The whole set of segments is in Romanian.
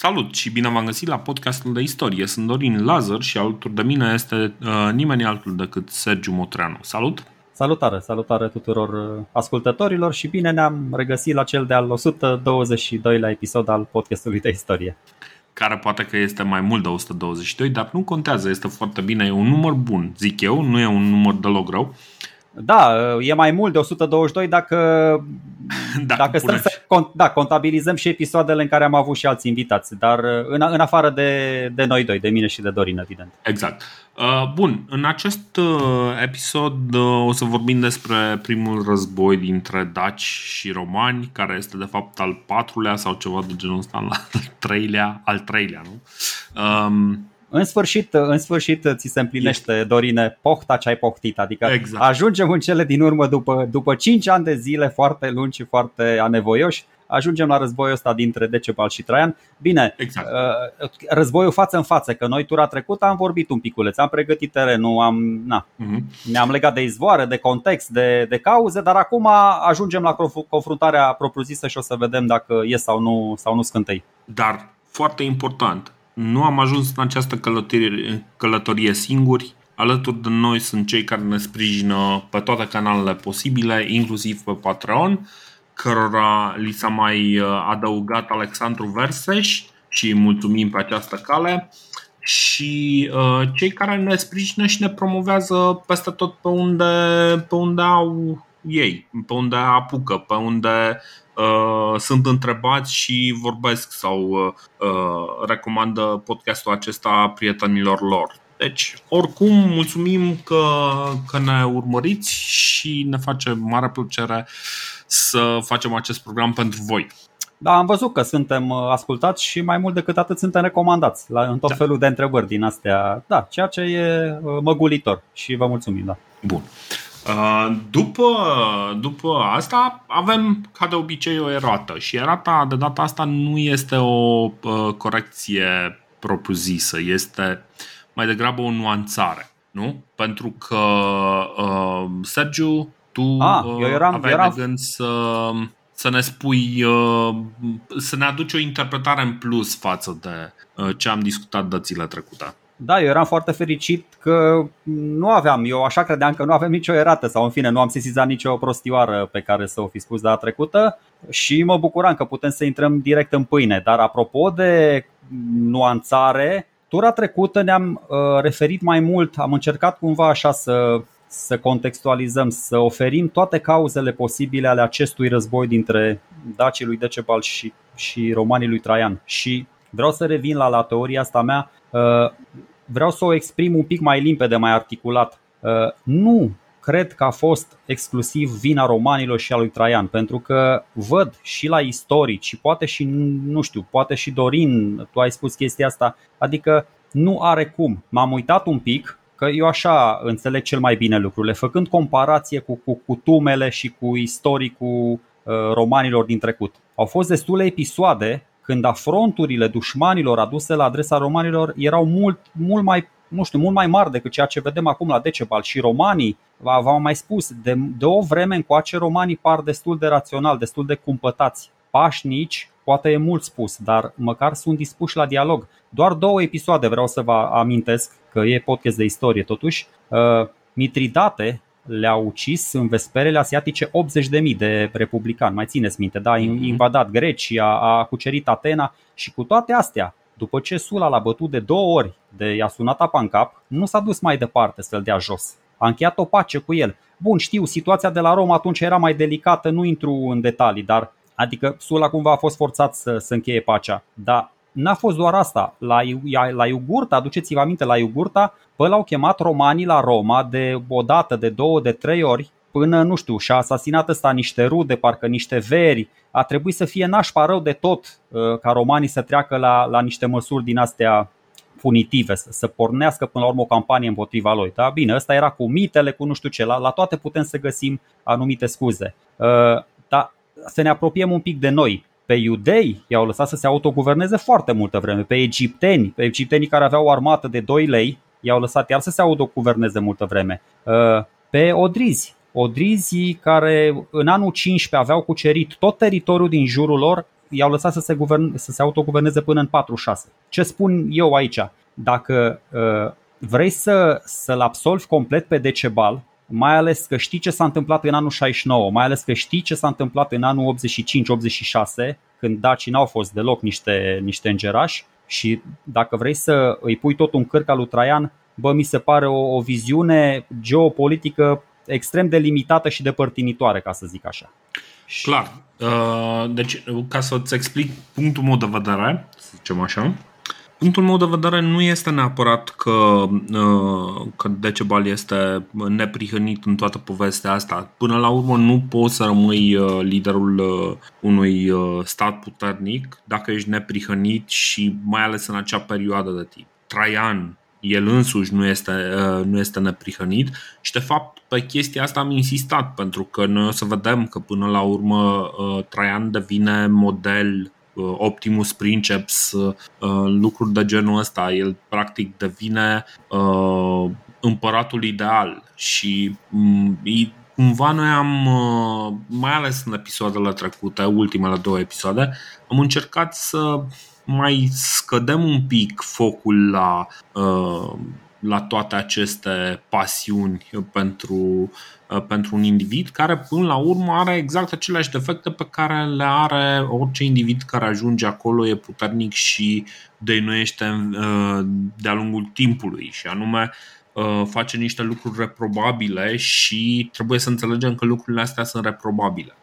Salut și bine v-am găsit la podcastul de istorie. Sunt Dorin Lazar și alături de mine este uh, nimeni altul decât Sergiu Motreanu. Salut! Salutare, salutare tuturor uh, ascultătorilor și bine ne-am regăsit la cel de-al 122-lea episod al podcastului de istorie. Care poate că este mai mult de 122, dar nu contează, este foarte bine, e un număr bun, zic eu, nu e un număr deloc rău. Da, e mai mult de 122 dacă, dacă, dacă stăm să da, contabilizăm și episoadele în care am avut și alți invitați, dar în, în afară de, de noi doi, de mine și de Dorin, evident. Exact. Uh, bun, în acest uh, episod uh, o să vorbim despre primul război dintre daci și romani, care este de fapt al patrulea sau ceva de genul ăsta, al treilea, al treilea, nu? Um, în sfârșit, în sfârșit ți se împlinește, este. Dorine, pohta ce ai pohtit. Adică exact. ajungem în cele din urmă, după, după 5 ani de zile foarte lungi și foarte anevoioși, ajungem la războiul ăsta dintre Decebal și Traian. Bine, exact. Uh, războiul față în față, că noi tura trecută am vorbit un piculeț, am pregătit terenul, am, na, uh-huh. ne-am legat de izvoare, de context, de, de cauze, dar acum ajungem la confruntarea propriu-zisă și o să vedem dacă e sau nu, sau nu scântei. Dar, foarte important, nu am ajuns în această călătorie, călătorie singuri. Alături de noi sunt cei care ne sprijină pe toate canalele posibile, inclusiv pe Patreon, cărora li s-a mai uh, adăugat Alexandru Verseș și mulțumim pe această cale și uh, cei care ne sprijină și ne promovează peste tot pe unde, pe unde au ei, pe unde apucă, pe unde uh, sunt întrebați și vorbesc sau uh, uh, recomandă podcastul acesta prietenilor lor. Deci, oricum, mulțumim că, că ne urmăriți și ne face mare plăcere să facem acest program pentru voi. Da, am văzut că suntem uh, ascultați și mai mult decât atât suntem recomandați la, în tot da. felul de întrebări din astea. Da, ceea ce e uh, măgulitor și vă mulțumim. Da. Bun. Uh, după, după asta avem ca de obicei o erată și erata de data asta nu este o uh, corecție propriu-zisă, este mai degrabă o nuanțare, nu? Pentru că uh, Sergiu, tu ah, eu eram, aveai eram... de gând să, să ne spui, uh, să ne aduci o interpretare în plus față de uh, ce am discutat dățile trecute. Da, eu eram foarte fericit că nu aveam, eu așa credeam că nu avem nicio erată sau în fine nu am sesizat nicio prostioară pe care să o fi spus data trecută și mă bucuram că putem să intrăm direct în pâine. Dar apropo de nuanțare, tura trecută ne-am uh, referit mai mult, am încercat cumva așa să, să contextualizăm, să oferim toate cauzele posibile ale acestui război dintre dacii lui Decebal și, și romanii lui Traian. Și vreau să revin la, la teoria asta mea Uh, vreau să o exprim un pic mai limpede, mai articulat. Uh, nu cred că a fost exclusiv vina romanilor și a lui Traian, pentru că văd și la istorici și poate și, nu știu, poate și Dorin, tu ai spus chestia asta, adică nu are cum. M-am uitat un pic, că eu așa înțeleg cel mai bine lucrurile, făcând comparație cu, cu cutumele și cu istoricul uh, romanilor din trecut. Au fost destule episoade când afronturile dușmanilor aduse la adresa romanilor erau mult, mult mai nu știu, mult mai mari decât ceea ce vedem acum la Decebal și romanii, v-am mai spus, de, de o vreme încoace romanii par destul de rațional, destul de cumpătați, pașnici, poate e mult spus, dar măcar sunt dispuși la dialog. Doar două episoade vreau să vă amintesc, că e podcast de istorie totuși. Uh, Mitridate, le-a ucis în vesperele asiatice 80.000 de republicani, mai țineți minte, da, a mhm. invadat Grecia, a cucerit Atena și cu toate astea, după ce Sula l-a bătut de două ori, de i-a sunat apa în cap, nu s-a dus mai departe să-l dea jos. A încheiat o pace cu el. Bun, știu, situația de la Roma atunci era mai delicată, nu intru în detalii, dar adică Sula cumva a fost forțat să, să încheie pacea. Dar n-a fost doar asta. La, la Iugurta, aduceți-vă aminte, la Iugurta, pe l-au chemat romanii la Roma de o dată, de două, de trei ori, până, nu știu, și-a asasinat ăsta niște rude, parcă niște veri. A trebuit să fie nașpa rău de tot uh, ca romanii să treacă la, la niște măsuri din astea punitive, să, să pornească până la urmă o campanie împotriva lui. Da? Bine, ăsta era cu mitele, cu nu știu ce, la, la toate putem să găsim anumite scuze. Uh, dar să ne apropiem un pic de noi. Pe iudei i-au lăsat să se autoguverneze foarte multă vreme. Pe egipteni, pe egiptenii care aveau o armată de 2 lei, i-au lăsat iar să se autoguverneze multă vreme. Uh, pe odrizi, odrizii care în anul 15 aveau cucerit tot teritoriul din jurul lor, i-au lăsat să se, guvern, să se autoguverneze până în 46. Ce spun eu aici? Dacă uh, vrei să, să-l absolvi complet pe Decebal, mai ales că știi ce s-a întâmplat în anul 69, mai ales că știi ce s-a întâmplat în anul 85-86, când dacii n-au fost deloc niște, niște îngerași și dacă vrei să îi pui tot un cârc al lui Traian, bă, mi se pare o, o viziune geopolitică extrem de limitată și depărtinitoare, ca să zic așa. Clar. Uh, deci, ca să-ți explic punctul meu de vedere, să zicem așa, Punctul meu de vedere nu este neapărat că, uh, că Decebal este neprihănit în toată povestea asta. Până la urmă nu poți să rămâi uh, liderul unui stat puternic dacă ești neprihănit și mai ales în acea perioadă de timp. Traian el însuși nu este, uh, nu este neprihănit și de fapt pe chestia asta am insistat pentru că noi o să vedem că până la urmă uh, Traian devine model uh, Optimus Princeps, lucruri de genul ăsta. El practic devine împăratul ideal și mm, cumva noi am, mai ales în episoadele trecute, ultimele două episoade, am încercat să mai scădem un pic focul la, uh, la toate aceste pasiuni pentru, uh, pentru un individ care până la urmă are exact aceleași defecte pe care le are orice individ care ajunge acolo, e puternic și dăinuiește uh, de-a lungul timpului și anume face niște lucruri reprobabile și trebuie să înțelegem că lucrurile astea sunt reprobabile.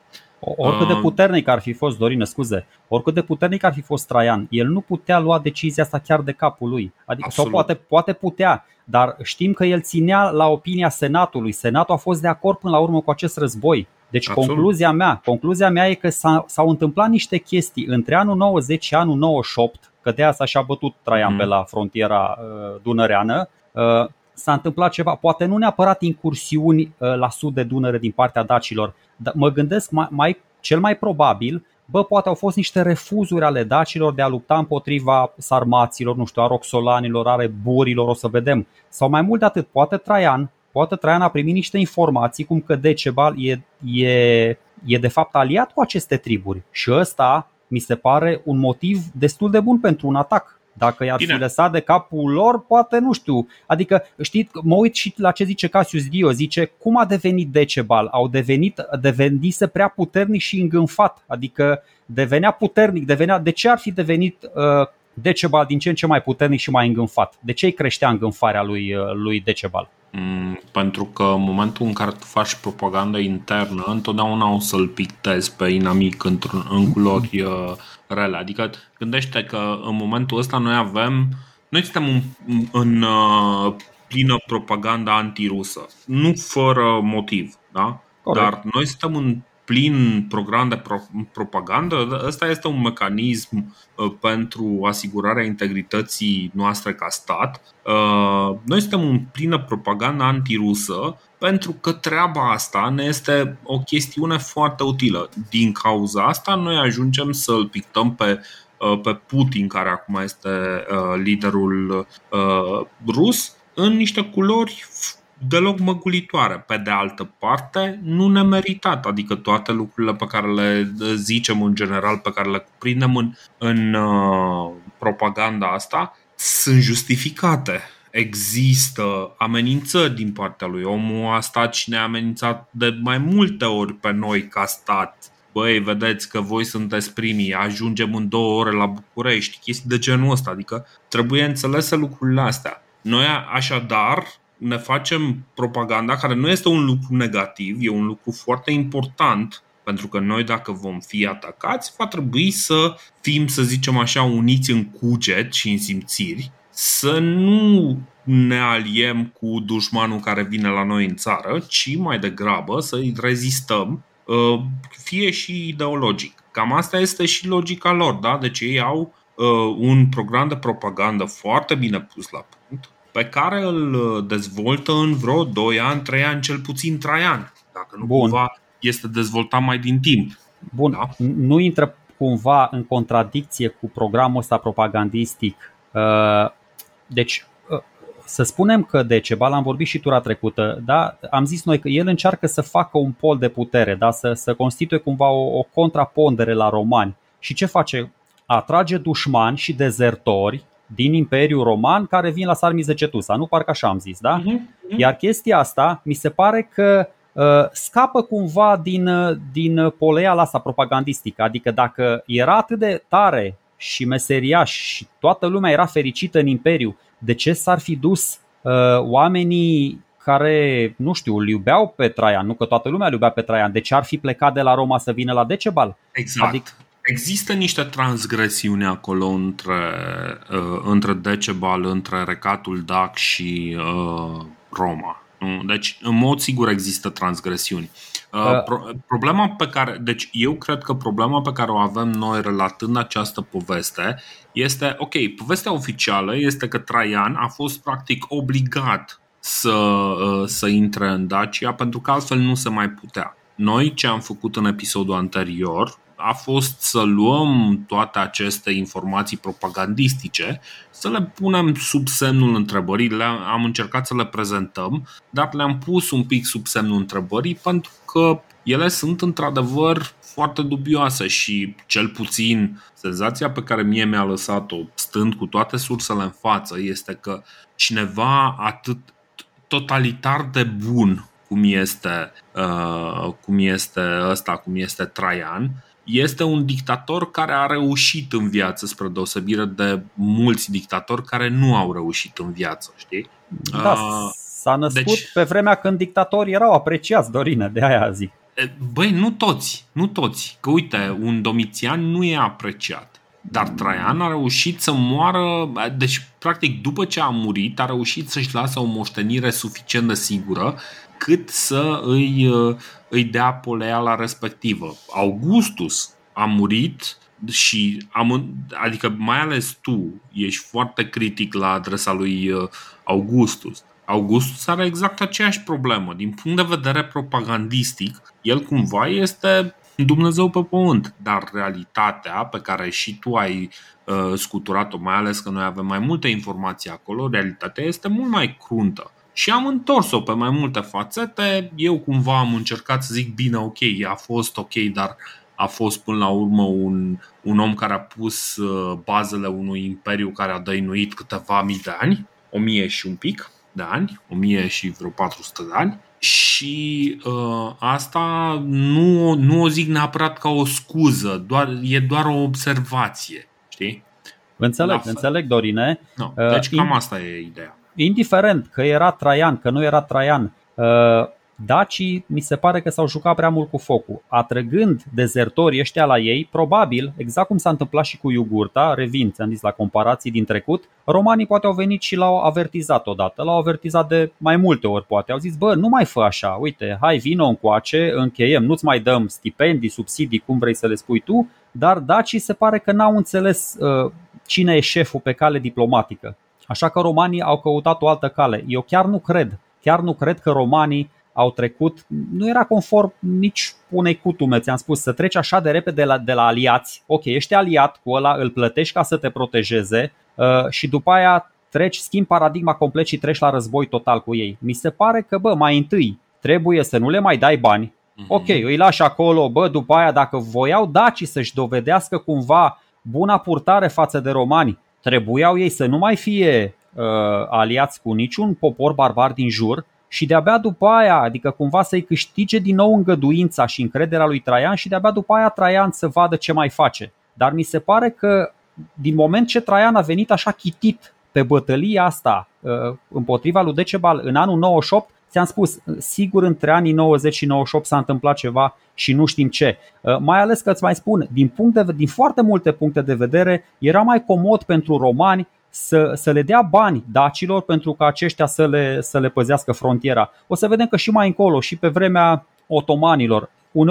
Oricât de ah. puternic ar fi fost, Dorine, scuze, oricât de puternic ar fi fost Traian, el nu putea lua decizia asta chiar de capul lui. Adică, sau poate, poate putea, dar știm că el ținea la opinia Senatului. Senatul a fost de acord până la urmă cu acest război. Deci Absolut. concluzia mea, concluzia mea e că s-au întâmplat niște chestii între anul 90 și anul 98, că de asta și-a bătut Traian mm. pe la frontiera uh, dunăreană, uh, s-a întâmplat ceva, poate nu neapărat incursiuni uh, la sud de Dunăre din partea dacilor, dar mă gândesc mai, mai cel mai probabil bă, poate au fost niște refuzuri ale dacilor de a lupta împotriva sarmaților, nu știu, a roxolanilor, a reburilor, o să vedem. Sau mai mult de atât, poate Traian, poate Traian a primit niște informații cum că Decebal e, e, e de fapt aliat cu aceste triburi și ăsta mi se pare un motiv destul de bun pentru un atac. Dacă i-ar Bine. fi lăsat de capul lor, poate nu știu. Adică, știți, mă uit și la ce zice Cassius Dio, zice cum a devenit Decebal? Au devenit, devenise prea puternic și îngânfat. Adică devenea puternic, devenea, de ce ar fi devenit uh, Decebal din ce în ce mai puternic și mai îngânfat? De ce îi creștea îngânfarea lui, uh, lui Decebal? Mm, pentru că în momentul în care tu faci propaganda internă, întotdeauna o să-l pictezi pe inamic într-un, în culori uh, rele. Adică gândește că în momentul ăsta noi avem, noi suntem în, în uh, plină propaganda antirusă, nu fără motiv, da? Corect. Dar noi suntem în plin program de pro- propagandă. Ăsta este un mecanism uh, pentru asigurarea integrității noastre ca stat. Uh, noi suntem în plină propagandă antirusă pentru că treaba asta ne este o chestiune foarte utilă. Din cauza asta, noi ajungem să-l pictăm pe uh, pe Putin, care acum este liderul rus, în niște culori deloc măgulitoare. Pe de altă parte, nu nemeritat, adică toate lucrurile pe care le zicem în general, pe care le cuprindem în, în uh, propaganda asta, sunt justificate. Există amenințări din partea lui. Omul a stat și ne-a amenințat de mai multe ori pe noi ca stat. Băi, vedeți că voi sunteți primii, ajungem în două ore la București, chestii de genul ăsta. Adică trebuie înțelese lucrurile astea. Noi așadar ne facem propaganda, care nu este un lucru negativ, e un lucru foarte important, pentru că noi dacă vom fi atacați, va trebui să fim, să zicem așa, uniți în cuget și în simțiri, să nu ne aliem cu dușmanul care vine la noi în țară, ci mai degrabă să-i rezistăm, uh, fie și ideologic. Cam asta este și logica lor, da? Deci ei au uh, un program de propagandă foarte bine pus la punct, pe care îl uh, dezvoltă în vreo 2 ani, 3 ani, cel puțin Traian, dacă nu Bun. cumva este dezvoltat mai din timp. Bun, da? nu intră cumva în contradicție cu programul ăsta propagandistic. Uh, deci, uh, să spunem că Decebal, am vorbit și tura trecută, da? am zis noi că el încearcă să facă un pol de putere, da? să, să constituie cumva o, o contrapondere la romani și ce face? Atrage dușmani și dezertori din Imperiul Roman care vin la Sarmizegetusa, nu parcă așa am zis, da? Uh-huh. Iar chestia asta mi se pare că uh, scapă cumva din, uh, din poleala asta propagandistică. Adică dacă era atât de tare și meseriaș și toată lumea era fericită în Imperiu, de ce s-ar fi dus uh, oamenii care, nu știu, îl iubeau pe Traian, nu că toată lumea îl iubea pe Traian, de ce ar fi plecat de la Roma să vină la Decebal? Exact. Adică, Există niște transgresiuni acolo între, uh, între Decebal, între Recatul Dac și uh, Roma. Deci, în mod sigur există transgresiuni. Uh, uh. Pro- problema pe care, deci eu cred că problema pe care o avem noi relatând această poveste este, ok, povestea oficială este că Traian a fost practic obligat să, uh, să intre în Dacia pentru că altfel nu se mai putea. Noi ce am făcut în episodul anterior a fost să luăm toate aceste informații propagandistice, să le punem sub semnul întrebării, le am încercat să le prezentăm, dar le-am pus un pic sub semnul întrebării pentru că ele sunt într-adevăr foarte dubioase și cel puțin senzația pe care mie mi-a lăsat-o stând cu toate sursele în față este că cineva atât totalitar de bun cum este, uh, cum este ăsta, cum este Traian, este un dictator care a reușit în viață, spre deosebire de mulți dictatori care nu au reușit în viață, știi? Da, uh, s-a născut deci, pe vremea când dictatorii erau apreciați, Dorine, de aia zic. Băi, nu toți, nu toți. Că uite, un Domitian nu e apreciat. Dar Traian a reușit să moară, deci practic după ce a murit a reușit să-și lasă o moștenire suficient de sigură cât să îi, îi dea poleala respectivă. Augustus a murit și am, adică mai ales tu ești foarte critic la adresa lui uh, Augustus. Augustus are exact aceeași problemă. Din punct de vedere propagandistic, el cumva este Dumnezeu pe pământ, dar realitatea pe care și tu ai uh, scuturat-o, mai ales că noi avem mai multe informații acolo, realitatea este mult mai cruntă. Și am întors-o pe mai multe fațete. Eu cumva am încercat să zic bine, ok, a fost ok, dar a fost până la urmă un, un om care a pus uh, bazele unui imperiu care a dăinuit câteva mii de ani, o mie și un pic de ani, o mie și vreo 400 de ani și uh, asta nu, nu o zic neapărat ca o scuză, doar, e doar o observație, știi? Înțeleg, înțeleg, Dorine. No, deci uh, cam asta e ideea indiferent că era Traian, că nu era Traian, uh, Dacii mi se pare că s-au jucat prea mult cu focul. Atrăgând dezertorii ăștia la ei, probabil, exact cum s-a întâmplat și cu Iugurta, revin, ți-am zis la comparații din trecut, romanii poate au venit și l-au avertizat odată, l-au avertizat de mai multe ori poate. Au zis, bă, nu mai fă așa, uite, hai vino încoace, încheiem, nu-ți mai dăm stipendii, subsidii, cum vrei să le spui tu, dar dacii se pare că n-au înțeles uh, cine e șeful pe cale diplomatică. Așa că romanii au căutat o altă cale. Eu chiar nu cred, chiar nu cred că romanii au trecut, nu era conform nici unei cutume, ți-am spus, să treci așa de repede de la, de la aliați. Ok, ești aliat cu ăla, îl plătești ca să te protejeze uh, și după aia treci, schimbi paradigma complet și treci la război total cu ei. Mi se pare că, bă, mai întâi trebuie să nu le mai dai bani. Mhm. Ok, îi lași acolo, bă, după aia dacă voiau dacii să-și dovedească cumva buna purtare față de romani, trebuiau ei să nu mai fie uh, aliați cu niciun popor barbar din jur și de-abia după aia, adică cumva să-i câștige din nou îngăduința și încrederea lui Traian și de-abia după aia Traian să vadă ce mai face. Dar mi se pare că din moment ce Traian a venit așa chitit pe bătălia asta uh, împotriva lui Decebal în anul 98, Ți-am spus, sigur între anii 90 și 98 s-a întâmplat ceva și nu știm ce. Uh, mai ales că îți mai spun, din, punct de, din foarte multe puncte de vedere, era mai comod pentru romani să, să le dea bani dacilor pentru ca aceștia să le, să le păzească frontiera. O să vedem că și mai încolo, și pe vremea otomanilor,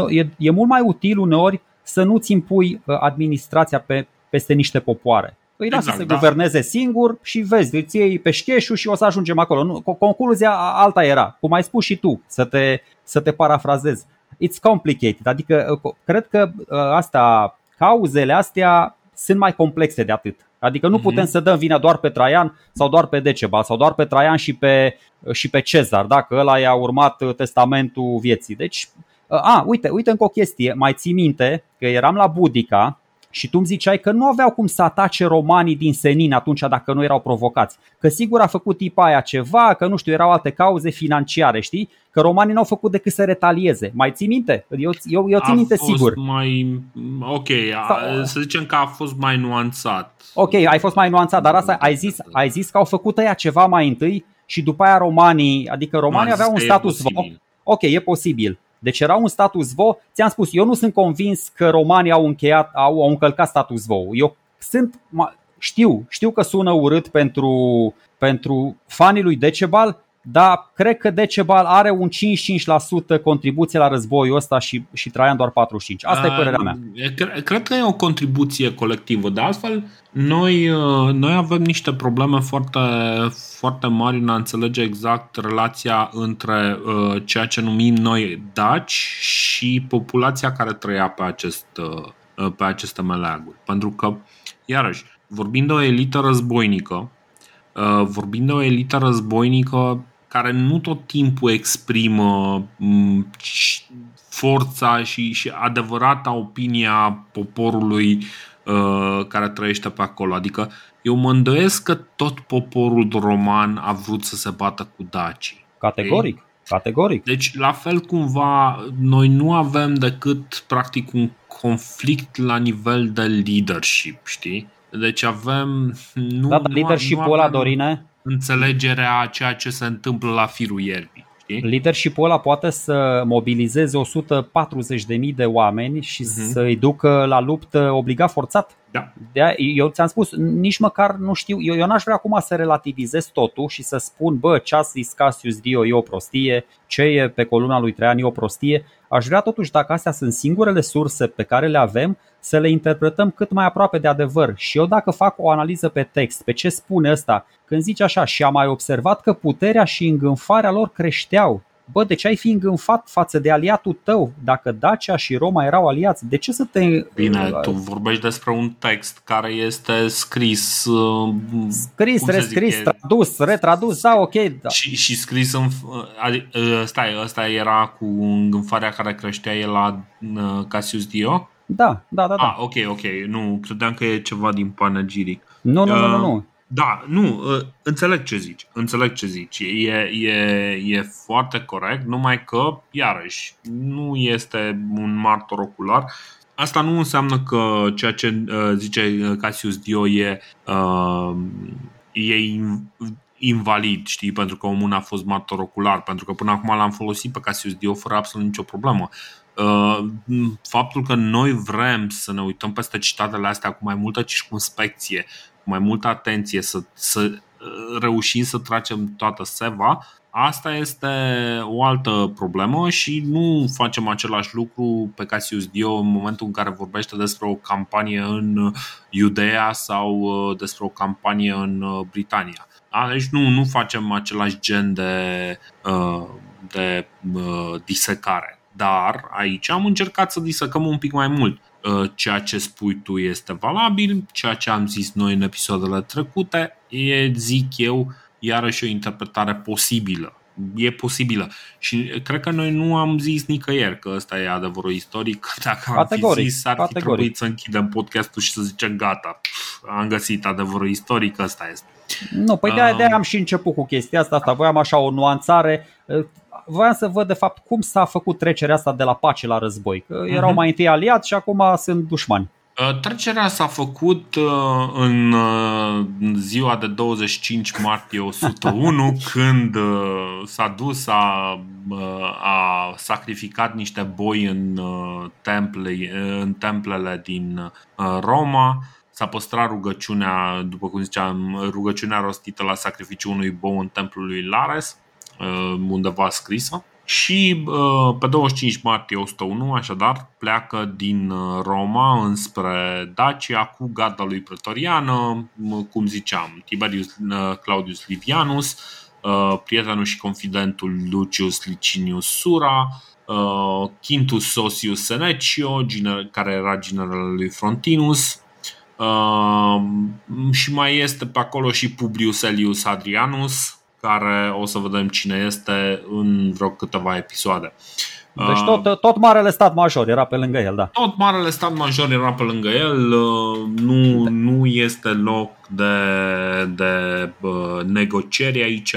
e, e mult mai util uneori să nu-ți impui uh, administrația pe, peste niște popoare. Îi lasă exact, să da. guverneze singur și vezi, îți iei peșcheșul și o să ajungem acolo. Nu, concluzia alta era, cum ai spus și tu, să te, să te parafrazez. It's complicated, adică uh, cred că uh, asta, cauzele astea sunt mai complexe de atât. Adică nu mhm. putem mm-hmm. să dăm vina doar pe Traian sau doar pe Decebal sau doar pe Traian și pe, și pe Cezar, dacă ăla i-a urmat testamentul vieții. Deci, uh, a, uite, uite încă o chestie, mai ții minte că eram la Budica Și tu îmi ziceai că nu aveau cum să atace romanii din senin atunci dacă nu erau provocați. Că sigur a făcut tipa aia ceva, că nu știu, erau alte cauze financiare, știi? Că romanii n-au făcut decât să retalieze. Mai ții minte? Eu, eu, eu țin minte sigur. Mai... Ok, a, să zicem că a fost mai nuanțat. Ok, ai fost mai nuanțat, dar asta ai zis, ai zis că au făcut ăia ceva mai întâi și după aia romanii, adică romanii aveau un status quo. Ok, e posibil. Deci era un status quo. Ți-am spus, eu nu sunt convins că romanii au încheiat, au, au încălcat status quo. Eu sunt, știu, știu că sună urât pentru, pentru fanii lui Decebal, dar cred că Decebal are un 55% contribuție la războiul ăsta și, și Traian doar 45%. Asta e părerea mea. Cred că e o contribuție colectivă. De altfel, noi, uh, noi avem niște probleme foarte, foarte mari în a înțelege exact relația între uh, ceea ce numim noi daci și populația care trăia pe, acest, uh, pe aceste meleaguri. Pentru că, iarăși, vorbind de o elită războinică, vorbind de o elită războinică care nu tot timpul exprimă forța și, și adevărata opinia poporului uh, care trăiește pe acolo. Adică eu mă îndoiesc că tot poporul roman a vrut să se bată cu dacii. Categoric. Okay? Categoric. Deci, la fel cumva, noi nu avem decât practic un conflict la nivel de leadership, știi? Deci avem... Nu, da, dar leadership-ul ăla, Dorine, înțelegerea a ceea ce se întâmplă la firul ierbii. Știi? Leadership-ul ăla poate să mobilizeze 140.000 de oameni și uh-huh. să-i ducă la luptă obligat forțat. Da. De eu ți-am spus, nici măcar nu știu, eu, eu n-aș vrea acum să relativizez totul și să spun, bă, ce a zis Cassius Dio e o prostie, ce e pe coluna lui Traian e o prostie. Aș vrea totuși, dacă astea sunt singurele surse pe care le avem, să le interpretăm cât mai aproape de adevăr. Și eu dacă fac o analiză pe text, pe ce spune ăsta, când zice așa, și am mai observat că puterea și îngânfarea lor creșteau, Bă, de ce ai fi îngânfat față de aliatul tău? Dacă Dacia și Roma erau aliați, de ce să te... Bine, tu vorbești despre un text care este scris... Uh, scris, rescris, tradus, retradus, da, ok. Da. Și, și scris în... Uh, stai, ăsta era cu îngânfarea care creștea el la uh, Cassius Dio? Da, da, da. da. Ah, ok, ok. Nu, credeam că e ceva din panegiric. Nu, nu, uh, nu, nu, nu. Da, nu, ă, înțeleg ce zici, înțeleg ce zici, e, e, e foarte corect, numai că, iarăși, nu este un martor ocular. Asta nu înseamnă că ceea ce uh, zice Cassius Dio e, uh, e invalid, știi, pentru că omul a fost martor ocular, pentru că până acum l-am folosit pe Cassius Dio fără absolut nicio problemă. Uh, faptul că noi vrem să ne uităm peste citatele astea cu mai multă circunspecție cu mai multă atenție, să, să uh, reușim să tragem toată seva, asta este o altă problemă și nu facem același lucru pe Cassius Dio în momentul în care vorbește despre o campanie în Iudea sau uh, despre o campanie în uh, Britania. Deci nu, nu facem același gen de, de disecare. Dar aici am încercat să disecăm un pic mai mult. Uh, ceea ce spui tu este valabil, ceea ce am zis noi în episoadele trecute, e, zic eu, iarăși o interpretare posibilă. E posibilă. Și cred că noi nu am zis nicăieri că ăsta e adevărul istoric. Dacă am categoric, fi zis, ar categoric. fi trebuit să închidem podcastul și să zicem gata, am găsit adevărul istoric, ăsta este. Nu, păi de-aia, de am și început cu chestia asta, asta voiam așa o nuanțare voiam să văd de fapt cum s-a făcut trecerea asta de la pace la război. Că erau uh-huh. mai întâi aliați și acum sunt dușmani. Uh, trecerea s-a făcut uh, în uh, ziua de 25 martie 101 când s-a dus, a, a sacrificat niște boi în, temple, în templele din Roma. S-a păstrat rugăciunea, după cum ziceam, rugăciunea rostită la sacrificiul unui bou în templul lui Lares Uh, undeva scrisă. Și uh, pe 25 martie 101, așadar, pleacă din uh, Roma înspre Dacia cu garda lui pretoriană, cum ziceam, Tiberius Claudius Livianus, prietenul și confidentul Lucius Licinius Sura, Quintus Sosius Senecio, care era generalul lui Frontinus, și mai este pe acolo și Publius Elius Adrianus, care o să vedem cine este în vreo câteva episoade. Deci tot, tot marele stat major era pe lângă el, da. Tot marele stat major era pe lângă el. Nu, nu este loc de, de negocieri aici.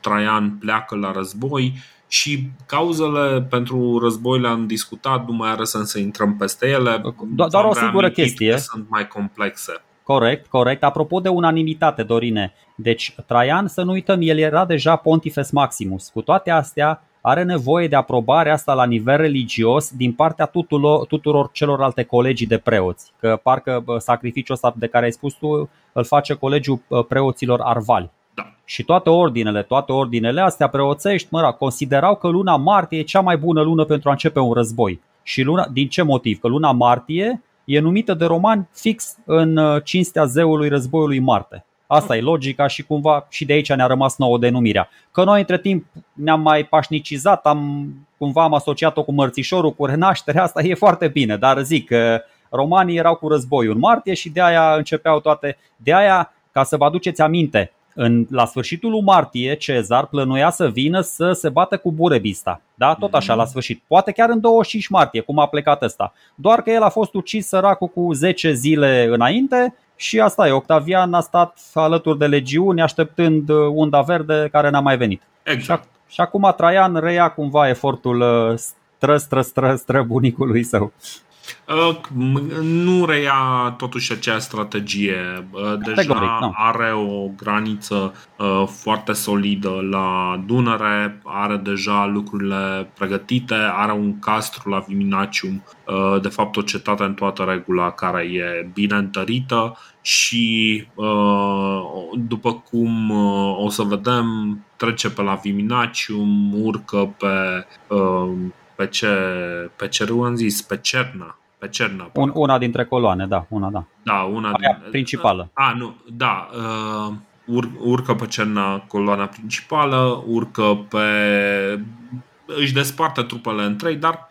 Traian pleacă la război și cauzele pentru război le-am discutat, nu mai are sens să intrăm peste ele. Do- doar o singură chestie. Sunt mai complexe. Corect, corect. Apropo de unanimitate, Dorine. Deci, Traian, să nu uităm, el era deja Pontifex Maximus. Cu toate astea, are nevoie de aprobarea asta la nivel religios din partea tuturor, tuturor celorlalte colegii de preoți. Că parcă sacrificiul ăsta de care ai spus tu îl face colegiul preoților arvali. Da. Și toate ordinele, toate ordinele astea preoțești, mă, considerau că luna martie e cea mai bună lună pentru a începe un război. Și luna, din ce motiv? Că luna martie e numită de romani fix în uh, cinstea zeului războiului Marte. Asta e logica și cumva și de aici ne-a rămas nouă denumirea. Că noi între timp ne-am mai pașnicizat, am, cumva am asociat-o cu mărțișorul, cu renașterea, asta e foarte bine, dar zic că romanii erau cu războiul în martie și de aia începeau toate, de aia, ca să vă aduceți aminte, în, la sfârșitul lui martie, Cezar plănuia să vină să se bată cu Burebista. Da? Tot așa, la sfârșit. Poate chiar în 25 martie, cum a plecat ăsta. Doar că el a fost ucis săracul cu 10 zile înainte și asta e. Octavian a stat alături de legiuni așteptând unda verde care n-a mai venit. Exact. Și, și acum Traian reia cumva efortul stră, stră, stră, stră bunicului său. Nu reia totuși acea strategie. Deja are o graniță foarte solidă la Dunăre, are deja lucrurile pregătite, are un castru la Viminacium, de fapt o cetate în toată regula care e bine întărită și după cum o să vedem trece pe la Viminacium, urcă pe pe ce, pe ce râu am zis, pe Cerna. Pe Cerna. Un, una dintre coloane, da, una da. Da, una Aia din, principală. A, nu, da. Uh, ur, urcă pe Cerna coloana principală, urcă pe. își desparte trupele în trei, dar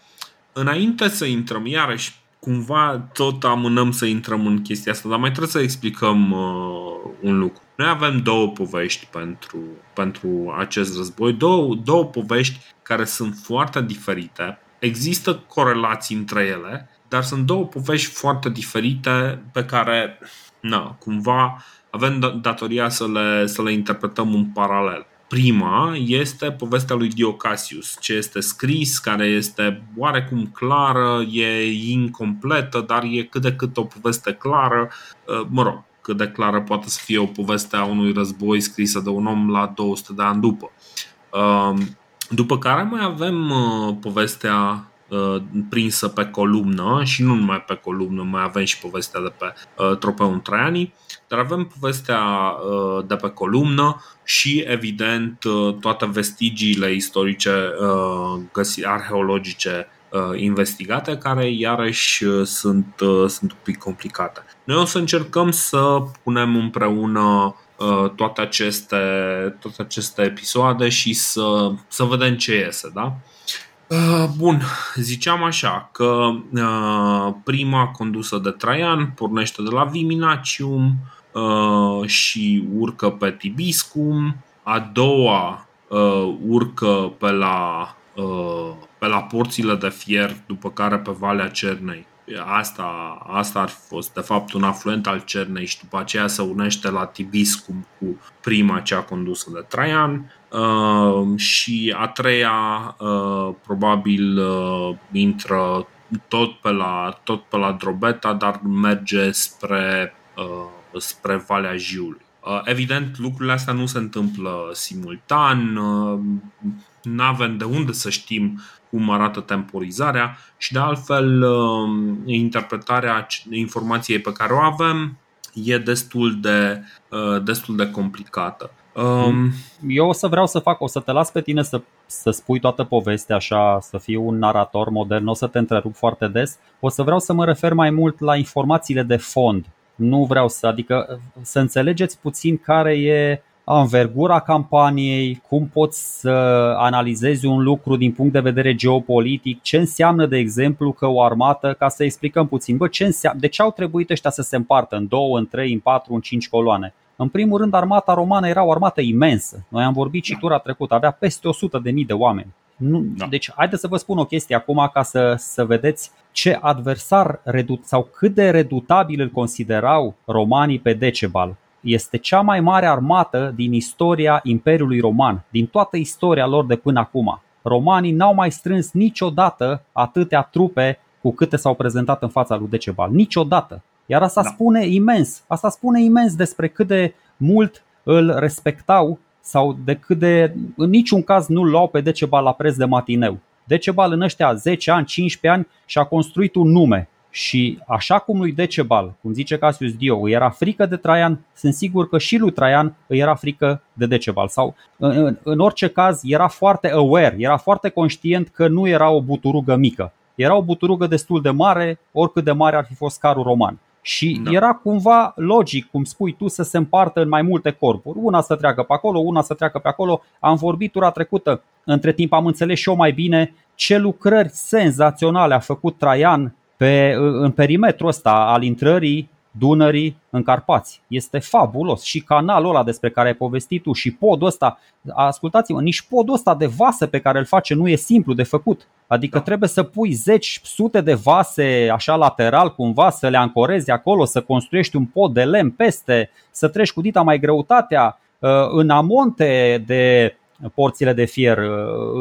înainte să intrăm, iarăși, cumva tot amânăm să intrăm în chestia asta, dar mai trebuie să explicăm uh, un lucru. Noi avem două povești pentru, pentru acest război, două, două povești care sunt foarte diferite. Există corelații între ele, dar sunt două povești foarte diferite pe care, na, cumva, avem datoria să le, să le interpretăm în paralel. Prima este povestea lui Diocasius, ce este scris, care este oarecum clară, e incompletă, dar e cât de cât o poveste clară. Mă rog, cât de clară poate să fie o poveste a unui război scrisă de un om la 200 de ani după. După care mai avem povestea prinsă pe columnă și nu numai pe columnă, mai avem și povestea de pe Tropeul Traianii, dar avem povestea de pe columnă și evident toate vestigiile istorice arheologice investigate, care iarăși sunt, sunt un pic complicate. Noi o să încercăm să punem împreună toate aceste, toate aceste episoade și să, să vedem ce iese, da? Bun, ziceam așa că prima condusă de Traian pornește de la Viminacium și urcă pe Tibiscum, a doua urcă pe la, pe la porțile de fier, după care pe Valea Cernei. Asta, asta ar fi fost de fapt un afluent al Cernei și după aceea se unește la Tibiscum cu prima cea condusă de Traian Uh, și a treia uh, probabil uh, intră tot pe la, tot pe la Drobeta, dar merge spre, uh, spre Valea Jiului. Uh, evident, lucrurile astea nu se întâmplă simultan, uh, nu avem de unde să știm cum arată temporizarea și de altfel uh, interpretarea informației pe care o avem e destul de, uh, destul de complicată. Um, Eu o să vreau să fac, o să te las pe tine să, să spui toată povestea așa, să fiu un narator modern, o să te întrerup foarte des. O să vreau să mă refer mai mult la informațiile de fond. Nu vreau să, adică să înțelegeți puțin care e învergura campaniei, cum poți să analizezi un lucru din punct de vedere geopolitic, ce înseamnă, de exemplu, că o armată, ca să explicăm puțin, bă, ce înseamnă, de ce au trebuit ăștia să se împartă în două, în trei, în patru, în cinci coloane? În primul rând, armata romană era o armată imensă. Noi am vorbit și tura trecută, avea peste 100 de mii de oameni. Nu, da. Deci, haideți să vă spun o chestie acum ca să, să vedeți ce adversar redut, sau cât de redutabil îl considerau romanii pe Decebal. Este cea mai mare armată din istoria Imperiului Roman, din toată istoria lor de până acum. Romanii n-au mai strâns niciodată atâtea trupe cu câte s-au prezentat în fața lui Decebal. Niciodată. Iar asta da. spune imens. Asta spune imens despre cât de mult îl respectau sau de cât de în niciun caz nu luau pe Decebal la preț de matineu. Decebal în ăștia 10 ani, 15 ani și-a construit un nume. Și așa cum lui Decebal, cum zice Cassius Dio, îi era frică de Traian, sunt sigur că și lui Traian îi era frică de Decebal. Sau în, în orice caz era foarte aware, era foarte conștient că nu era o buturugă mică. Era o buturugă destul de mare, oricât de mare ar fi fost carul roman. Și da. era cumva logic, cum spui tu, să se împartă în mai multe corpuri. Una să treacă pe acolo, una să treacă pe acolo. Am vorbit tura trecută. Între timp am înțeles și eu mai bine ce lucrări senzaționale a făcut Traian pe, în perimetrul ăsta al intrării Dunării în Carpați. Este fabulos și canalul ăla despre care ai povestit tu și podul ăsta, ascultați-mă, nici podul ăsta de vase pe care îl face nu e simplu de făcut. Adică da. trebuie să pui zeci, sute de vase așa lateral cumva, să le ancorezi acolo, să construiești un pod de lemn peste, să treci cu dita mai greutatea uh, în amonte de porțile de fier, uh,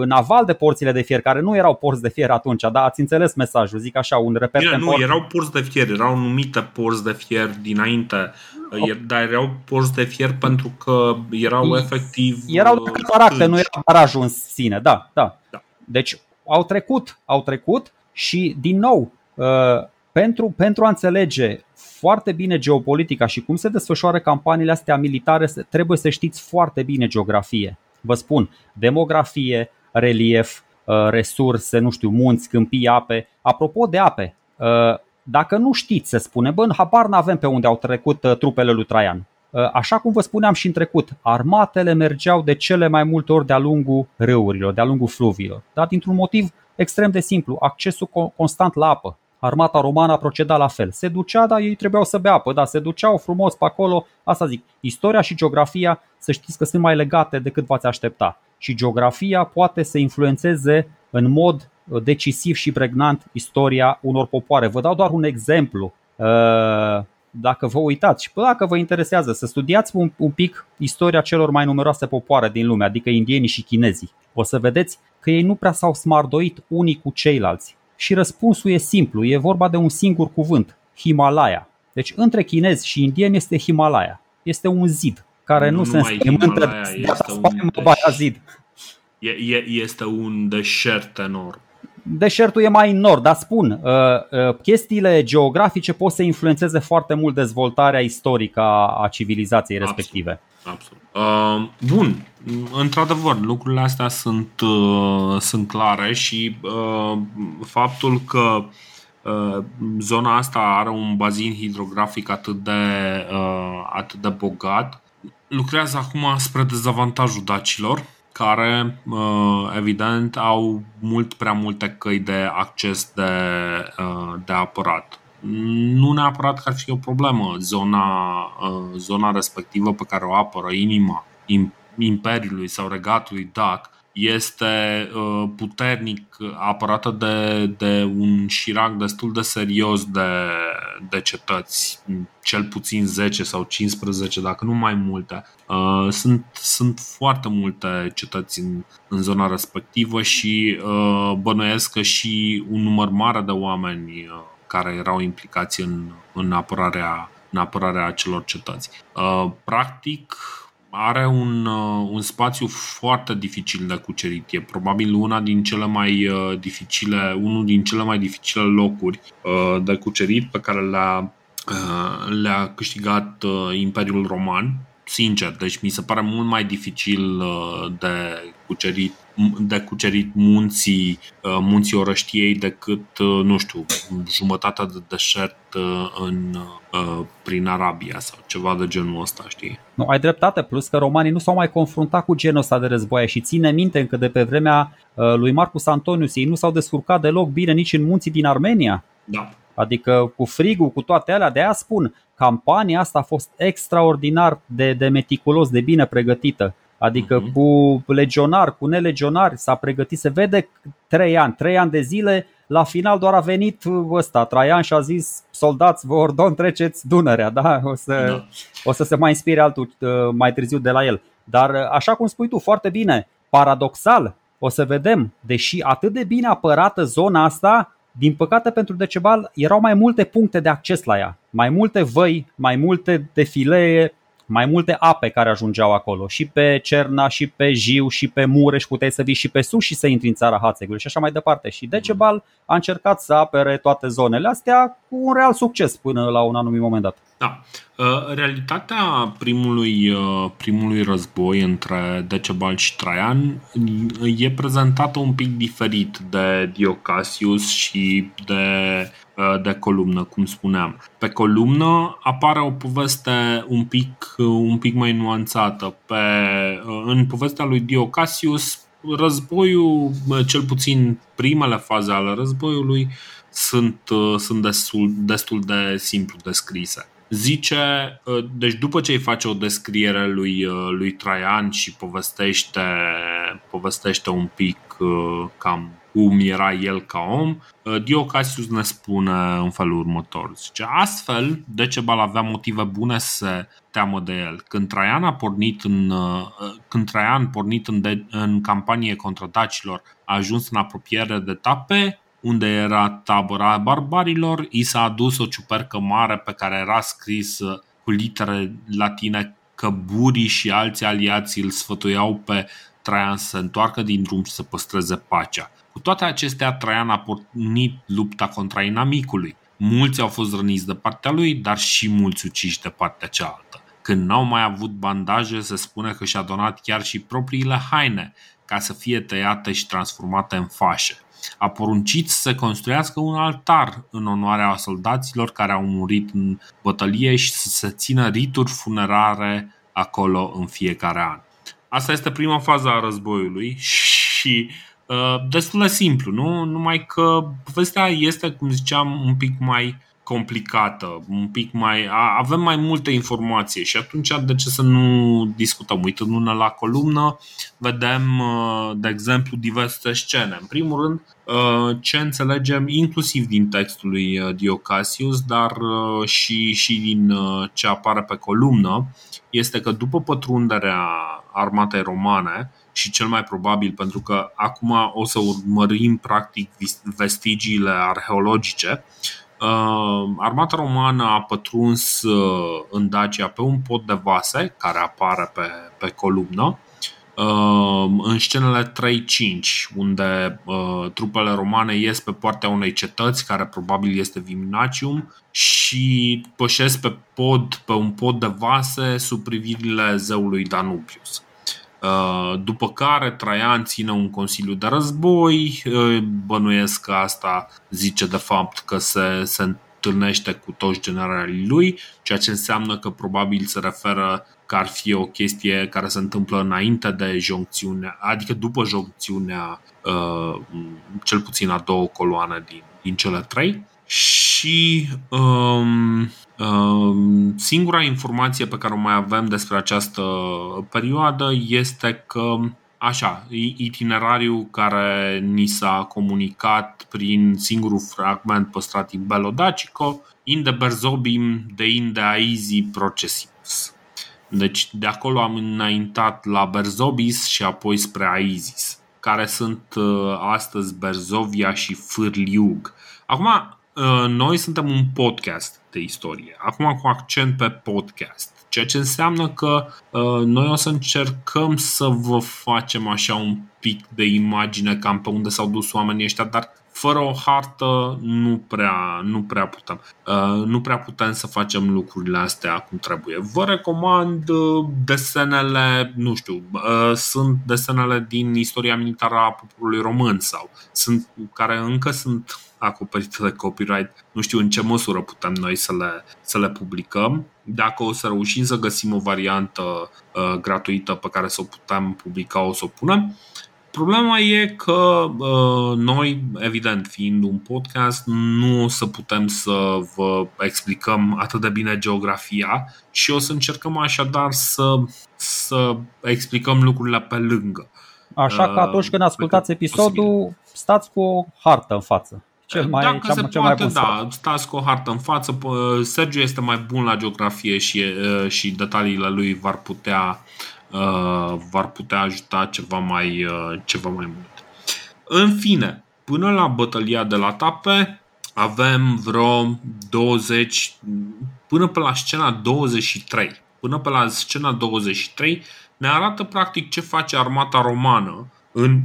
în aval de porțile de fier, care nu erau porți de fier atunci, dar ați înțeles mesajul, zic așa, un reper Bine, Nu, erau porți de fier, erau numite porți de fier dinainte, oh. dar erau porți de fier pentru că erau efectiv... Erau de cataracte, nu erau barajul în sine, da, da, da. Deci au trecut, au trecut și din nou, uh, pentru, pentru a înțelege foarte bine geopolitica și cum se desfășoară campaniile astea militare, trebuie să știți foarte bine geografie. Vă spun, demografie, relief, uh, resurse, nu știu, munți, câmpii, ape. Apropo de ape, uh, dacă nu știți, se spune, bă, în habar n-avem pe unde au trecut uh, trupele lui Traian. Așa cum vă spuneam și în trecut, armatele mergeau de cele mai multe ori de-a lungul râurilor, de-a lungul fluviilor, dar dintr-un motiv extrem de simplu, accesul constant la apă. Armata romană a procedat la fel. Se ducea, dar ei trebuiau să bea apă, dar se duceau frumos pe acolo. Asta zic, istoria și geografia, să știți că sunt mai legate decât v-ați aștepta. Și geografia poate să influențeze în mod uh, decisiv și pregnant istoria unor popoare. Vă dau doar un exemplu. Uh, dacă vă uitați și dacă vă interesează să studiați un, un pic istoria celor mai numeroase popoare din lume, adică indienii și chinezii, o să vedeți că ei nu prea s-au smardoit unii cu ceilalți. Și răspunsul e simplu, e vorba de un singur cuvânt, Himalaya. Deci între chinezi și indieni este Himalaya. Este un zid care nu, nu se înspăimântă de zid. E, e, este un deșert enorm. Deșertul e mai în nord, dar spun, uh, uh, chestiile geografice pot să influențeze foarte mult dezvoltarea istorică a, a civilizației respective. Absolut. Uh, bun, într-adevăr, lucrurile astea sunt, uh, sunt clare și uh, faptul că uh, zona asta are un bazin hidrografic atât de, uh, atât de bogat lucrează acum spre dezavantajul dacilor care uh, evident au mult prea multe căi de acces de, uh, de apărat. Nu neapărat că ar fi o problemă zona, uh, zona respectivă pe care o apără inima Imperiului sau regatului Dac este uh, puternic apărată de, de un șirac destul de serios de, de cetăți, cel puțin 10 sau 15, dacă nu mai multe. Uh, sunt, sunt foarte multe cetăți în, în zona respectivă și bănuiesc că și un număr mare de oameni care erau implicați în, în, apărarea, în apărarea acelor cetăți. Uh, practic, are un, uh, un spațiu foarte dificil de cucerit. E probabil una din cele mai uh, dificile, unul din cele mai dificile locuri de cucerit pe care le-a, le-a câștigat Imperiul Roman. Sincer, deci mi se pare mult mai dificil de cucerit de cucerit munții, uh, munții orăștiei decât, uh, nu știu, jumătatea de deșert uh, în, prin Arabia sau ceva de genul ăsta, știi? Nu, ai dreptate, plus că romanii nu s-au mai confruntat cu genul ăsta de războaie și ține minte încă de pe vremea lui Marcus Antonius, ei nu s-au descurcat deloc bine nici în munții din Armenia. Da. Adică cu frigul, cu toate alea, de aia spun, campania asta a fost extraordinar de, de meticulos, de bine pregătită Adică uh-huh. cu legionari, cu nelegionari s-a pregătit, se vede trei ani, trei ani de zile, la final doar a venit ăsta, Traian și a zis soldați, vă ordon, treceți Dunărea, da? O să, da. o să se mai inspire altul uh, mai târziu de la el. Dar uh, așa cum spui tu, foarte bine, paradoxal, o să vedem, deși atât de bine apărată zona asta, din păcate pentru Decebal erau mai multe puncte de acces la ea, mai multe văi, mai multe defilee, mai multe ape care ajungeau acolo, și pe Cerna, și pe Jiu, și pe Mureș, puteai să vii și pe sus și să intri în țara Hațegului și așa mai departe. Și Decebal a încercat să apere toate zonele astea cu un real succes până la un anumit moment dat. Da. Uh, realitatea primului, uh, primului război între Decebal și Traian e prezentată un pic diferit de Diocasius și de, uh, de columnă, cum spuneam. Pe columnă apare o poveste un pic, un pic mai nuanțată. Pe, în povestea lui Diocasius, războiul, cel puțin primele faze ale războiului, sunt, sunt destul, destul de simplu descrise zice, ă, deci după ce îi face o descriere lui, ă, lui Traian și povestește, povestește un pic ă, cam cum era el ca om, Diocasius ne spune în felul următor. Zice, astfel, Decebal avea motive bune să se teamă de el. Când Traian a pornit în, când Traian pornit în, de, în campanie contra dacilor a ajuns în apropiere de tape, unde era tabăra barbarilor, i s-a adus o ciupercă mare pe care era scris uh, cu litere latine că burii și alți aliați îl sfătuiau pe Traian să se întoarcă din drum și să păstreze pacea. Cu toate acestea, Traian a pornit lupta contra inamicului. Mulți au fost răniți de partea lui, dar și mulți uciși de partea cealaltă. Când n-au mai avut bandaje, se spune că și-a donat chiar și propriile haine ca să fie tăiate și transformate în fașe a poruncit să se construiască un altar în onoarea soldaților care au murit în bătălie și să se țină rituri funerare acolo în fiecare an. Asta este prima fază a războiului și uh, destul de simplu, nu? Numai că povestea este, cum ziceam, un pic mai complicată, un pic mai. avem mai multe informații și atunci de ce să nu discutăm? Uitându-ne la columnă, vedem, uh, de exemplu, diverse scene. În primul rând, uh, ce înțelegem inclusiv din textul lui uh, Diocasius, dar și, și din ce apare pe columnă, este că după pătrunderea armatei romane, și cel mai probabil pentru că acum o să urmărim practic vestigiile arheologice, Uh, armata romană a pătruns uh, în Dacia pe un pod de vase care apare pe, pe columnă uh, în scenele 3-5 unde trupele romane ies pe partea unei cetăți care probabil este Viminacium și pășesc pe pod, pe un pod de vase sub privirile zeului Danubius. Uh, după care Traian ține un consiliu de război, uh, bănuiesc că asta zice de fapt că se, se întâlnește cu toți generalii lui, ceea ce înseamnă că probabil se referă că ar fi o chestie care se întâmplă înainte de joncțiunea, adică după joncțiunea uh, cel puțin a două coloane din, din cele trei. Și um, um, singura informație pe care o mai avem despre această perioadă este că Așa, itinerariul care ni s-a comunicat prin singurul fragment păstrat în Belodacico, inde Berzobim de inde Aizi procesimus. Deci de acolo am înaintat la Berzobis și apoi spre Aizis, care sunt uh, astăzi Berzovia și Fârliug. Acum, Uh, noi suntem un podcast de istorie, acum cu accent pe podcast, ceea ce înseamnă că uh, noi o să încercăm să vă facem așa un pic de imagine cam pe unde s-au dus oamenii ăștia, dar fără o hartă nu prea, nu prea putem. Uh, nu prea putem să facem lucrurile astea cum trebuie. Vă recomand uh, desenele, nu știu, uh, sunt desenele din istoria militară a poporului român sau sunt care încă sunt acoperite de copyright. Nu știu în ce măsură putem noi să le, să le publicăm. Dacă o să reușim să găsim o variantă uh, gratuită pe care să o putem publica, o să o punem. Problema e că uh, noi, evident, fiind un podcast, nu o să putem să vă explicăm atât de bine geografia și o să încercăm așadar să, să explicăm lucrurile pe lângă. Așa că atunci când ascultați episodul, posibil. stați cu o hartă în față. Cel mai, Dacă cea, se cel poate, mai bun da, stați cu o hartă în față. Sergiu este mai bun la geografie și, și detaliile lui v-ar putea, v-ar putea ajuta ceva mai, ceva mai mult. În fine, până la bătălia de la Tape avem vreo 20, până pe la scena 23. Până pe la scena 23 ne arată practic ce face armata romană în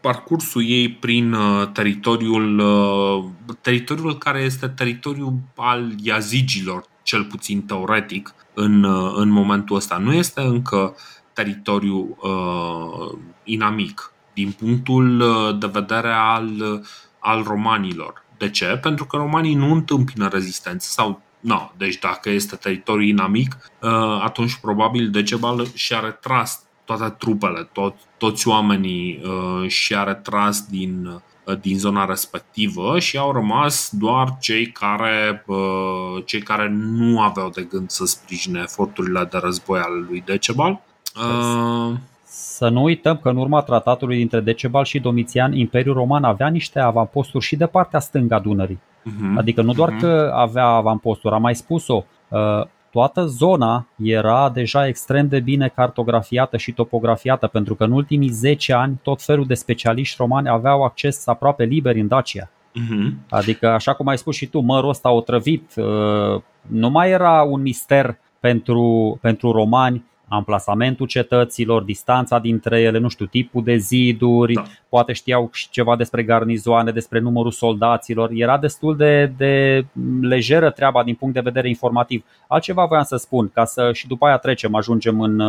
parcursul ei prin uh, teritoriul, uh, teritoriul care este teritoriul al yazigilor, cel puțin teoretic, în, uh, în momentul ăsta. Nu este încă teritoriu uh, inamic din punctul de vedere al, al romanilor. De ce? Pentru că romanii nu întâmpină rezistență sau No, deci dacă este teritoriu inamic, atunci probabil Decebal și-a retras toate trupele, tot, toți oamenii uh, și-a retras din, uh, din zona respectivă și au rămas doar cei care, uh, cei care nu aveau de gând să sprijine eforturile de război ale lui Decebal. Uh, să nu uităm că în urma tratatului dintre Decebal și Domitian, Imperiul Roman avea niște avamposturi și de partea stângă a Dunării. Uh-huh. Adică nu doar uh-huh. că avea avamposturi, am mai spus-o, uh, toată zona era deja extrem de bine cartografiată și topografiată, pentru că în ultimii 10 ani tot felul de specialiști romani aveau acces aproape liber în Dacia. Uh-huh. Adică, așa cum ai spus și tu, mărul ăsta otrăvit uh, nu mai era un mister pentru, pentru romani amplasamentul cetăților, distanța dintre ele, nu știu, tipul de ziduri, da. poate știau și ceva despre garnizoane, despre numărul soldaților. Era destul de, de lejeră treaba din punct de vedere informativ. Altceva voiam să spun, ca să și după aia trecem, ajungem în,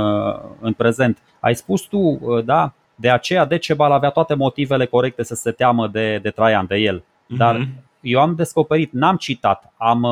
în prezent. Ai spus tu, da, de aceea Decebal avea toate motivele corecte să se teamă de, de Traian, de el. Dar mm-hmm. eu am descoperit, n-am citat, am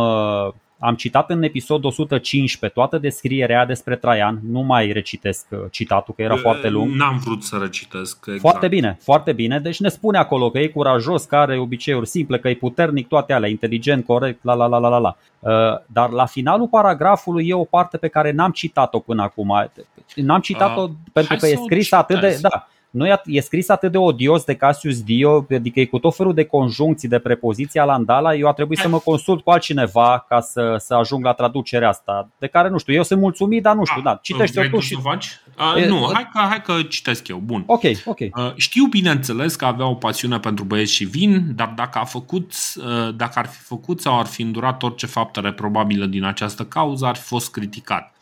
am citat în episodul 115 toată descrierea despre Traian, nu mai recitesc uh, citatul că era foarte lung. N-am vrut să recitesc. Exact. Foarte bine, foarte bine. Deci ne spune acolo că e curajos, că are obiceiuri simple, că e puternic, toate alea, inteligent, corect, la la la la la la. Uh, dar la finalul paragrafului e o parte pe care n-am citat-o până acum. N-am citat-o uh, pentru că e scris atât de. Da, nu e, e scris atât de odios de Cassius Dio, adică e cu tot felul de conjuncții de prepoziția la Andala, eu a trebuit să mă consult cu altcineva ca să, să ajung la traducerea asta, de care nu știu, eu sunt mulțumit, dar nu știu, a, da, citește-o tu și... Faci? A, e, nu, hai că, hai că citesc eu, bun. Ok, ok. Știu bineînțeles că avea o pasiune pentru băieți și vin, dar dacă, a făcut, dacă ar fi făcut sau ar fi îndurat orice faptă reprobabilă din această cauză, ar fi fost criticat.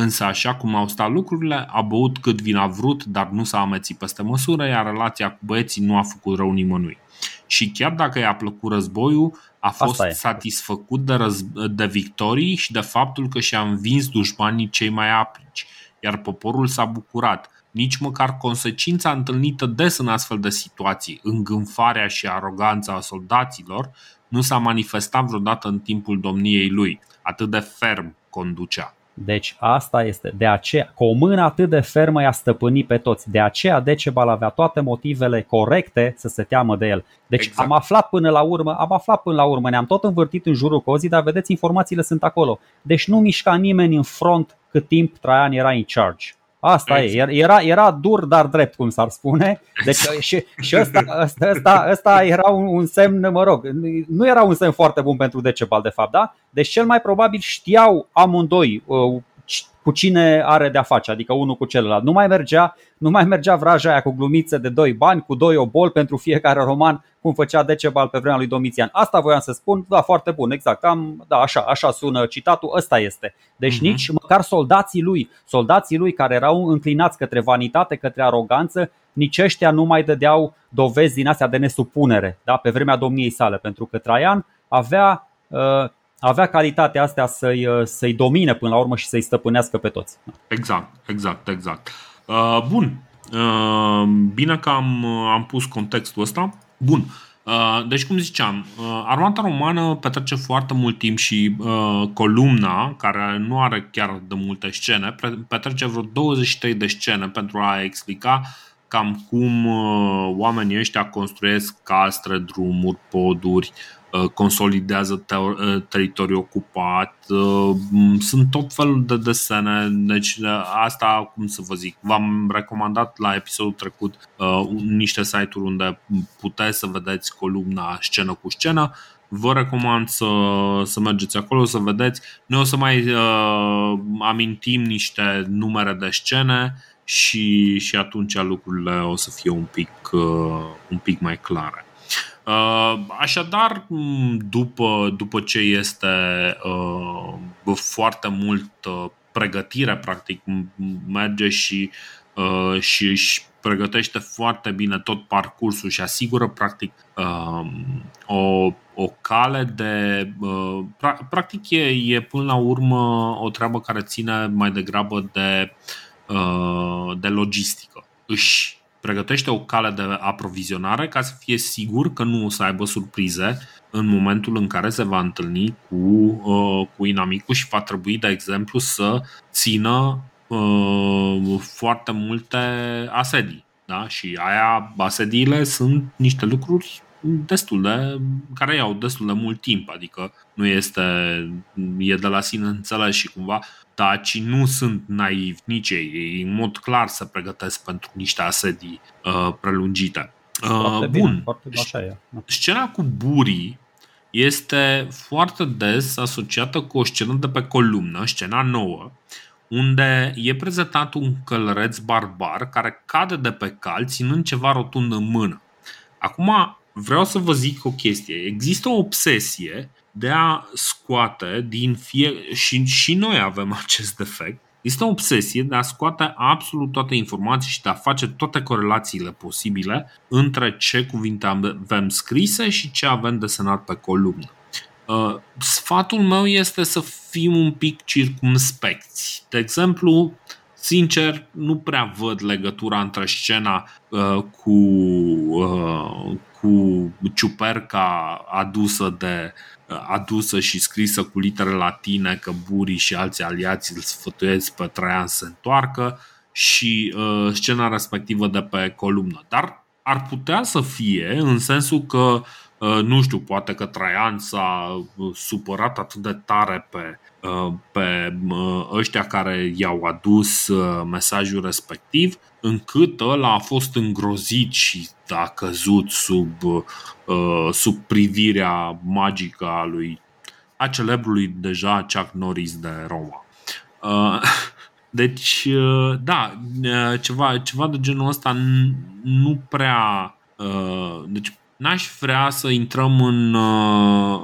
Însă, așa cum au stat lucrurile, a băut cât vin a vrut, dar nu s-a amețit peste măsură, iar relația cu băieții nu a făcut rău nimănui. Și chiar dacă i-a plăcut războiul, a fost satisfăcut de, răz- de victorii și de faptul că și-a învins dușmanii cei mai aplici, iar poporul s-a bucurat. Nici măcar consecința întâlnită des în astfel de situații, îngânfarea și aroganța a soldaților, nu s-a manifestat vreodată în timpul domniei lui. Atât de ferm conducea. Deci asta este. De aceea, cu o mână atât de fermă i-a stăpânit pe toți. De aceea Decebal avea toate motivele corecte să se teamă de el. Deci exact. am aflat până la urmă, am aflat până la urmă, ne-am tot învârtit în jurul cozii, dar vedeți, informațiile sunt acolo. Deci nu mișca nimeni în front cât timp Traian era în charge. Asta exact. e, era, era dur, dar drept, cum s-ar spune. Deci, și, și ăsta, ăsta, ăsta, ăsta era un, un semn, mă rog, nu era un semn foarte bun pentru Decebal, de fapt, da? Deci cel mai probabil știau amândoi uh, cu cine are de-a face, adică unul cu celălalt. Nu mai mergea, nu mai mergea vraja aia cu glumițe de doi bani, cu doi obol pentru fiecare roman, cum făcea Decebal pe vremea lui Domitian. Asta voiam să spun, da, foarte bun, exact. Am, da, așa, așa sună citatul, ăsta este. Deci uh-huh. nici măcar soldații lui, soldații lui care erau înclinați către vanitate, către aroganță, nici ăștia nu mai dădeau dovezi din astea de nesupunere, da, pe vremea domniei sale, pentru că Traian avea uh, avea calitatea astea să-i, uh, să-i domine până la urmă și să-i stăpânească pe toți. Exact, exact, exact. Uh, bun, uh, bine că am, uh, am pus contextul ăsta. Bun, uh, deci cum ziceam, uh, armata romană petrece foarte mult timp și uh, columna, care nu are chiar de multe scene, petrece vreo 23 de scene pentru a explica cam cum oamenii ăștia construiesc castre, drumuri, poduri, consolidează teritoriul ocupat. Sunt tot felul de desene, deci asta, cum să vă zic, v-am recomandat la episodul trecut niște site-uri unde puteți să vedeți columna scenă cu scenă vă recomand să, să mergeți acolo să vedeți. Noi o să mai uh, amintim niște numere de scene și, și atunci lucrurile o să fie un pic, uh, un pic mai clare. Uh, așadar, după, după ce este uh, foarte mult uh, pregătire, practic, merge și, uh, și își pregătește foarte bine tot parcursul și asigură, practic, uh, o o cale de. Uh, practic, e, e până la urmă o treabă care ține mai degrabă de, uh, de logistică. Își pregătește o cale de aprovizionare ca să fie sigur că nu o să aibă surprize în momentul în care se va întâlni cu, uh, cu inamicul și va trebui, de exemplu, să țină foarte multe asedii. Da? Și aia, asediile sunt niște lucruri destul de, care iau destul de mult timp, adică nu este, e de la sine înțeles și cumva dacii nu sunt naivi nici ei, ei în mod clar se pregătesc pentru niște asedii uh, prelungite. Uh, bun, bine, foarte așa e. Da. Scena cu burii este foarte des asociată cu o scenă de pe columnă, scena nouă, unde e prezentat un călăreț barbar care cade de pe cal ținând ceva rotund în mână. Acum, vreau să vă zic o chestie. Există o obsesie de a scoate din fie și, și noi avem acest defect. Este o obsesie de a scoate absolut toate informații și de a face toate corelațiile posibile între ce cuvinte avem scrise și ce avem desenat pe columnă. Uh, sfatul meu este să fim un pic circumspecți. De exemplu, sincer, nu prea văd legătura între scena uh, cu, uh, cu ciuperca adusă de adusă și scrisă cu litere latine că Burii și alții aliați îl sfătuiesc pe Traian să se întoarcă și uh, scena respectivă de pe columnă. Dar ar putea să fie în sensul că uh, nu știu, poate că Traian s-a supărat atât de tare pe Uh, pe uh, ăștia care i-au adus uh, mesajul respectiv, încât ăla a fost îngrozit și a căzut sub, sub privirea magică a lui a celebrului deja Chuck Norris de Roma. Deci, da, ceva, ceva de genul ăsta nu prea. Deci, n-aș vrea să intrăm în,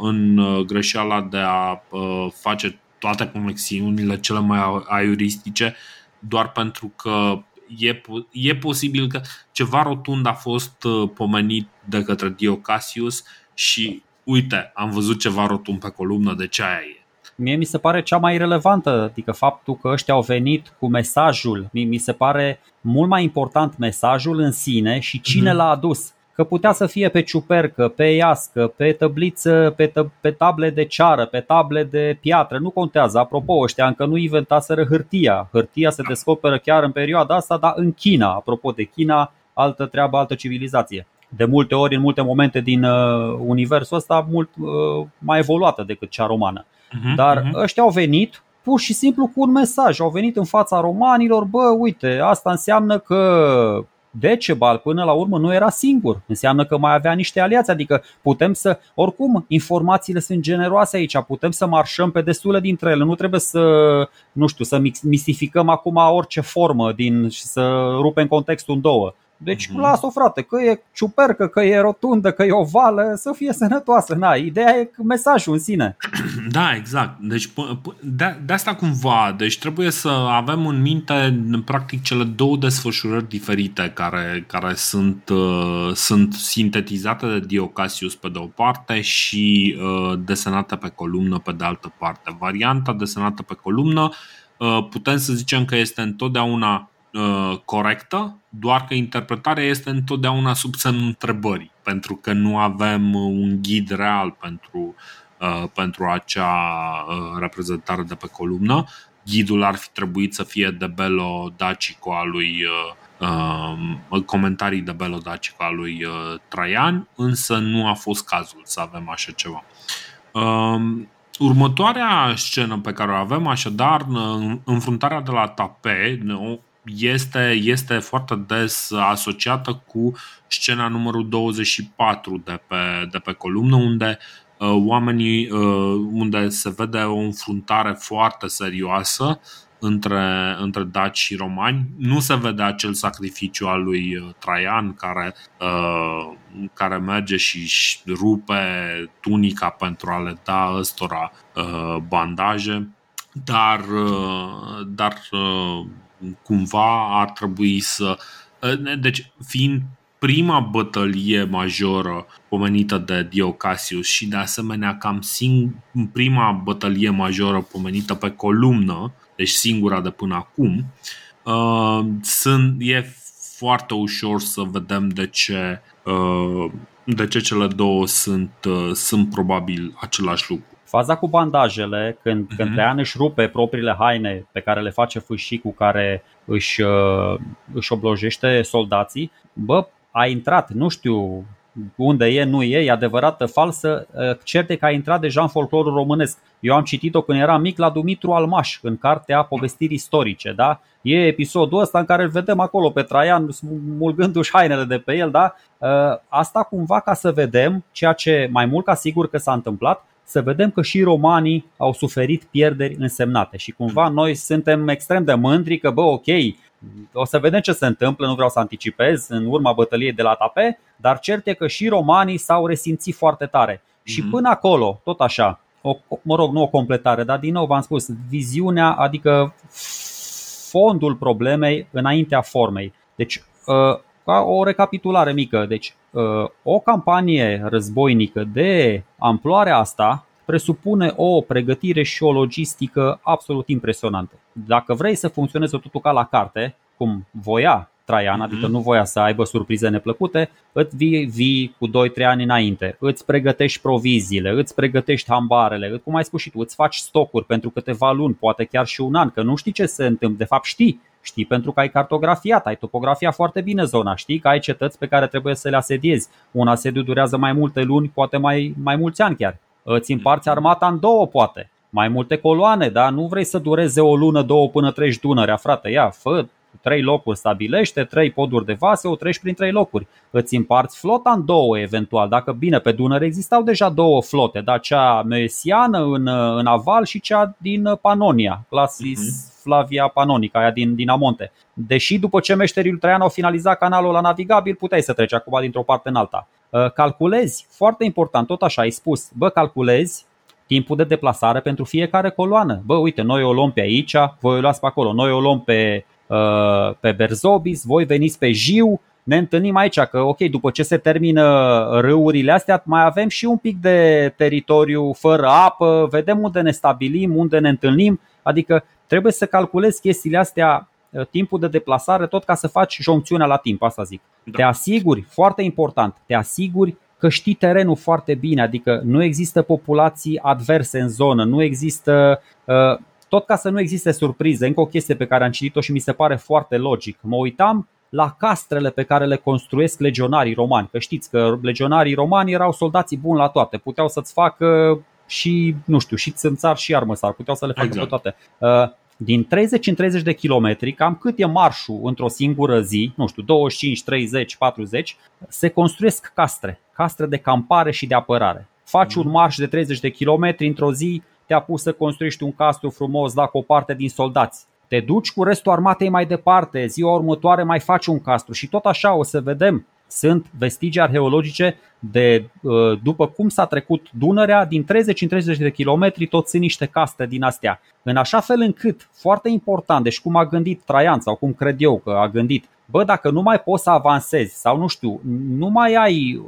în greșeala de a face toate conexiunile cele mai aiuristice doar pentru că e, e posibil că ceva rotund a fost uh, pomenit de către Diocasius și uite, am văzut ceva rotund pe columnă, de ce aia e? Mie mi se pare cea mai relevantă, adică faptul că ăștia au venit cu mesajul. Mi se pare mult mai important mesajul în sine și cine mm-hmm. l-a adus că putea să fie pe ciupercă, pe iască, pe tăbliță, pe, tă, pe table de ceară, pe table de piatră, nu contează. Apropo, ăștia încă nu inventaseră hârtia. Hârtia se descoperă chiar în perioada asta, dar în China. Apropo de China, altă treabă, altă civilizație. De multe ori, în multe momente din uh, universul ăsta, mult uh, mai evoluată decât cea romană. Uh-huh, Dar uh-huh. ăștia au venit pur și simplu cu un mesaj. Au venit în fața romanilor, bă, uite, asta înseamnă că Decebal până la urmă nu era singur. Înseamnă că mai avea niște aliați, adică putem să, oricum, informațiile sunt generoase aici, putem să marșăm pe destule dintre ele. Nu trebuie să, nu știu, să mistificăm acum orice formă din, și să rupem contextul în două. Deci uh-huh. las-o frate, că e ciupercă, că e rotundă, că e ovală, să fie sănătoasă. Na, ideea e mesajul în sine. Da, exact. Deci de, de asta cumva, deci trebuie să avem în minte practic cele două desfășurări diferite care, care sunt, uh, sunt sintetizate de Diocasius pe de o parte și uh, desenate pe columnă pe de altă parte. Varianta desenată pe columnă uh, putem să zicem că este întotdeauna Uh, corectă, doar că interpretarea este întotdeauna sub semnul întrebării, pentru că nu avem un ghid real pentru, uh, pentru acea uh, reprezentare de pe columnă. ghidul ar fi trebuit să fie de Belo Dacico al lui uh, comentarii de Belo Dacico al lui uh, Traian, însă nu a fost cazul să avem așa ceva. Uh, următoarea scenă pe care o avem, așadar, înfruntarea de la tape, este, este foarte des asociată cu scena numărul 24 de pe, de pe columnă, unde uh, oamenii, uh, unde se vede o înfruntare foarte serioasă între, între daci și romani. Nu se vede acel sacrificiu al lui uh, Traian care, uh, care merge și rupe tunica pentru a le da ăstora uh, bandaje, dar, uh, dar uh, cumva ar trebui să. Uh, deci, fiind prima bătălie majoră pomenită de Diocasius și de asemenea cam sing- prima bătălie majoră pomenită pe columnă, deci singura de până acum, uh, sunt, e foarte ușor să vedem de ce, uh, de ce cele două sunt, uh, sunt probabil același lucru. Faza cu bandajele, când, uh-huh. când Traian își rupe propriile haine pe care le face fâșii cu care își, uh, își oblojește soldații, bă, a intrat, nu știu unde e, nu e, e adevărată, falsă, uh, certe că a intrat deja în folclorul românesc. Eu am citit-o când eram mic la Dumitru Almaș, în cartea Povestiri istorice, da? E episodul ăsta în care îl vedem acolo pe Traian mulgându-și hainele de pe el, da? Uh, asta cumva ca să vedem ceea ce mai mult ca sigur că s-a întâmplat, să vedem că și romanii au suferit pierderi însemnate și cumva noi suntem extrem de mândri că, bă, ok, o să vedem ce se întâmplă, nu vreau să anticipez în urma bătăliei de la Tape, dar cert e că și romanii s-au resimțit foarte tare. Mm-hmm. Și mhm. până acolo, tot așa, o, mă rog, nu o completare, dar din nou v-am spus, viziunea, adică fondul problemei înaintea formei. Deci, uh, ca o recapitulare mică, deci uh, o campanie războinică de amploarea asta presupune o pregătire și o logistică absolut impresionantă. Dacă vrei să funcționeze totul ca la carte, cum voia Traian, mm-hmm. adică nu voia să aibă surprize neplăcute, îți vii, vii cu 2-3 ani înainte, îți pregătești proviziile, îți pregătești hambarele, cum ai spus și tu, îți faci stocuri pentru câteva luni, poate chiar și un an, că nu știi ce se întâmplă, de fapt știi, Știi pentru că ai cartografiat, ai topografia foarte bine zona, știi că ai cetăți pe care trebuie să le asediezi. Un asediu durează mai multe luni, poate mai, mai mulți ani chiar. Îți împarți armata în două, poate. Mai multe coloane, dar nu vrei să dureze o lună, două până treci Dunărea, frate. Ia, fă trei locuri stabilește, trei poduri de vase, o treci prin trei locuri. Îți împarți flota în două eventual, dacă bine, pe Dunăre existau deja două flote, da, cea mesiană în, în aval și cea din Panonia, clasis uh-huh. Flavia Panonica, aia din, din Amonte. Deși după ce meșterii Traian au finalizat canalul la navigabil, puteai să treci acum dintr-o parte în alta. Uh, calculezi, foarte important, tot așa ai spus, bă, calculezi timpul de deplasare pentru fiecare coloană. Bă, uite, noi o luăm pe aici, voi o luați pe acolo, noi o luăm pe, uh, pe Berzobis, voi veniți pe Jiu, ne întâlnim aici, că ok, după ce se termină râurile astea, mai avem și un pic de teritoriu fără apă, vedem unde ne stabilim, unde ne întâlnim, adică trebuie să calculezi chestiile astea Uh, timpul de deplasare tot ca să faci joncțiunea la timp, asta zic. Da. Te asiguri, foarte important, te asiguri că știi terenul foarte bine, adică nu există populații adverse în zonă, nu există uh, tot ca să nu existe surprize. Încă o chestie pe care am citit-o și mi se pare foarte logic. Mă uitam la castrele pe care le construiesc legionarii romani. Că știți că legionarii romani erau soldații buni la toate, puteau să-ți facă și, nu știu, și țânțar și armăsar, puteau să le facă exact. pe toate. Uh, din 30 în 30 de kilometri, cam cât e marșul într-o singură zi, nu știu, 25, 30, 40, se construiesc castre, castre de campare și de apărare. Faci un marș de 30 de kilometri într-o zi, te-a pus să construiești un castru frumos la cu o parte din soldați. Te duci cu restul armatei mai departe, ziua următoare mai faci un castru și tot așa o să vedem sunt vestigii arheologice de uh, după cum s-a trecut Dunărea, din 30 în 30 de kilometri tot sunt niște caste din astea. În așa fel încât, foarte important, deci cum a gândit Traian sau cum cred eu că a gândit, bă, dacă nu mai poți să avansezi sau nu știu, nu mai ai,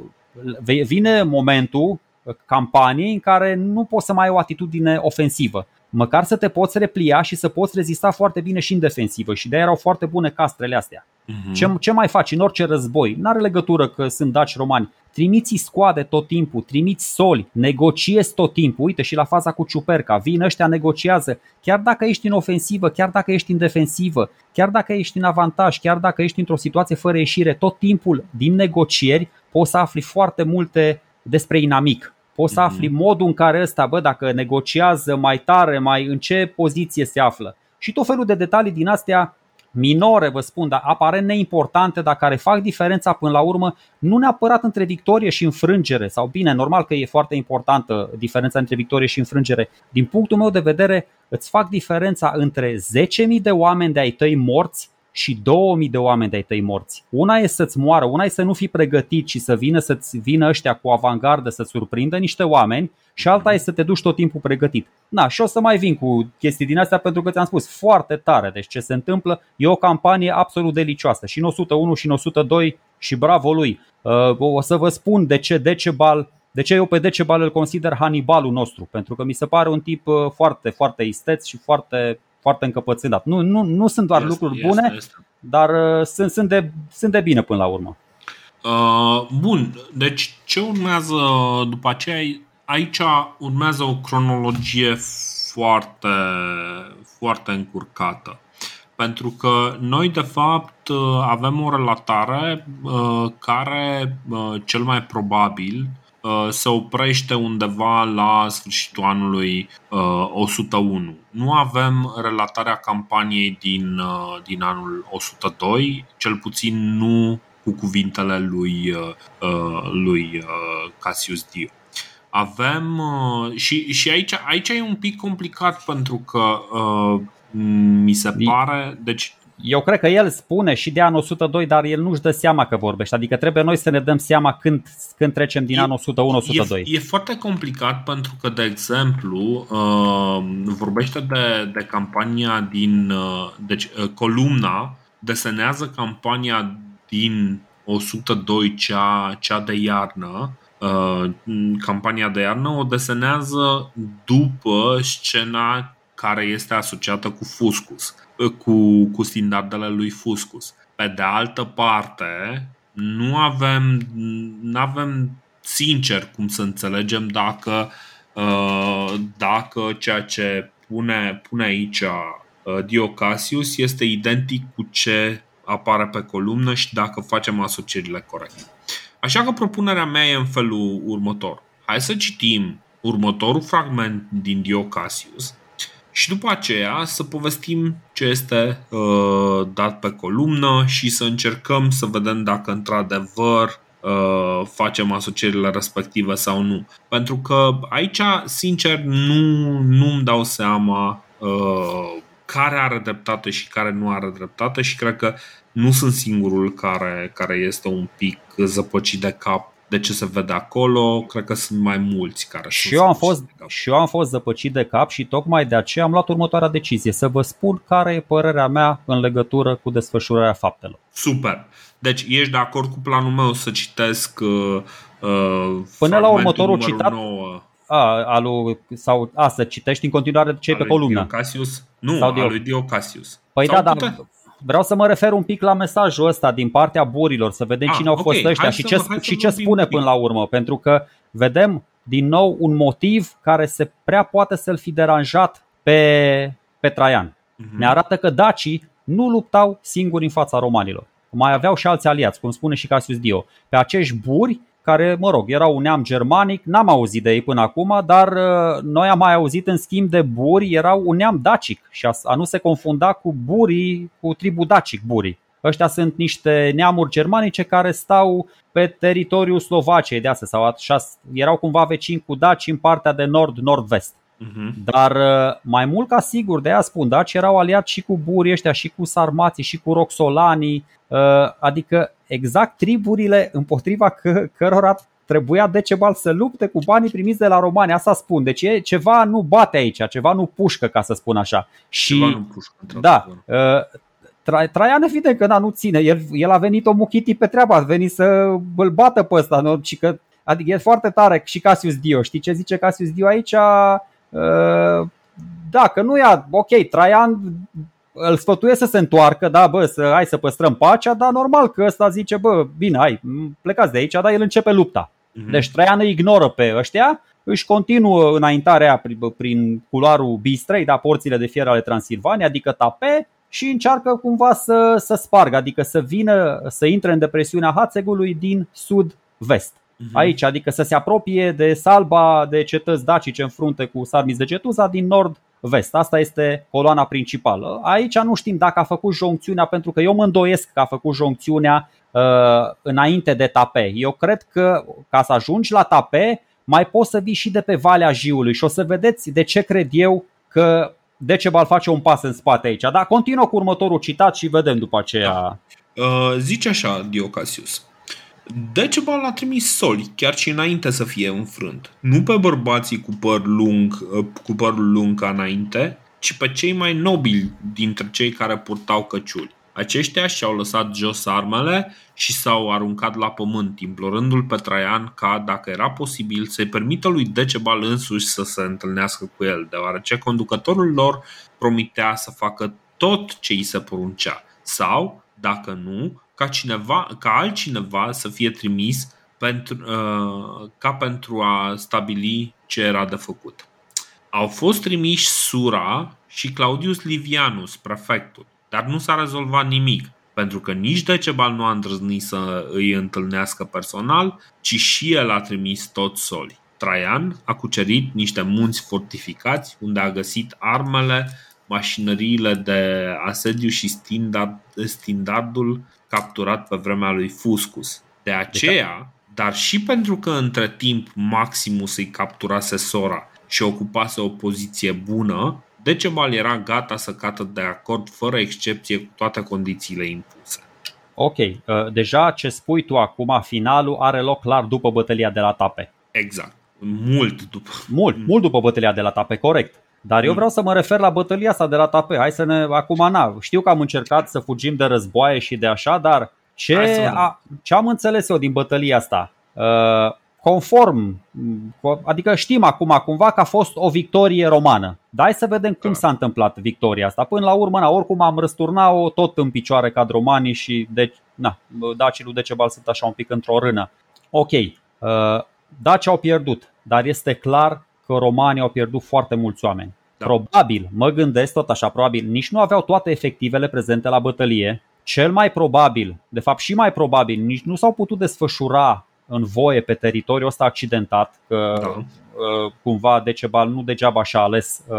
vine momentul campaniei în care nu poți să mai ai o atitudine ofensivă. Măcar să te poți replia și să poți rezista foarte bine și în defensivă și de aia erau foarte bune castrele astea. Uh-huh. Ce, ce mai faci în orice război? N-are legătură că sunt daci romani. Trimiți scoade tot timpul, trimiți soli, negociezi tot timpul. Uite și la faza cu Ciuperca, vin ăștia, negociază. Chiar dacă ești în ofensivă, chiar dacă ești în defensivă, chiar dacă ești în avantaj, chiar dacă ești într-o situație fără ieșire, tot timpul din negocieri poți să afli foarte multe despre inamic. Poți să mhm. afli modul în care ăsta, bă, dacă negociază mai tare, mai în ce poziție se află. Și tot felul de detalii din astea minore, vă spun, dar aparent neimportante, dar care fac diferența până la urmă, nu neapărat între victorie și înfrângere, sau bine, normal că e foarte importantă diferența între victorie și înfrângere. Din punctul meu de vedere, îți fac diferența între 10.000 de oameni de ai tăi morți și 2000 de oameni de-ai tăi morți. Una e să-ți moară, una e să nu fii pregătit și să vină să-ți vină ăștia cu avangardă să surprindă niște oameni și alta e să te duci tot timpul pregătit. Na, și o să mai vin cu chestii din astea pentru că ți-am spus foarte tare. Deci ce se întâmplă e o campanie absolut delicioasă și în 101 și în 102 și bravo lui. Uh, o să vă spun de ce Decebal de ce eu pe Decebal îl consider Hannibalul nostru? Pentru că mi se pare un tip uh, foarte, foarte isteț și foarte foarte încăpățânat. Nu, nu, nu sunt doar este, lucruri bune, este, este. dar uh, sunt, sunt, de, sunt de bine până la urmă. Uh, bun, deci ce urmează după aceea? Aici urmează o cronologie foarte, foarte încurcată. Pentru că noi, de fapt, uh, avem o relatare uh, care, uh, cel mai probabil, Uh, se oprește undeva la sfârșitul anului 101. Uh, nu avem relatarea campaniei din, uh, din anul 102, cel puțin nu cu cuvintele lui, lui Cassius Dio. Avem și, și aici, aici e un pic complicat pentru că mi se pare, deci eu cred că el spune și de anul 102, dar el nu-și dă seama că vorbește. Adică trebuie noi să ne dăm seama când, când trecem din e, anul 101-102. E, e foarte complicat pentru că, de exemplu, uh, vorbește de, de campania din. Uh, deci, uh, columna desenează campania din 102, cea, cea de iarnă. Uh, campania de iarnă o desenează după scena care este asociată cu Fuscus cu, cu standardele lui Fuscus. Pe de altă parte, nu avem, nu avem sincer cum să înțelegem dacă, uh, dacă ceea ce pune, pune aici uh, Diocasius este identic cu ce apare pe columnă și dacă facem asocierile corecte. Așa că propunerea mea e în felul următor. Hai să citim următorul fragment din Diocasius și după aceea să povestim ce este uh, dat pe columnă și să încercăm să vedem dacă într-adevăr uh, facem asocierile respective sau nu. Pentru că aici, sincer, nu, nu-mi dau seama uh, care are dreptate și care nu are dreptate și cred că nu sunt singurul care, care este un pic zăpăcit de cap de ce se vede acolo, cred că sunt mai mulți care și eu am fost Și eu am fost zăpăcit de cap și tocmai de aceea am luat următoarea decizie, să vă spun care e părerea mea în legătură cu desfășurarea faptelor. Super! Deci ești de acord cu planul meu să citesc uh, uh, Până la următorul citat, 9. A, alu, sau, a, să citești în continuare ce pe columnă. Diocasius? Nu, sau al lui Diocasius. Păi sau da, dar Vreau să mă refer un pic la mesajul ăsta din partea burilor, să vedem ah, cine au okay. fost ăștia și ce, și ce spune până la urmă, pentru că vedem din nou un motiv care se prea poate să-l fi deranjat pe, pe Traian. Uh-huh. Ne arată că dacii nu luptau singuri în fața romanilor. Mai aveau și alți aliați, cum spune și Cassius Dio. Pe acești buri care, mă rog, erau un neam germanic, n-am auzit de ei până acum, dar uh, noi am mai auzit în schimb de buri, erau un neam dacic și a, a nu se confunda cu burii, cu tribu dacic burii. Ăștia sunt niște neamuri germanice care stau pe teritoriul Slovaciei de astăzi sau așa, erau cumva vecini cu daci în partea de nord-nord-vest. Uh-huh. Dar uh, mai mult ca sigur, de aia spun, daci erau aliați și cu burii ăștia, și cu sarmații, și cu roxolanii, uh, adică exact triburile împotriva că, cărora trebuia Decebal să lupte cu banii primiți de la romani. Asta spun. Deci e, ceva nu bate aici, ceva nu pușcă, ca să spun așa. Și, ceva nu pușcă, da, uh, Traian evident că da, nu ține. El, el a venit o muchiti pe treabă, a venit să îl bată pe ăsta. Nu? Și că, adică e foarte tare și Cassius Dio. Știi ce zice Cassius Dio aici? Uh, da, că nu ia, ok, Traian îl sfătuiesc să se întoarcă, da, bă, să, hai să păstrăm pacea, dar normal că ăsta zice, bă, bine, hai, plecați de aici, dar el începe lupta. Mm-hmm. Deci Traian îi ignoră pe ăștia, își continuă înaintarea prin culoarul B3, da, porțile de fier ale Transilvania, adică tape, și încearcă cumva să, să spargă, adică să vină, să intre în depresiunea Hațegului din sud-vest. Uh-huh. Aici, adică să se apropie de salba de cetăți dacice în frunte cu Sarmis de Getuza din nord-vest. Asta este coloana principală. Aici nu știm dacă a făcut joncțiunea, pentru că eu mă îndoiesc că a făcut joncțiunea uh, înainte de tape. Eu cred că ca să ajungi la tape, mai poți să vii și de pe Valea Jiului și o să vedeți de ce cred eu că Decebal face un pas în spate aici. Dar continuă cu următorul citat și vedem după aceea. Da. Uh, zice așa Diocasius. Decebal a trimis soli, chiar și înainte să fie înfrânt. Nu pe bărbații cu păr lung, uh, cu părul lung ca înainte, ci pe cei mai nobili dintre cei care purtau căciuli. Aceștia și-au lăsat jos armele și s-au aruncat la pământ, implorându-l pe Traian ca, dacă era posibil, să-i permită lui Decebal însuși să se întâlnească cu el, deoarece conducătorul lor promitea să facă tot ce îi se poruncea. Sau, dacă nu, ca, cineva, ca altcineva să fie trimis pentru, uh, ca pentru a stabili ce era de făcut. Au fost trimiși Sura și Claudius Livianus, prefectul, dar nu s-a rezolvat nimic, pentru că nici Decebal nu a îndrăznit să îi întâlnească personal, ci și el a trimis tot soli. Traian a cucerit niște munți fortificați unde a găsit armele, mașinăriile de asediu și stindard, stindardul capturat pe vremea lui Fuscus. De aceea, dar și pentru că între timp Maximus îi capturase sora și ocupase o poziție bună, Decebal era gata să cată de acord fără excepție cu toate condițiile impuse. Ok, uh, deja ce spui tu acum, finalul are loc clar după bătălia de la Tape. Exact, mult după. Mult, mult după bătălia de la Tape, corect. Dar eu mm. vreau să mă refer la bătălia asta de la Tape. Hai să ne. Acum, na, știu că am încercat să fugim de războaie și de așa, dar ce, a, ce am înțeles eu din bătălia asta? Uh, conform, adică știm acum cumva că a fost o victorie romană. Dar hai să vedem cum da. s-a întâmplat victoria asta. Până la urmă, na, oricum am răsturnat-o tot în picioare ca romanii și de, na, dacii lui Decebal sunt așa un pic într-o rână. Ok, uh, dacii au pierdut, dar este clar că romanii au pierdut foarte mulți oameni. Da. Probabil, mă gândesc tot așa, probabil, nici nu aveau toate efectivele prezente la bătălie. Cel mai probabil, de fapt și mai probabil, nici nu s-au putut desfășura în voie pe teritoriul ăsta accidentat, că da. Uh, cumva Decebal nu degeaba și-a ales uh,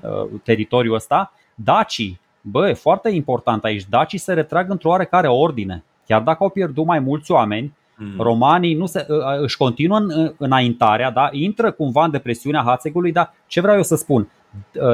uh, teritoriul ăsta. Dacii, bă, e foarte important aici, dacii se retrag într-o oarecare ordine. Chiar dacă au pierdut mai mulți oameni, mm. romanii nu se, își continuă în, înaintarea, da? intră cumva în depresiunea Hațegului, dar ce vreau eu să spun?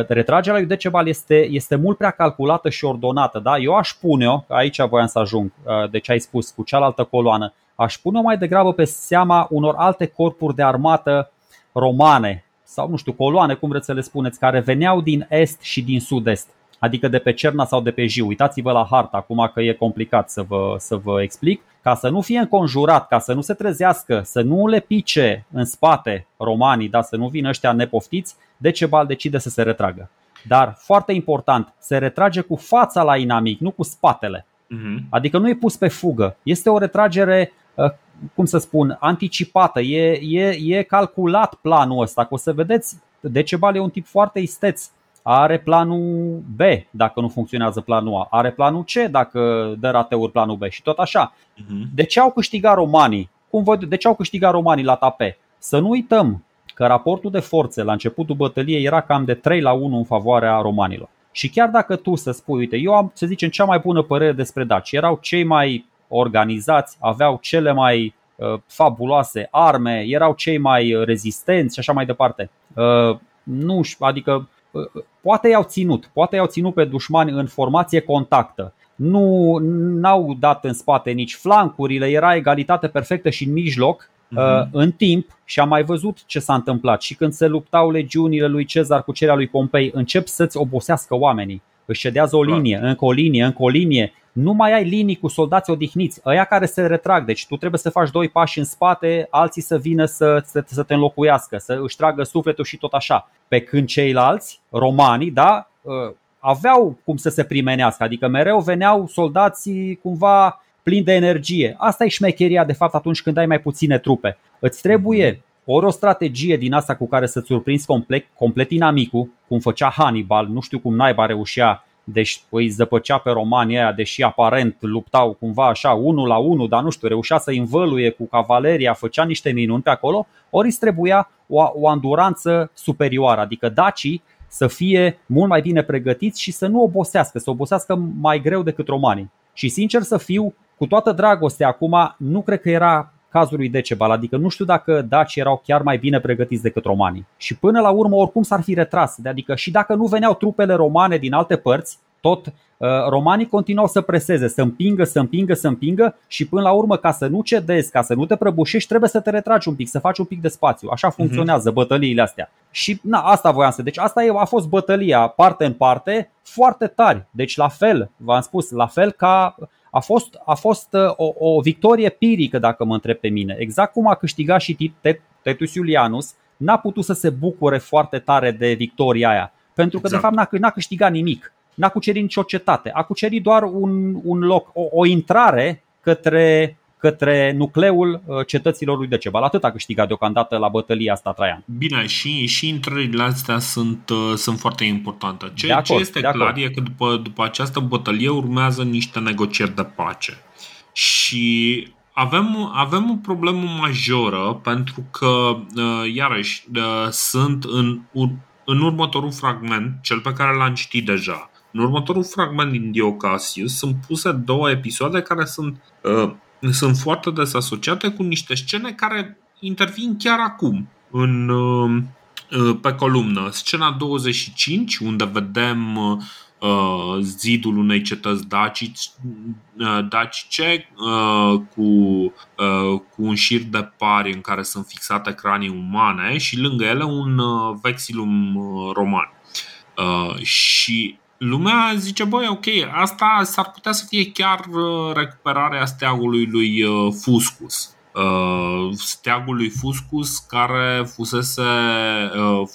Retragerea lui Decebal este, este mult prea calculată și ordonată. Da? Eu aș pune-o, aici voiam să ajung, de ce ai spus, cu cealaltă coloană, aș pune-o mai degrabă pe seama unor alte corpuri de armată romane sau nu știu, coloane, cum vreți să le spuneți, care veneau din est și din sud-est, adică de pe Cerna sau de pe Jiu. Uitați-vă la hartă acum că e complicat să vă, să vă explic. Ca să nu fie înconjurat, ca să nu se trezească, să nu le pice în spate romanii, da, să nu vină ăștia nepoftiți, Decebal decide să se retragă. Dar, foarte important, se retrage cu fața la inamic, nu cu spatele. Uh-huh. Adică nu e pus pe fugă. Este o retragere Uh, cum să spun, anticipată, e, e, e calculat planul ăsta, că o să vedeți, Decebal e un tip foarte isteț. Are planul B dacă nu funcționează planul A, are planul C dacă dă rateuri planul B și tot așa. Uh-huh. De ce au câștigat romanii? Cum văd, de ce au câștigat romanii la tape? Să nu uităm că raportul de forțe la începutul bătăliei era cam de 3 la 1 în favoarea romanilor. Și chiar dacă tu să spui, uite, eu am, să zicem, cea mai bună părere despre daci, erau cei mai organizați, aveau cele mai uh, fabuloase arme, erau cei mai uh, rezistenți și așa mai departe. Uh, nu, adică poate i-au ținut, poate i-au ținut pe dușmani în formație contactă. Nu n-au dat în spate nici flancurile, era egalitate perfectă și în mijloc, uh-huh. în timp și am mai văzut ce s-a întâmplat și când se luptau legiunile lui Cezar cu cerea lui Pompei, încep să-ți obosească oamenii. Își cedează o linie, încă o linie, încă o linie nu mai ai linii cu soldați odihniți, ăia care se retrag, deci tu trebuie să faci doi pași în spate, alții să vină să, să, să te înlocuiască, să își tragă sufletul și tot așa. Pe când ceilalți, romanii, da, ă, aveau cum să se primenească, adică mereu veneau soldații cumva plini de energie. Asta e șmecheria de fapt atunci când ai mai puține trupe. Îți trebuie ori o strategie din asta cu care să-ți surprinzi complet, complet inamicul, cum făcea Hannibal, nu știu cum naiba reușea deci îi zăpăcea pe romanii aia, deși aparent luptau cumva așa unul la unul, dar nu știu, reușea să învăluie cu cavaleria, făcea niște minuni pe acolo, ori îți trebuia o, o anduranță superioară, adică dacii să fie mult mai bine pregătiți și să nu obosească, să obosească mai greu decât romanii. Și sincer să fiu, cu toată dragostea acum, nu cred că era cazul lui Decebal, adică nu știu dacă dacii erau chiar mai bine pregătiți decât romanii. Și până la urmă oricum s-ar fi retras, adică și dacă nu veneau trupele romane din alte părți, tot uh, romanii continuau să preseze, să împingă, să împingă, să împingă și până la urmă ca să nu cedezi, ca să nu te prăbușești, trebuie să te retragi un pic, să faci un pic de spațiu. Așa mhm. funcționează uh-huh. bătăliile astea. Și na, asta voiam să. Deci asta a fost bătălia parte în parte, foarte tari. Deci la fel, v-am spus, la fel ca a fost, a fost uh, o, o victorie pirică, dacă mă întreb pe mine. Exact cum a câștigat și Titus Iulianus, n-a putut să se bucure foarte tare de victoria aia. Pentru că, exact. de fapt, n-a, n-a câștigat nimic. N-a cucerit nicio cetate. A cucerit doar un, un loc, o, o intrare către către nucleul uh, cetăților lui Decebal. Atât a câștigat deocamdată la bătălia asta Traian. Bine, și, și intrările astea sunt, uh, sunt foarte importante. Ce, acord, ce este clar acord. e că după, după această bătălie urmează niște negocieri de pace. Și avem, avem o problemă majoră pentru că, uh, iarăși, sunt în, în următorul fragment, cel pe care l-am citit deja, în următorul fragment din Diocasius sunt puse două episoade care sunt uh, sunt foarte des asociate cu niște scene care intervin chiar acum în, uh, uh, pe columnă. Scena 25, unde vedem uh, zidul unei cetăți dacice, dacice cu, cu un șir de pari în care sunt fixate cranii umane și lângă ele un vexilum roman. Și lumea zice, băi, ok, asta s-ar putea să fie chiar uh, recuperarea steagului lui uh, Fuscus. Uh, steagul lui Fuscus care fusese,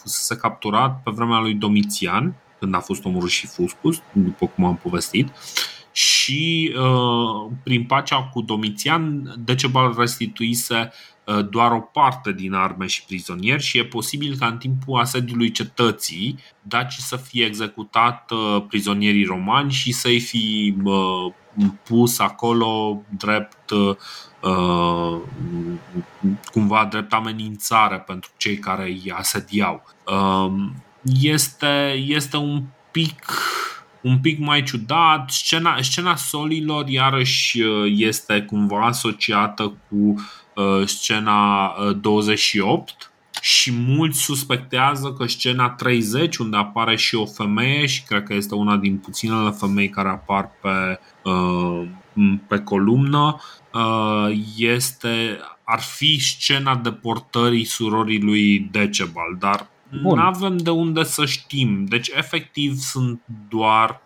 fusese capturat pe vremea lui Domitian, când a fost omorât și Fuscus, după cum am povestit. Și prin pacea cu Domitian, Decebal restituise Uh, doar o parte din arme și prizonieri și e posibil ca în timpul asediului cetății daci să fie executat uh, prizonierii romani și să-i fi uh, pus acolo drept cumva drept amenințare pentru cei care îi asediau. Um, este, este un pic un pic mai ciudat. Scena, scena solilor iarăși este cumva asociată cu Uh, scena 28 uh, și mulți suspectează că scena 30, unde apare și o femeie și cred că este una din puținele femei care apar pe, uh, pe columnă, este, ar fi scena deportării surorii lui Decebal, dar nu avem de unde să știm. Deci, efectiv, sunt doar,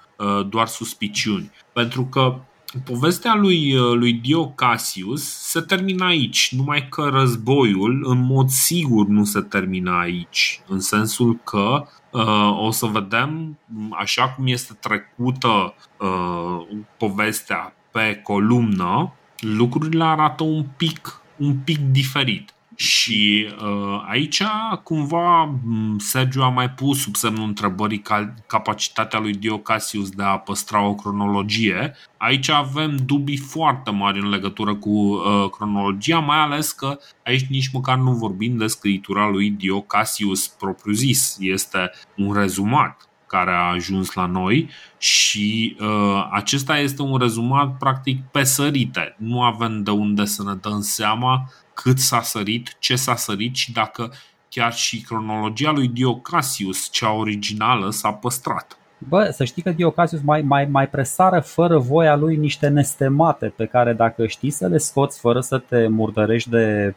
doar suspiciuni. Pentru că povestea lui, uh, lui Dio Cassius se termină aici, numai că războiul în mod sigur nu se termină aici, în sensul că uh, o să vedem, așa cum este trecută uh, povestea pe columnă, lucrurile arată un pic, un pic diferit. Și uh, aici cumva Sergiu a mai pus sub semnul întrebării capacitatea lui Dio Cassius de a păstra o cronologie. Aici avem dubii foarte mari în legătură cu uh, cronologia, mai ales că aici nici măcar nu vorbim de scritura lui Dio Cassius propriu-zis. Este un rezumat care a ajuns la noi și uh, acesta este un rezumat practic pe sărite. Nu avem de unde să ne dăm seama cât s-a sărit, ce s-a sărit și dacă chiar și cronologia lui Diocasius, cea originală, s-a păstrat. Bă, să știi că Diocasius mai, mai, mai presară fără voia lui niște nestemate pe care dacă știi să le scoți fără să te murdărești de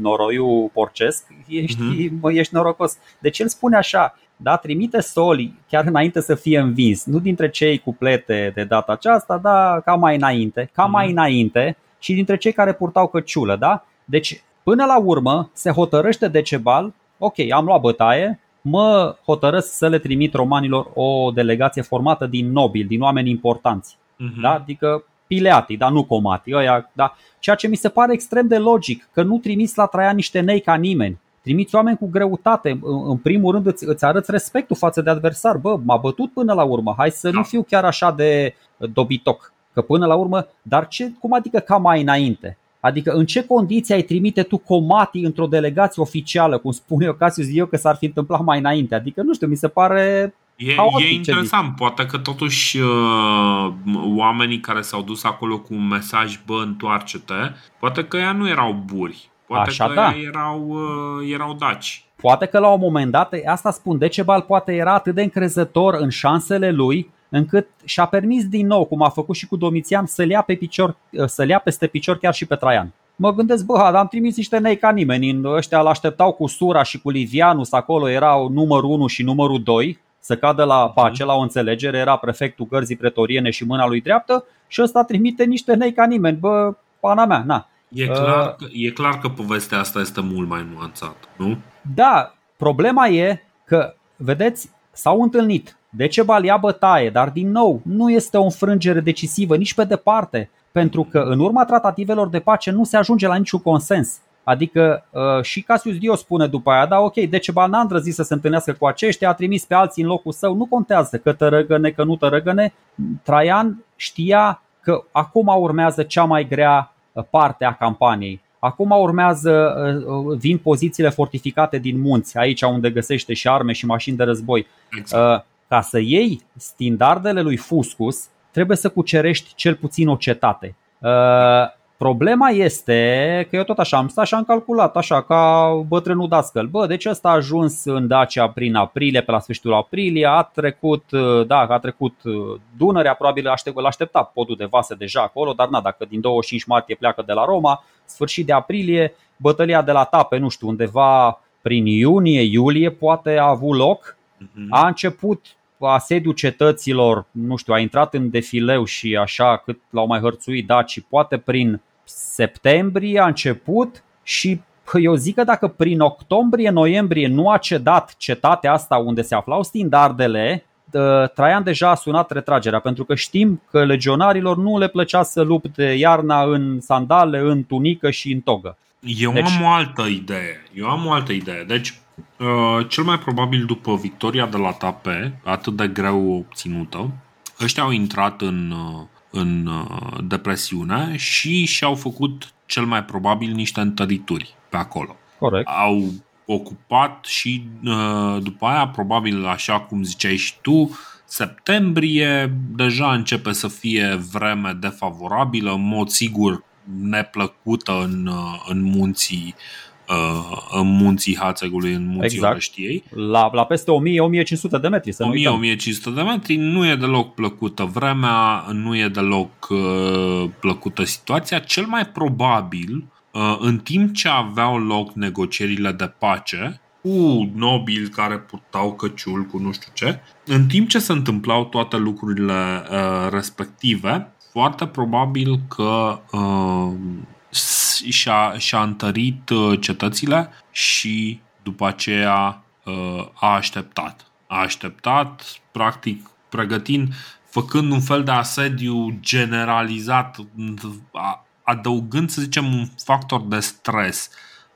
noroiul porcesc, ești, uh-huh. ești norocos. Deci el spune așa, da, trimite Soli chiar înainte să fie învins, nu dintre cei cu plete de data aceasta, dar ca mai înainte, ca uh-huh. mai înainte, și dintre cei care purtau căciulă. Da? Deci, până la urmă, se hotărăște Decebal, ok, am luat bătaie, mă hotărăsc să le trimit romanilor o delegație formată din nobili, din oameni importanți. Uh-huh. Da? Adică pileati, dar nu comati. Ăia, da? Ceea ce mi se pare extrem de logic, că nu trimiți la Traian niște nei ca nimeni. Trimiți oameni cu greutate. În primul rând îți, îți arăți respectul față de adversar. Bă, m-a bătut până la urmă. Hai să da. nu fiu chiar așa de dobitoc. Că până la urmă, dar ce, cum adică ca mai înainte? Adică în ce condiții ai trimite tu comati într-o delegație oficială, cum spune eu Casius eu că s-ar fi întâmplat mai înainte? Adică nu știu, mi se pare E, e interesant, poate că totuși uh, oamenii care s-au dus acolo cu un mesaj, bă, întoarce-te, poate că ea nu erau buri, poate Așa, că da. erau, uh, erau daci. Poate că la un moment dat, asta spun, Decebal poate era atât de încrezător în șansele lui încât și-a permis din nou, cum a făcut și cu Domitian, să-l ia, pe picior, să ia peste picior chiar și pe Traian. Mă gândesc, bă, am trimis niște nei ca nimeni, în ăștia îl așteptau cu Sura și cu Livianus, acolo erau numărul 1 și numărul 2, să cadă la mhm. pace, la o înțelegere, era prefectul gărzii pretoriene și mâna lui dreaptă și ăsta trimite niște nei ca nimeni, bă, pana mea, na. E clar, uh, că, e clar că povestea asta este mult mai nuanțată, nu? Da, problema e că, vedeți, s-au întâlnit Decebal ia bătaie, dar din nou nu este o înfrângere decisivă nici pe departe, pentru că în urma tratativelor de pace nu se ajunge la niciun consens. Adică uh, și Cassius Dio spune după aia, da ok, Decebal n-a îndrăzit să se întâlnească cu aceștia, a trimis pe alții în locul său, nu contează că tărăgăne, că nu tărăgăne. Traian știa că acum urmează cea mai grea uh, parte a campaniei. Acum urmează, uh, vin pozițiile fortificate din munți, aici unde găsește și arme și mașini de război. Exact. Ca să iei standardele lui Fuscus, trebuie să cucerești cel puțin o cetate. Uh, problema este că eu tot așa am stat și am calculat așa ca bătrânul dascăl. Bă, deci ăsta a ajuns în Dacia prin aprilie, pe la sfârșitul aprilie, a trecut, uh, da, a trecut uh, Dunărea, probabil aștept, îl aștepta podul de vase deja acolo, dar na, dacă din 25 martie pleacă de la Roma, sfârșit de aprilie, bătălia de la Tape, nu știu, undeva prin iunie, iulie poate a avut loc. Mhm. A început asediul cetăților, nu știu, a intrat în defileu și așa cât l-au mai hărțuit daci, poate prin septembrie a început și eu zic că dacă prin octombrie-noiembrie nu a cedat cetatea asta unde se aflau stindardele, ă, Traian deja a sunat retragerea, pentru că știm că legionarilor nu le plăcea să lupte iarna în sandale, în tunică și în togă. Eu deci... am o altă idee. Eu am o altă idee. Deci, Uh, cel mai probabil după victoria de la Tape, atât de greu obținută, ăștia au intrat în, uh, în uh, depresiune și și-au făcut cel mai probabil niște întărituri pe acolo. Corect. Au ocupat și după aia, probabil așa cum ziceai și tu, septembrie deja începe să fie vreme defavorabilă, în mod sigur neplăcută în, în munții uh, în munții Hațegului, în munții exact. Orăștiei. La, la peste 1000-1500 de metri, să 1000-1500 de metri, nu e deloc plăcută vremea, nu e deloc uh, plăcută situația. Cel mai probabil, uh, în timp ce aveau loc negocierile de pace, cu nobili care purtau căciul, cu nu știu ce, în timp ce se întâmplau toate lucrurile uh, respective, foarte probabil că uh, și-a, și-a întărit uh, cetățile și după aceea uh, a așteptat. A așteptat, practic, pregătind, făcând un fel de asediu generalizat, adăugând, să zicem, un factor de stres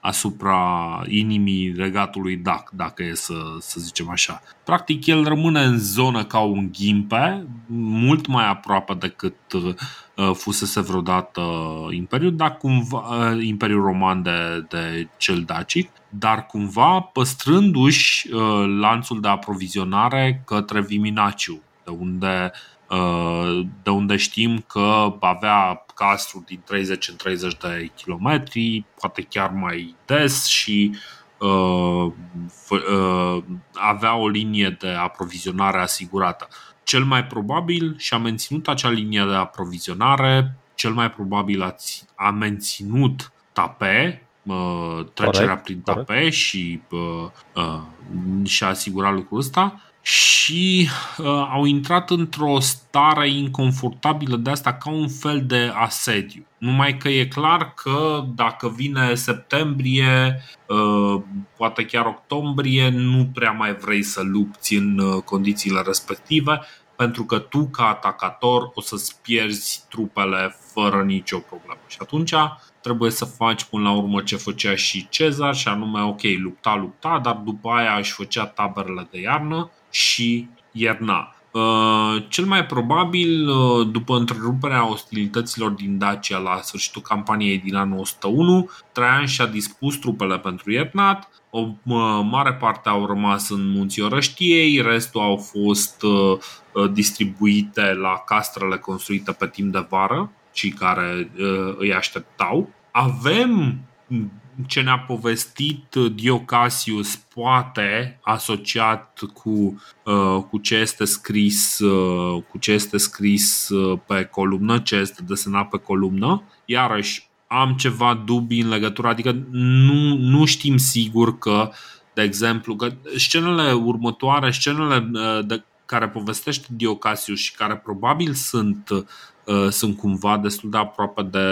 asupra inimii regatului Dac, dacă e să, să zicem așa. Practic, el rămâne în zonă ca un ghimpe, mult mai aproape decât uh, fusese vreodată Imperiul, dar cumva, uh, Imperiul Roman de, de cel dacic, dar cumva păstrându-și uh, lanțul de aprovizionare către Viminaciu, de unde Uh, de unde știm că avea castru din 30 în 30 de kilometri, poate chiar mai des și uh, uh, avea o linie de aprovizionare asigurată. Cel mai probabil și-a menținut acea linie de aprovizionare, cel mai probabil a, a menținut tape, uh, trecerea corect, prin tape corect. și uh, uh, și-a asigurat lucrul ăsta și uh, au intrat într-o stare inconfortabilă de asta ca un fel de asediu. Numai că e clar că dacă vine septembrie, uh, poate chiar octombrie, nu prea mai vrei să lupți în uh, condițiile respective, pentru că tu, ca atacator, o să-ți pierzi trupele fără nicio problemă. Și atunci trebuie să faci până la urmă ce făcea și Cezar, și anume, ok, lupta, lupta, dar după aia își făcea taberele de iarnă și ierna. Uh, cel mai probabil, uh, după întreruperea ostilităților din Dacia la sfârșitul campaniei din anul 101, Traian și-a dispus trupele pentru Iernat, o uh, mare parte au rămas în munții Orăștiei, restul au fost distribuite la castrele construite pe timp de vară și care îi așteptau. Avem ce ne-a povestit Diocasius poate asociat cu, uh, cu ce este scris uh, cu ce este scris uh, pe columnă, ce este desenat pe columnă. Iarăși am ceva dubii în legătură, adică nu, nu știm sigur că, de exemplu, că scenele următoare, scenele de care povestește Diocasius și care probabil sunt, sunt cumva destul de aproape de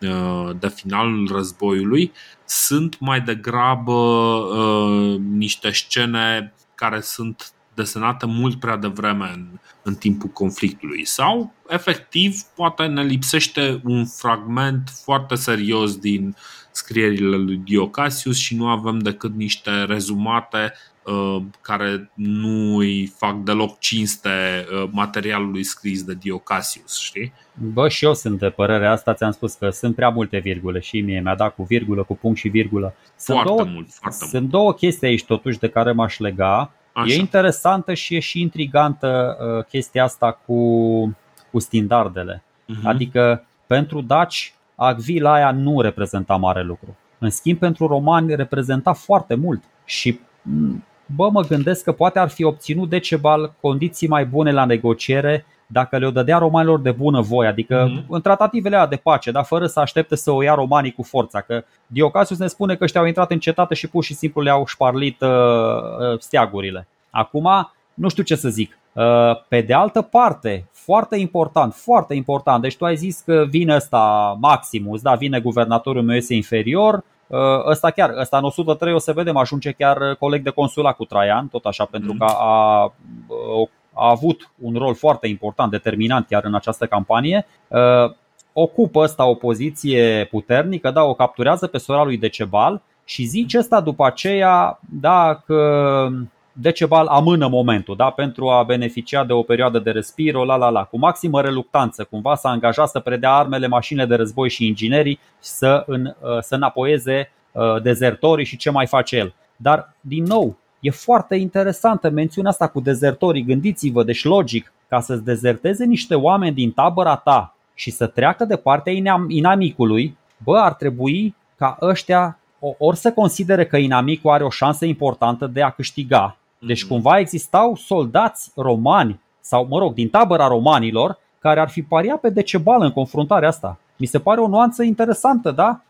Uh, de finalul războiului. Sunt mai degrabă uh, niște scene care sunt desenate mult prea devreme în, în timpul conflictului. Sau efectiv poate ne lipsește un fragment foarte serios din scrierile lui Diocasius și nu avem decât niște rezumate Uh, care nu îi fac deloc cinste uh, materialului scris de Diocasius, știi? Bă, și eu sunt de părerea asta, ți-am spus că sunt prea multe virgule și mie mi-a dat cu virgulă, cu punct și virgulă. Sunt foarte două, mult, foarte sunt mult. două chestii aici totuși de care m-aș lega. Așa. E interesantă și e și intrigantă uh, chestia asta cu, cu standardele. Uh-huh. Adică pentru daci, Agvila aia nu reprezenta mare lucru. În schimb, pentru romani reprezenta foarte mult și bă, mă gândesc că poate ar fi obținut Decebal condiții mai bune la negociere dacă le-o dădea romanilor de bună voie, adică mm-hmm. în tratativele alea de pace, dar fără să aștepte să o ia romanii cu forța. Că Diocasius ne spune că ăștia au intrat în cetate și pur și simplu le-au șparlit uh, uh, steagurile. Acum, nu știu ce să zic. Uh, pe de altă parte, foarte important, foarte important, deci tu ai zis că vine ăsta Maximus, da, vine guvernatorul meu este inferior, Uh, ăsta chiar, ăsta în 103 o să vedem, ajunge chiar uh, coleg de consulat cu Traian, tot așa, pentru mm. că a, uh, a avut un rol foarte important, determinant chiar în această campanie. Ocupă ăsta o poziție puternică, da, o capturează pe sora lui Decebal și zice ăsta după aceea da, că Decebal amână momentul da, pentru a beneficia de o perioadă de respiro, la la la, cu maximă reluctanță, cumva s-a angajat să predea armele, mașinile de război și inginerii să, în, uh, să înapoieze uh, dezertorii și ce mai face el. Dar, din nou, e foarte interesantă mențiunea asta cu dezertorii. Gândiți-vă, deci logic, ca să-ți dezerteze niște oameni din tabăra ta și să treacă de partea inamicului, bă, ar trebui ca ăștia ori să considere că inamicul are o șansă importantă de a câștiga deci mhm. cumva existau soldați romani sau, mă rog, din tabăra romanilor care ar fi pariat pe Decebal în confruntarea asta. Mi se pare o nuanță interesantă, da?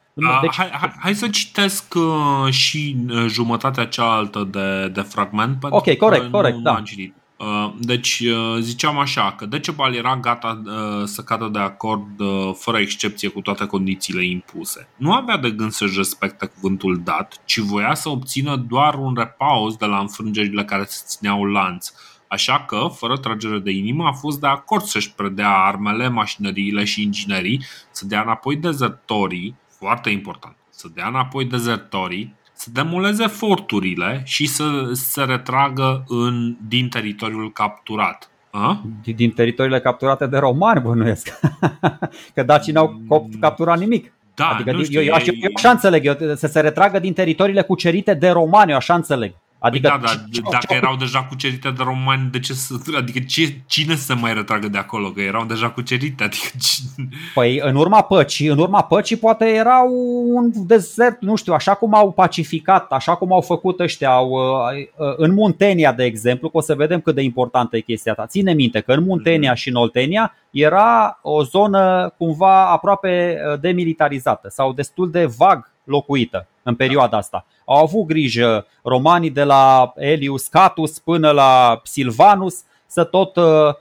Deci... Hai, hai, hai să citesc uh, și uh, jumătatea cealaltă de, de fragment. Ok, corect, corect, da. citit. Uh, deci uh, ziceam așa că Decebal era gata uh, să cadă de acord fără excepție cu toate condițiile impuse. Nu avea de gând să-și respecte cuvântul dat, ci voia să obțină doar un repaus de la înfrângerile care se țineau lanț. Așa că, fără tragere de inimă, a fost de acord să-și predea armele, mașinăriile și inginerii, să dea înapoi dezertorii, foarte important, să dea înapoi dezertorii, să demoleze forturile și să se retragă în, din teritoriul capturat. A? Din teritoriile capturate de romani, bănuiesc. Că dacii n-au capturat nimic. Da, adică nu știu, eu, eu, eu, eu așa înțeleg, eu, să se retragă din teritoriile cucerite de romani, eu așa înțeleg. Adică, păi da, dar ce, dacă ce, erau deja cucerite de romani, de ce să, adică ce, cine să mai retragă de acolo? Că erau deja cucerite. Adică cine... Păi în urma păcii, în urma păcii poate era un desert, nu știu, așa cum au pacificat, așa cum au făcut ăștia au, uh, uh, în Muntenia, de exemplu, că o să vedem cât de importantă e chestia ta. Ține minte că în Muntenia mm-hmm. și în Oltenia era o zonă cumva aproape uh, demilitarizată sau destul de vag locuită. În perioada asta. Au avut grijă romanii de la Elius Catus până la Silvanus să tot, uh,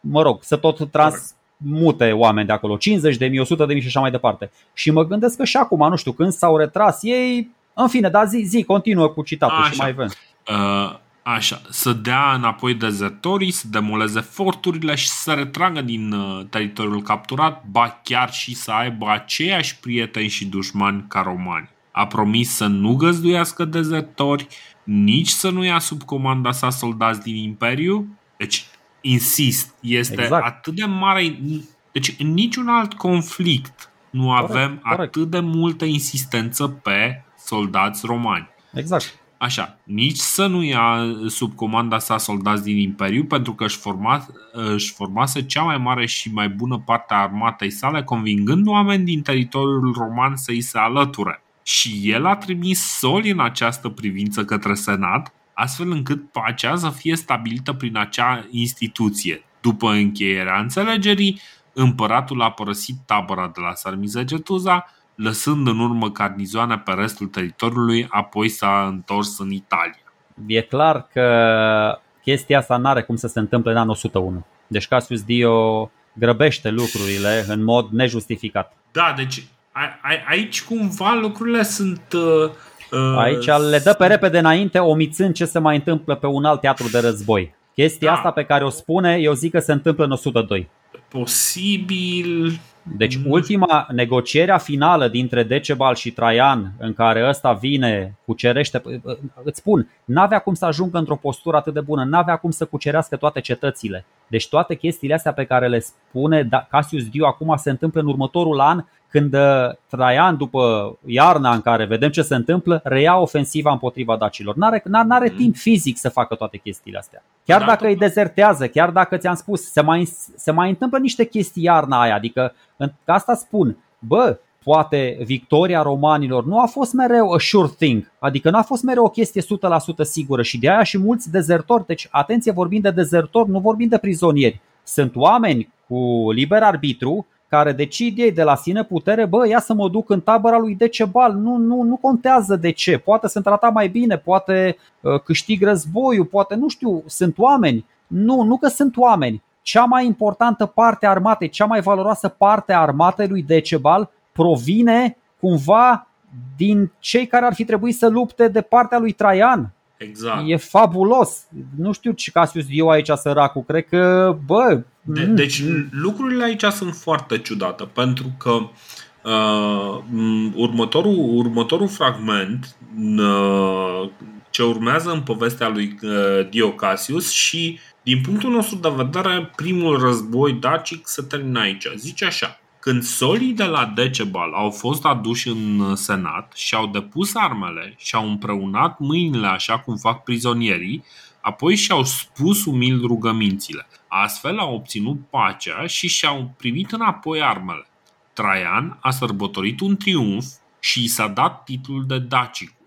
mă rog, să tot transmute oameni de acolo, 50 de mii, 100 de mii și așa mai departe. Și mă gândesc că și acum, nu știu, când s-au retras ei, în fine, dar zi, zi, continuă cu citatul așa. și mai avem. Uh, așa, să dea înapoi dezertorii, să demoleze forturile și să retragă din uh, teritoriul capturat, ba chiar și să aibă aceiași prieteni și dușmani ca romani. A promis să nu găzduiască dezertori, nici să nu ia sub comanda sa soldați din Imperiu. Deci, insist, este exact. atât de mare. Deci, în niciun alt conflict nu corect, avem corect. atât de multă insistență pe soldați romani. Exact. Așa, nici să nu ia sub comanda sa soldați din Imperiu, pentru că își, forma, își formase cea mai mare și mai bună parte a armatei sale, convingând oameni din teritoriul roman să îi se alăture. Și el a trimis soli în această privință către Senat, astfel încât pacea să fie stabilită prin acea instituție. După încheierea înțelegerii, împăratul a părăsit tabăra de la Sarmizegetuza, lăsând în urmă carnizoane pe restul teritoriului, apoi s-a întors în Italia. E clar că chestia asta nu are cum să se întâmple în anul 101. Deci Cassius Dio grăbește lucrurile în mod nejustificat. Da, deci a, a, aici cumva lucrurile sunt... Uh, uh, aici le dă pe repede înainte, omițând ce se mai întâmplă pe un alt teatru de război. Chestia da. asta pe care o spune, eu zic că se întâmplă în 102. Posibil, deci ultima negocierea finală dintre Decebal și Traian în care ăsta vine, cucerește, îți spun, n-avea cum să ajungă într-o postură atât de bună, n-avea cum să cucerească toate cetățile. Deci toate chestiile astea pe care le spune da, Cassius Dio acum se întâmplă în următorul an când uh, Traian, după iarna în care vedem ce se întâmplă, reia ofensiva împotriva dacilor. N-are, n-are mm. timp fizic să facă toate chestiile astea. Chiar da, dacă îi dezertează, chiar dacă ți-am spus, se mai, se mai întâmplă niște chestii iarna aia. Adică, asta spun, bă, poate victoria romanilor nu a fost mereu a sure thing, adică nu a fost mereu o chestie 100% sigură și de aia și mulți dezertori, deci atenție, vorbim de dezertori, nu vorbim de prizonieri. Sunt oameni cu liber arbitru care decid ei de la sine putere, bă, ia să mă duc în tabăra lui Decebal, nu, nu, nu contează de ce, poate sunt tratat mai bine, poate uh, câștig războiul, poate, nu știu, sunt oameni. Nu, nu că sunt oameni. Cea mai importantă parte a armatei, cea mai valoroasă parte a armatei lui Decebal provine cumva din cei care ar fi trebuit să lupte de partea lui Traian. Exact. E fabulos. Nu știu ce Casius Dio aici săracul. Cred că, bă... De, mm, deci mm. lucrurile aici sunt foarte ciudate pentru că uh, următorul, următorul fragment uh, ce urmează în povestea lui uh, Dio Cassius și din punctul nostru de vedere primul război dacic se termină aici. Zice așa când solii de la Decebal au fost aduși în senat și au depus armele și au împreunat mâinile așa cum fac prizonierii, apoi și-au spus umil rugămințile. Astfel au obținut pacea și și-au primit înapoi armele. Traian a sărbătorit un triumf și i s-a dat titlul de Dacic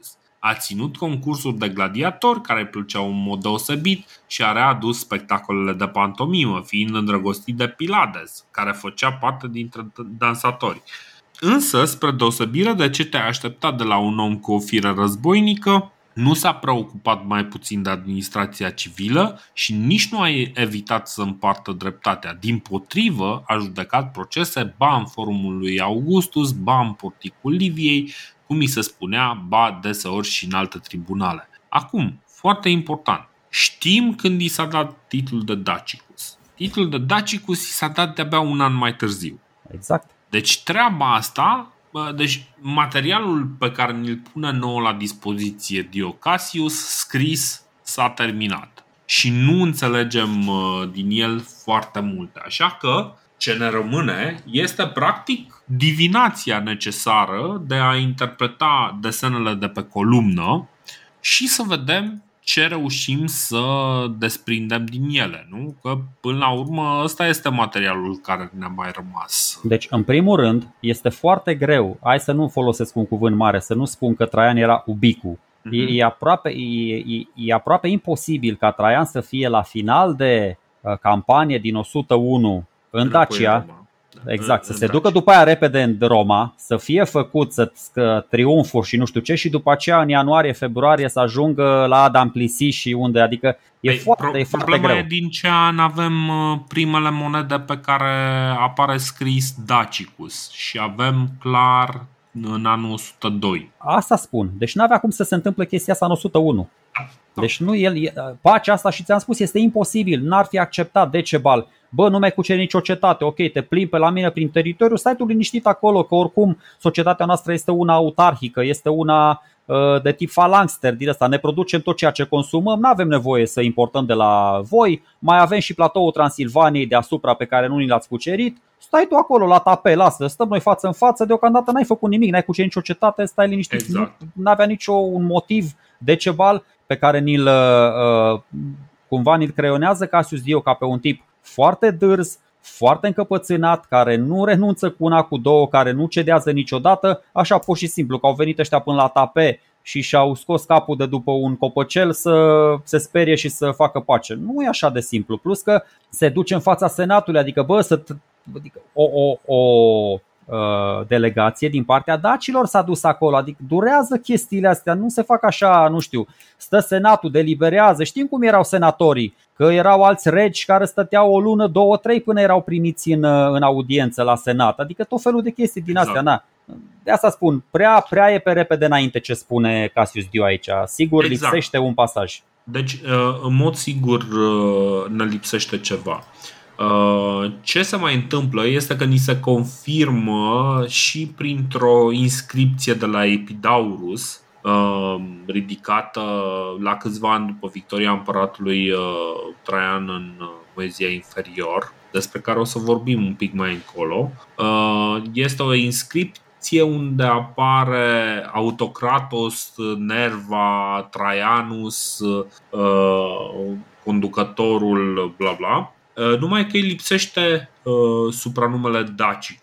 a ținut concursuri de gladiatori care plăceau în mod deosebit și a readus spectacolele de pantomimă, fiind îndrăgostit de Pilades, care făcea parte dintre dansatori. Însă, spre deosebire de ce te-ai așteptat de la un om cu o fire războinică, nu s-a preocupat mai puțin de administrația civilă și nici nu a evitat să împartă dreptatea. Din potrivă, a judecat procese ba în forumul lui Augustus, ba în porticul Liviei, cum mi se spunea, ba deseori și în alte tribunale. Acum, foarte important, știm când i s-a dat titlul de Dacicus. Titlul de Dacicus i s-a dat de-abia un an mai târziu. Exact. Deci treaba asta, deci materialul pe care ni-l pune nouă la dispoziție Diocasius, scris, s-a terminat. Și nu înțelegem din el foarte multe. Așa că ce ne rămâne este practic divinația necesară de a interpreta desenele de pe columnă și să vedem ce reușim să desprindem din ele, nu? Că până la urmă ăsta este materialul care ne-a mai rămas. Deci, în primul rând, este foarte greu, hai să nu folosesc un cuvânt mare, să nu spun că Traian era ubicu. Mm-hmm. E, e, aproape, e, e, e aproape imposibil ca Traian să fie la final de uh, campanie din 101 în Dacia, Exact, să se ducă după aia repede în Roma, să fie făcut să triumfuri și nu știu ce și după aceea în ianuarie, februarie să ajungă la Adam Plisi și unde, adică e Ei, păi, foarte, pro- e foarte greu. e din ce an avem uh, primele monede pe care apare scris Dacicus și avem clar în anul 102. Asta spun. Deci nu avea cum să se întâmple chestia asta în 101. Da. Deci nu el, pacea asta și ți-am spus este imposibil, n-ar fi acceptat Decebal. Bă, nu mai cuceri nicio cetate, ok, te plimbi pe la mine prin teritoriu, stai tu liniștit acolo, că oricum societatea noastră este una autarhică, este una uh, de tip falangster din asta, ne producem tot ceea ce consumăm, nu avem nevoie să importăm de la voi, mai avem și platoul Transilvaniei deasupra pe care nu ni l-ați cucerit, stai tu acolo la tape, lasă, stăm noi față în față, deocamdată n-ai făcut nimic, n-ai cucerit nicio cetate, stai liniștit, exact. nu avea niciun motiv decebal pe care ni-l, uh, cumva ni-l creionează Cassius Dio ca pe un tip foarte dârz, foarte încăpățânat, care nu renunță cu una, cu două, care nu cedează niciodată, așa pur și simplu, că au venit ăștia până la tape și și-au scos capul de după un copăcel să se sperie și să facă pace. Nu e așa de simplu. Plus că se duce în fața Senatului, adică, bă, să adică o, o, o Uh, delegație din partea dacilor s-a dus acolo, adică durează chestiile astea, nu se fac așa, nu știu, stă senatul, deliberează, știm cum erau senatorii, că erau alți regi care stăteau o lună, două, trei până erau primiți în, uh, în audiență la senat, adică tot felul de chestii din astea, exact. na. De asta spun, prea, prea e pe repede înainte ce spune Cassius Dio aici, sigur exact. lipsește un pasaj. Deci, uh, în mod sigur, ne lipsește ceva. Uh, ce se mai întâmplă este că ni se confirmă și printr-o inscripție de la Epidaurus, uh, ridicată la câțiva ani după victoria împăratului uh, Traian în Moezia inferior, despre care o să vorbim un pic mai încolo. Este o inscripție unde apare Autocratos, Nerva, Traianus, conducătorul, bla bla, Uh, numai că îi lipsește uh, supranumele Dacicus,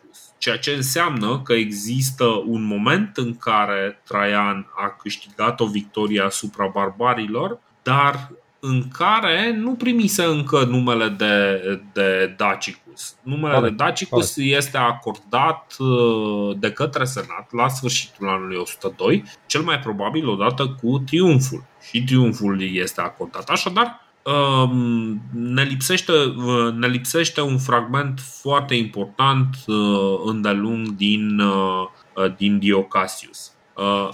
ceea ce înseamnă că există un moment în care Traian a câștigat o victorie asupra barbarilor, dar în care nu primise încă numele de, de Dacicus. Numele Corect. de Dacicus Corect. este acordat uh, de către Senat la sfârșitul anului 102, cel mai probabil odată cu triumful. Și triumful este acordat. Așadar, Um, ne lipsește, uh, ne lipsește un fragment foarte important uh, îndelung din, uh, din Diocasius.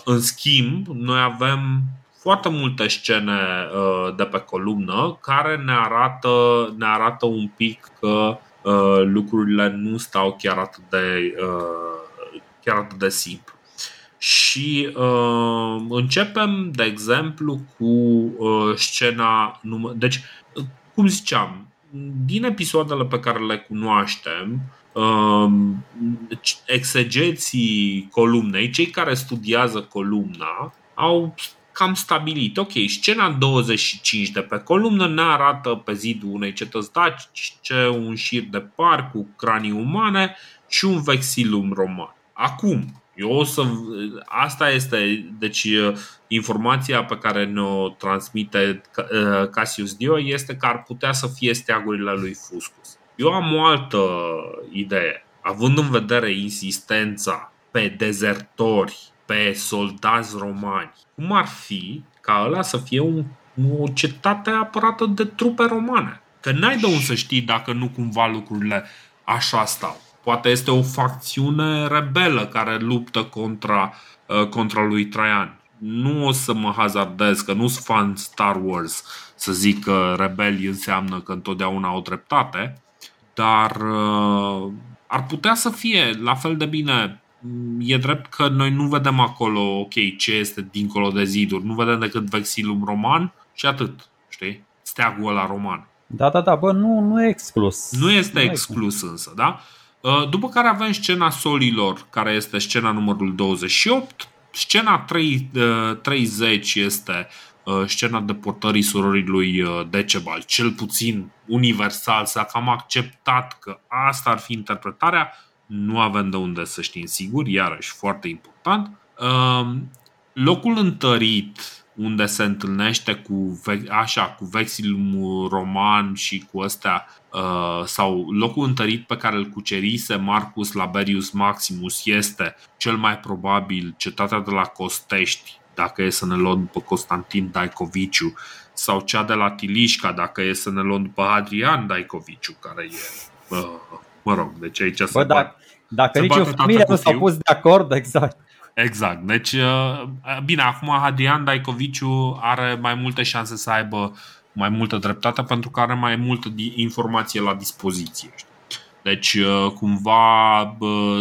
În schimb, noi avem foarte multe scene de pe columnă care ne arată, ne arată un pic că lucrurile nu stau chiar atât de, chiar atât de simplu. Și uh, începem, de exemplu, cu uh, scena. Num- deci, cum ziceam, din episoadele pe care le cunoaștem, uh, exegeții columnei, cei care studiază columna, au cam stabilit. Ok, scena 25 de pe columnă ne arată pe zidul unei cetăți dacice un șir de par cu cranii umane și un vexilum roman. Acum, eu o să. Asta este. Deci, informația pe care ne-o transmite Cassius Dio este că ar putea să fie steagurile lui Fuscus. Eu am o altă idee. Având în vedere insistența pe dezertori, pe soldați romani, cum ar fi ca ăla să fie un, o cetate apărată de trupe romane? Că n-ai de unde să știi dacă nu cumva lucrurile așa stau. Poate este o facțiune rebelă care luptă contra, uh, contra lui Traian. Nu o să mă hazardez, că nu sunt fan Star Wars să zic că rebeli înseamnă că întotdeauna au dreptate, dar uh, ar putea să fie la fel de bine. E drept că noi nu vedem acolo, ok, ce este dincolo de ziduri, nu vedem decât vexilum roman și atât, știi? Steagul ăla roman. Da, da, da, bă, nu, nu e exclus. Nu este nu exclus însă, da? Uh, după care avem scena solilor, care este scena numărul 28. Scena 3, 30 uh, este uh, scena deportării surorii lui Decebal. Cel puțin universal s-a cam acceptat că asta ar fi interpretarea. Nu avem de unde să știm sigur, iarăși foarte important. Locul întărit unde se întâlnește cu, așa, cu vexilul roman și cu astea uh, sau locul întărit pe care îl cucerise Marcus Laberius Maximus este cel mai probabil cetatea de la Costești, dacă e să ne luăm pe Constantin Daicoviciu, sau cea de la Tilișca, dacă e să ne luăm după Adrian Daicoviciu, care e, uh, mă rog, deci aici Bă, se da, Dacă nici o familie nu s-a pus de acord, exact. Exact. Deci, uh, bine, acum Hadian Daicoviciu are mai multe șanse să aibă mai multă dreptate pentru că are mai multă informație la dispoziție. Deci, uh, cumva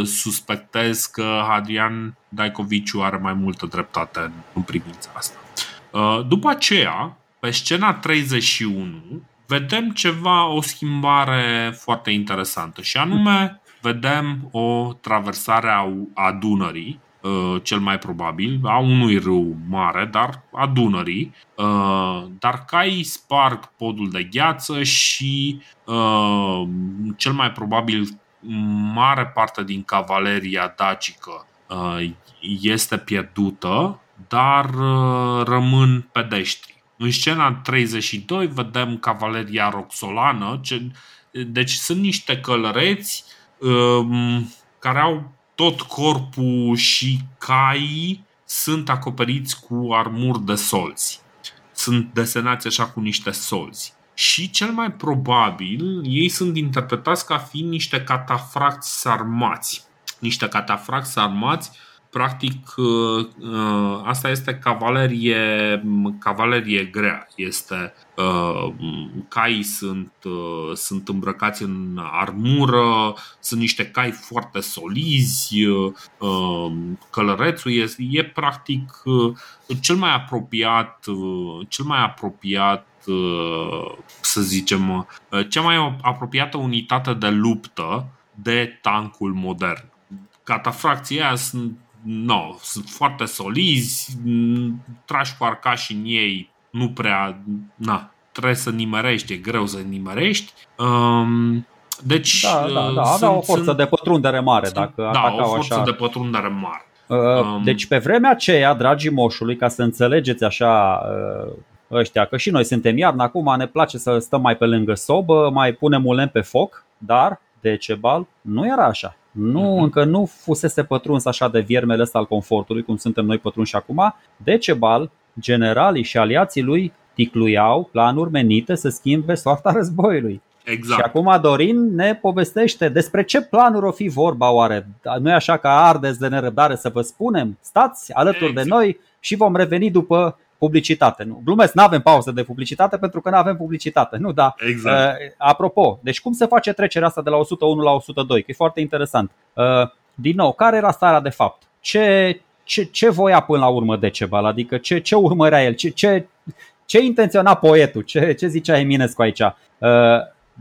suspectez că Hadian Daicoviciu are mai multă dreptate în privința asta. Uh, după aceea, pe scena 31, vedem ceva, o schimbare foarte interesantă și anume vedem o traversare a Dunării Uh, cel mai probabil, a unui râu mare, dar a Dunării, uh, dar caii sparg podul de gheață și uh, cel mai probabil mare parte din cavaleria dacică este pierdută, dar rămân pedeștri. În scena 32 vedem cavaleria roxolană, deci sunt niște călăreți care au tot corpul și caii sunt acoperiți cu armuri de solzi. Sunt desenați așa cu niște solzi. Și cel mai probabil ei sunt interpretați ca fiind niște catafracți armați. Niște catafracți armați practic uh, uh, asta este cavalerie, cavalerie grea. Este uh, caii sunt, sunt îmbrăcați în armură, sunt niște cai foarte solizi, călărețul e, e practic cel mai apropiat, cel mai apropiat să zicem, cea mai apropiată unitate de luptă de tancul modern catafracții aia sunt no, sunt foarte solizi, tragi cu arcași în ei, nu prea, na, trebuie să nimerești, e greu să nimerești. Um, deci, da, da, da, avea o forță sunt, de pătrundere mare sunt, dacă Da, o forță așa. de pătrundere mare. Uh, um, deci pe vremea aceea, dragii moșului, ca să înțelegeți așa uh, ăștia, că și noi suntem iarnă acum, ne place să stăm mai pe lângă sobă, mai punem ulem pe foc, dar Decebal nu era așa. Nu, uh-huh. încă nu fusese pătruns așa de viermele ăsta al confortului, cum suntem noi pătrunși acum. Decebal, generalii și aliații lui ticluiau planuri menite să schimbe soarta războiului. Exact. Și acum Dorin ne povestește despre ce planuri o fi vorba oare. Nu e așa că ardeți de nerăbdare să vă spunem? Stați alături exact. de noi și vom reveni după publicitate. Nu, glumesc, nu avem pauză de publicitate pentru că nu avem publicitate. Nu, da. Exact. Uh, apropo, deci cum se face trecerea asta de la 101 la 102? Că e foarte interesant. Uh, din nou, care era starea de fapt? Ce, ce, ce voia până la urmă Decebal? Adică ce, ce urmărea el? Ce, ce, ce intenționa poetul? Ce, ce zicea Eminescu aici? Uh,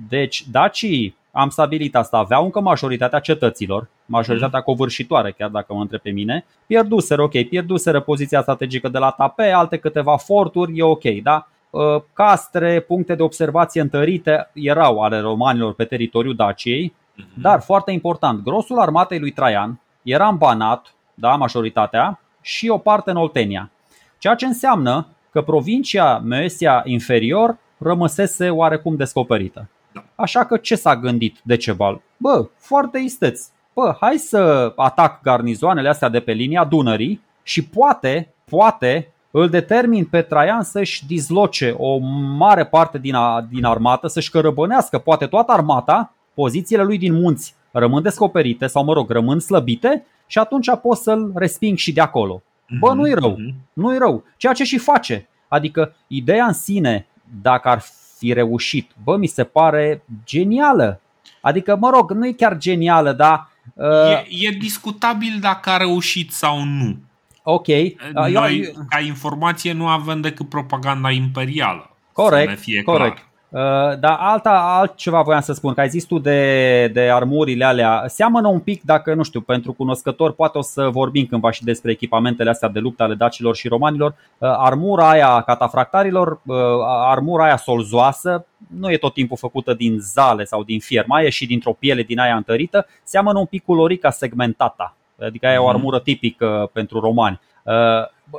deci, dacii am stabilit asta, aveau încă majoritatea cetăților, majoritatea mhm. covârșitoare, chiar dacă mă întreb pe mine, pierduseră, ok, pierduseră poziția strategică de la tape, alte câteva forturi, e ok, da? Uh, castre, puncte de observație întărite erau ale romanilor pe teritoriul Daciei, mhm. dar foarte important, grosul armatei lui Traian era în Banat, da, majoritatea, și o parte în Oltenia. Ceea ce înseamnă că provincia Moesia inferior rămăsese oarecum descoperită. Da. Așa că ce s-a gândit Decebal? Bă, foarte isteț. Bă, hai să atac garnizoanele astea de pe linia Dunării și poate, poate îl determin pe Traian să-și dizloce o mare parte din, a, din armată, să-și cărăbănească poate toată armata, pozițiile lui din munți rămân descoperite sau, mă rog, rămân slăbite și atunci pot să-l resping și de acolo. Bă, mhm, nu-i rău, mhm. nu-i rău. Ceea ce și face. Adică ideea în sine, dacă ar fi reușit. Bă, mi se pare genială. Adică, mă rog, nu e chiar genială, dar... Uh... E, e discutabil dacă a reușit sau nu. Ok. Noi, Eu... ca informație, nu avem decât propaganda imperială. Corect, să ne fie corect. Clar. Uh, dar alta, altceva voiam să spun, că ai zis tu de, de armurile alea, seamănă un pic, dacă nu știu, pentru cunoscători, poate o să vorbim cândva și despre echipamentele astea de luptă ale dacilor și romanilor. Uh, armura aia catafractarilor, uh, armura aia solzoasă, nu e tot timpul făcută din zale sau din fier, mai e și dintr-o piele din aia întărită, seamănă un pic cu lorica segmentata, adică aia e o mhm. armură tipică pentru romani.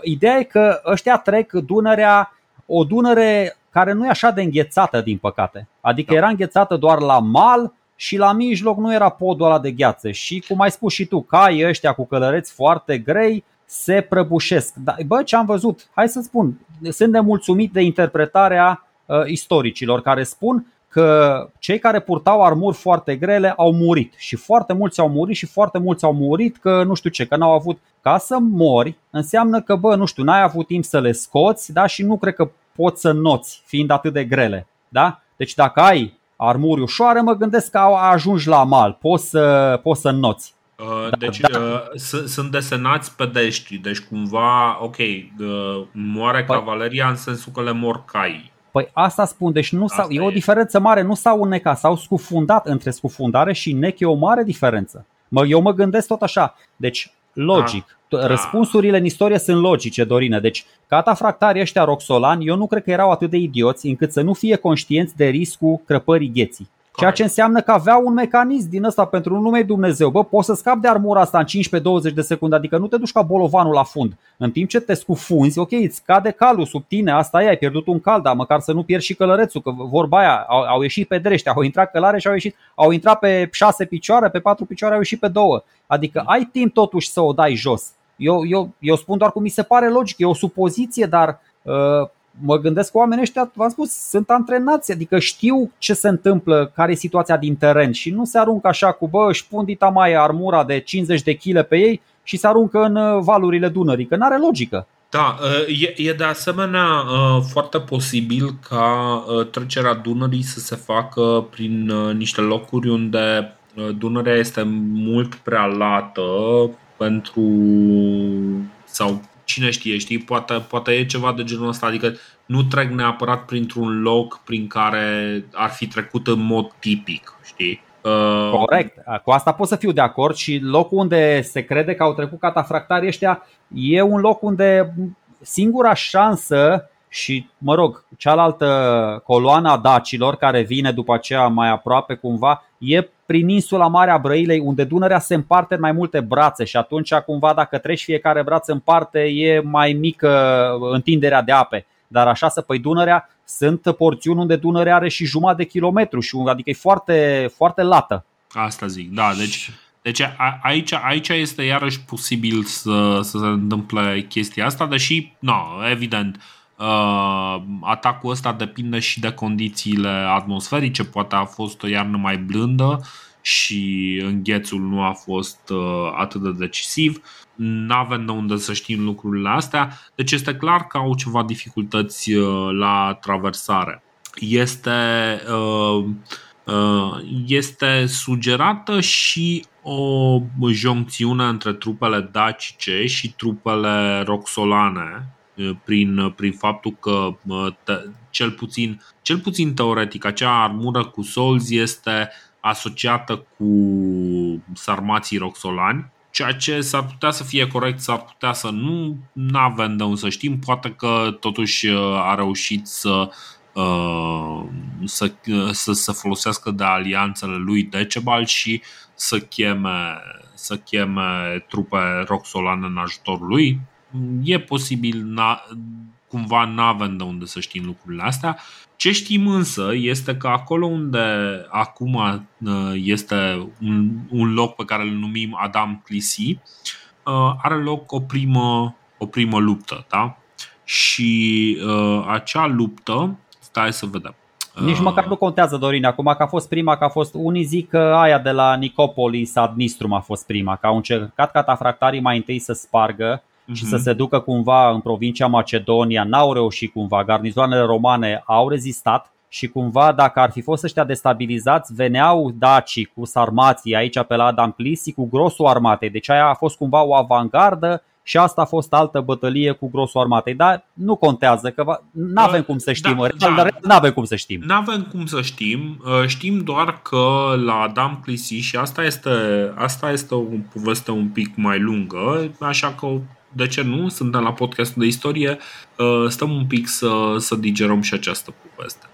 ideea e că ăștia trec Dunărea, o Dunăre care nu e așa de înghețată, din păcate. Adică da. era înghețată doar la mal și la mijloc nu era podul ăla de gheață. Și cum ai spus și tu, cai ăștia cu călăreți foarte grei se prăbușesc. Dar, bă, ce am văzut? Hai să spun, sunt nemulțumit de interpretarea uh, istoricilor care spun că cei care purtau armuri foarte grele au murit și foarte mulți au murit și foarte mulți au murit că nu știu ce, că n-au avut ca să mori înseamnă că bă, nu știu, n-ai avut timp să le scoți, da, și nu cred că poți să noți fiind atât de grele, da? Deci dacă ai armuri ușoare, mă gândesc că ajungi la mal, poți să, poți să noți. Uh, da, deci da. Uh, sunt desenați pe dești, deci cumva, ok, uh, moare păi, cavaleria în sensul că le mor cai. Păi asta spun, deci nu s-au, e o diferență mare, nu s-au înnecat, s-au scufundat între scufundare și nec e o mare diferență. Mă, eu mă gândesc tot așa, deci logic, da. răspunsurile în istorie sunt logice, Dorine, deci catafractarii ăștia roxolani, eu nu cred că erau atât de idioți încât să nu fie conștienți de riscul crăpării gheții. Ceea ce înseamnă că avea un mecanism din ăsta pentru nume Dumnezeu. Bă, poți să scapi de armura asta în 15-20 de secunde, adică nu te duci ca bolovanul la fund. În timp ce te scufunzi, ok, îți cade calul sub tine, asta e, ai pierdut un cal, dar măcar să nu pierzi și călărețul, că vorba aia, au, au ieșit pe drește, au intrat călare și au ieșit, au intrat pe șase picioare, pe patru picioare, au ieșit pe două. Adică ai timp totuși să o dai jos. Eu, eu, eu spun doar cum mi se pare logic, e o supoziție, dar uh, mă gândesc că oamenii ăștia, v-am spus, sunt antrenați, adică știu ce se întâmplă, care e situația din teren și nu se aruncă așa cu, bă, își pun dita mai armura de 50 de kg pe ei și se aruncă în uh, valurile Dunării, că n-are logică. Da, uh, e, e de asemenea uh, foarte posibil ca trecerea Dunării să se facă prin niște locuri unde Dunărea este mult prea lată pentru sau cine știe, știi, poate, poate e ceva de genul ăsta, adică nu trec neapărat printr-un loc prin care ar fi trecut în mod tipic, știi? Uh... Corect, cu asta pot să fiu de acord și locul unde se crede că au trecut catafractarii ăștia e un loc unde singura șansă și, mă rog, cealaltă coloană a dacilor care vine după aceea mai aproape cumva e prin insula Marea Brăilei unde Dunărea se împarte în mai multe brațe și atunci cumva dacă treci fiecare braț în parte e mai mică întinderea de ape. Dar așa să păi Dunărea sunt porțiuni unde Dunărea are și jumătate de kilometru, și adică e foarte, foarte lată. Asta zic, da, deci deci a, aici, aici este iarăși posibil să, să se întâmple chestia asta, deși, no, evident, Uh, atacul ăsta depinde și de condițiile atmosferice, poate a fost o iarnă mai blândă și înghețul nu a fost uh, atât de decisiv. Nu avem de unde să știm lucrurile astea, deci este clar că au ceva dificultăți uh, la traversare. Este, este sugerată și o joncțiune între trupele dacice și trupele roxolane prin, prin faptul că cel puțin, cel puțin teoretic acea armură cu solzi este asociată cu sarmații roxolani ceea ce s-ar putea să fie corect, s-ar putea să nu, nu avem de unde să știm, poate că totuși a reușit să, să, să, să folosească de alianțele lui Decebal și să cheme, să cheme trupe roxolane în ajutorul lui e posibil, na, cumva nu avem de unde să știm lucrurile astea. Ce știm însă este că acolo unde acum uh, este un, un loc pe care îl numim Adam Clisi, uh, are loc o primă, o primă luptă, da? Și uh, acea luptă, stai să vedem. Nici măcar nu contează, Dorin, acum că a fost prima, că a fost, unii zic că aia de la Nicopolis, Adnistrum a fost prima, că au încercat catafractarii mai întâi să spargă uh-huh. și să mhm. se ducă cumva în provincia Macedonia, n-au reușit cumva, garnizoanele romane au rezistat și cumva dacă ar fi fost ăștia destabilizați, veneau dacii cu sarmații aici pe la Damplisi cu grosul armatei, deci aia a fost cumva o avangardă și asta a fost altă bătălie cu grosul armatei, dar nu contează că nu avem cum să știm, da, da. nu avem cum să știm. Nu avem cum să știm, uh, știm doar că la Damplisi și asta este, asta este o poveste un pic mai lungă, așa că de ce nu? Suntem la podcastul de istorie, uh, stăm un pic să, să digerăm și această poveste.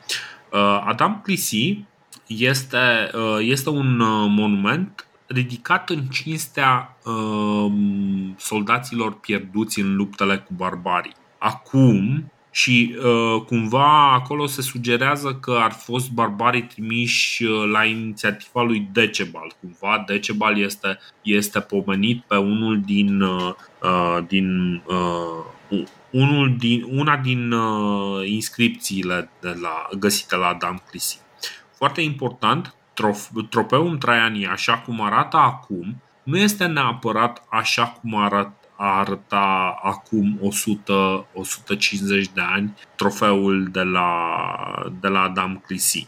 Uh, Adam Clisi este, uh, este un monument ridicat în cinstea uh, soldaților pierduți în luptele cu barbarii. Acum, și uh, cumva acolo se sugerează că ar fost barbarii trimiși uh, la inițiativa lui Decebal. Cumva Decebal este, este pomenit pe unul din, uh, uh din uh, unul din, una din uh, inscripțiile de la, găsite la Adam Clisi. Foarte important, trof, tropeul Traianii, așa cum arată acum, nu este neapărat așa cum arată arăta acum 100, 150 de ani trofeul de la, de la Adam Clisi.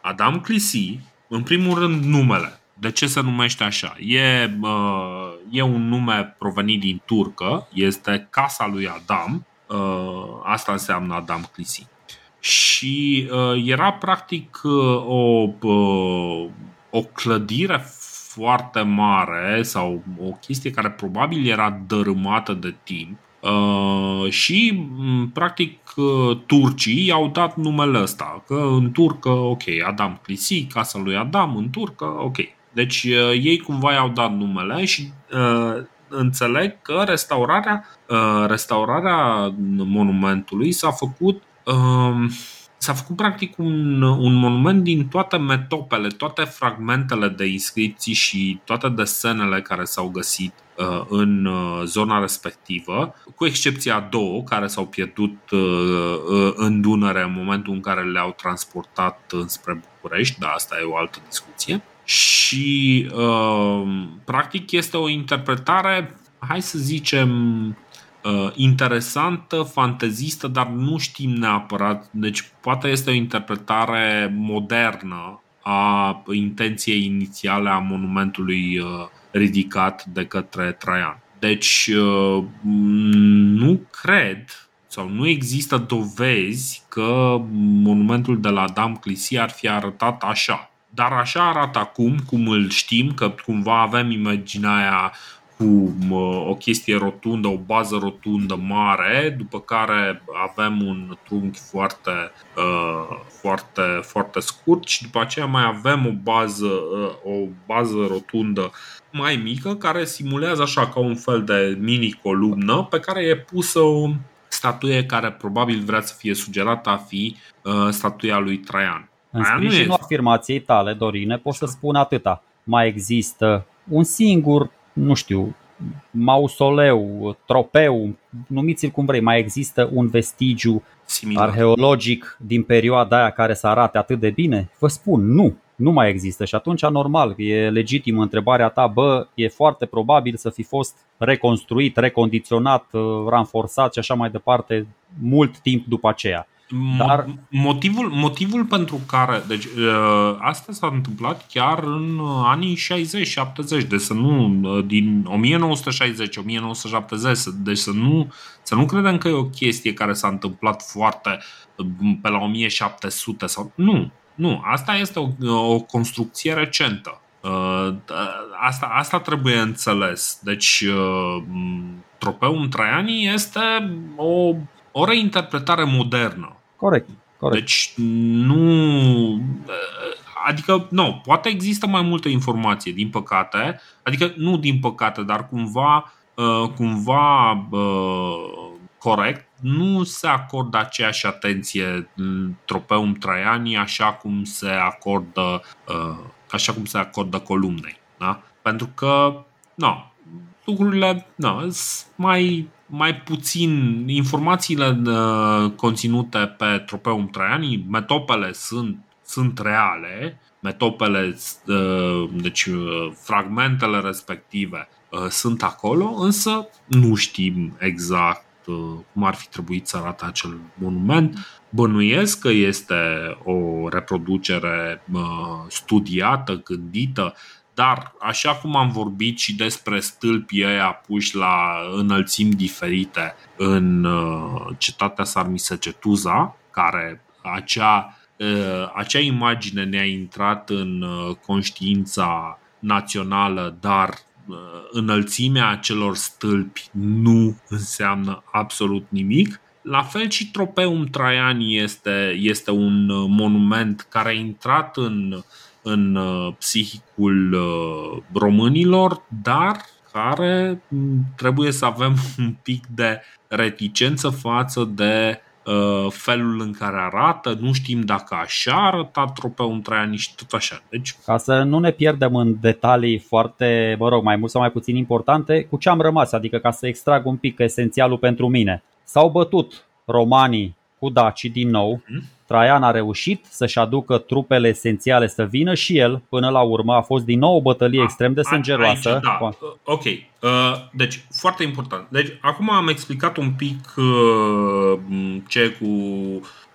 Adam Clisi, în primul rând, numele. De ce se numește așa? E, uh, e un nume provenit din turcă, este casa lui Adam, uh, asta înseamnă Adam Clisi. Și uh, era practic uh, o, uh, o clădire foarte mare sau o chestie care probabil era dărâmată de timp Uh, și, practic, uh, turcii i-au dat numele ăsta. Că în turcă, ok, Adam Clisi, casa lui Adam, în turcă, ok. Deci uh, ei cumva i-au dat numele și uh, înțeleg că restaurarea, uh, restaurarea monumentului s-a făcut uh, s-a făcut practic un, un monument din toate metopele, toate fragmentele de inscripții și toate desenele care s-au găsit uh, în uh, zona respectivă, cu excepția a două care s-au pierdut uh, uh, în Dunăre în momentul în care le-au transportat înspre București, dar asta e o altă discuție. Și uh, practic este o interpretare, hai să zicem, uh, interesantă, fantezistă, dar nu știm neapărat. Deci poate este o interpretare modernă a intenției inițiale a monumentului uh, ridicat de către Traian. Deci uh, nu cred sau nu există dovezi că monumentul de la Dam Clisi ar fi arătat așa. Dar așa arată acum, cum îl știm, că cumva avem imaginea aia cu o chestie rotundă, o bază rotundă mare, după care avem un trunchi foarte, uh, foarte, foarte scurt și după aceea mai avem o bază, uh, o bază rotundă mai mică care simulează așa ca un fel de mini columnă pe care e pusă o statuie care probabil vrea să fie sugerată a fi uh, statuia lui Traian. În sprijinul afirmației tale, Dorine, pot să spun atâta. Mai există un singur nu știu, mausoleu, tropeu, numiți-l cum vrei, mai există un vestigiu Similar. arheologic din perioada aia care să arate atât de bine? Vă spun, nu, nu mai există și atunci normal, e legitimă întrebarea ta, bă, e foarte probabil să fi fost reconstruit, recondiționat, ranforsat și așa mai departe mult timp după aceea. Dar... Motivul, motivul pentru care. Deci, uh, asta s-a întâmplat chiar în anii 60-70, deci să nu. Uh, din 1960-1970, deci să nu, să nu credem că e o chestie care s-a întâmplat foarte uh, pe la 1700 sau. Nu, nu. Asta este o, o construcție recentă. Asta, asta trebuie înțeles. Deci, tropeul Traianii este o o reinterpretare modernă. Corect. corect. Deci nu. Adică, nu, poate există mai multă informație, din păcate. Adică, nu din păcate, dar cumva, uh, cumva uh, corect, nu se acordă aceeași atenție tropeum Traianii așa cum se acordă, uh, așa cum se acordă columnei. Da? Pentru că, nu, lucrurile nu, sunt mai mai puțin informațiile uh, conținute pe Tropeum Traianii, metopele sunt, sunt reale, metopele, uh, deci uh, fragmentele respective sunt acolo, însă nu știm exact cum ar fi trebuit să arate acel monument. Bănuiesc că este o reproducere studiată, gândită, dar, așa cum am vorbit și despre stâlpii ăia puși la înălțimi diferite în uh, cetatea Sarmisegetuza, care acea, uh, acea imagine ne-a intrat în uh, conștiința națională, dar înălțimea acelor stâlpi nu înseamnă absolut nimic. La fel și Tropeum Traiani este, este un monument care a intrat în în psihicul românilor, dar care trebuie să avem un pic de reticență față de uh, felul în care arată, nu știm dacă așa a arătat tropeul Traian și tot așa. Deci... Ca să nu ne pierdem în detalii foarte, mă rog, mai mult sau mai puțin importante, cu ce am rămas, adică ca să extrag un pic esențialul pentru mine. S-au bătut romanii cu dacii din nou, hmm? Traian a reușit să-și aducă trupele esențiale să vină și el, până la urmă a fost din nou o bătălie a, extrem de sângeroasă. Aici, da. Ok, uh, deci foarte important. Deci acum am explicat un pic uh, ce cu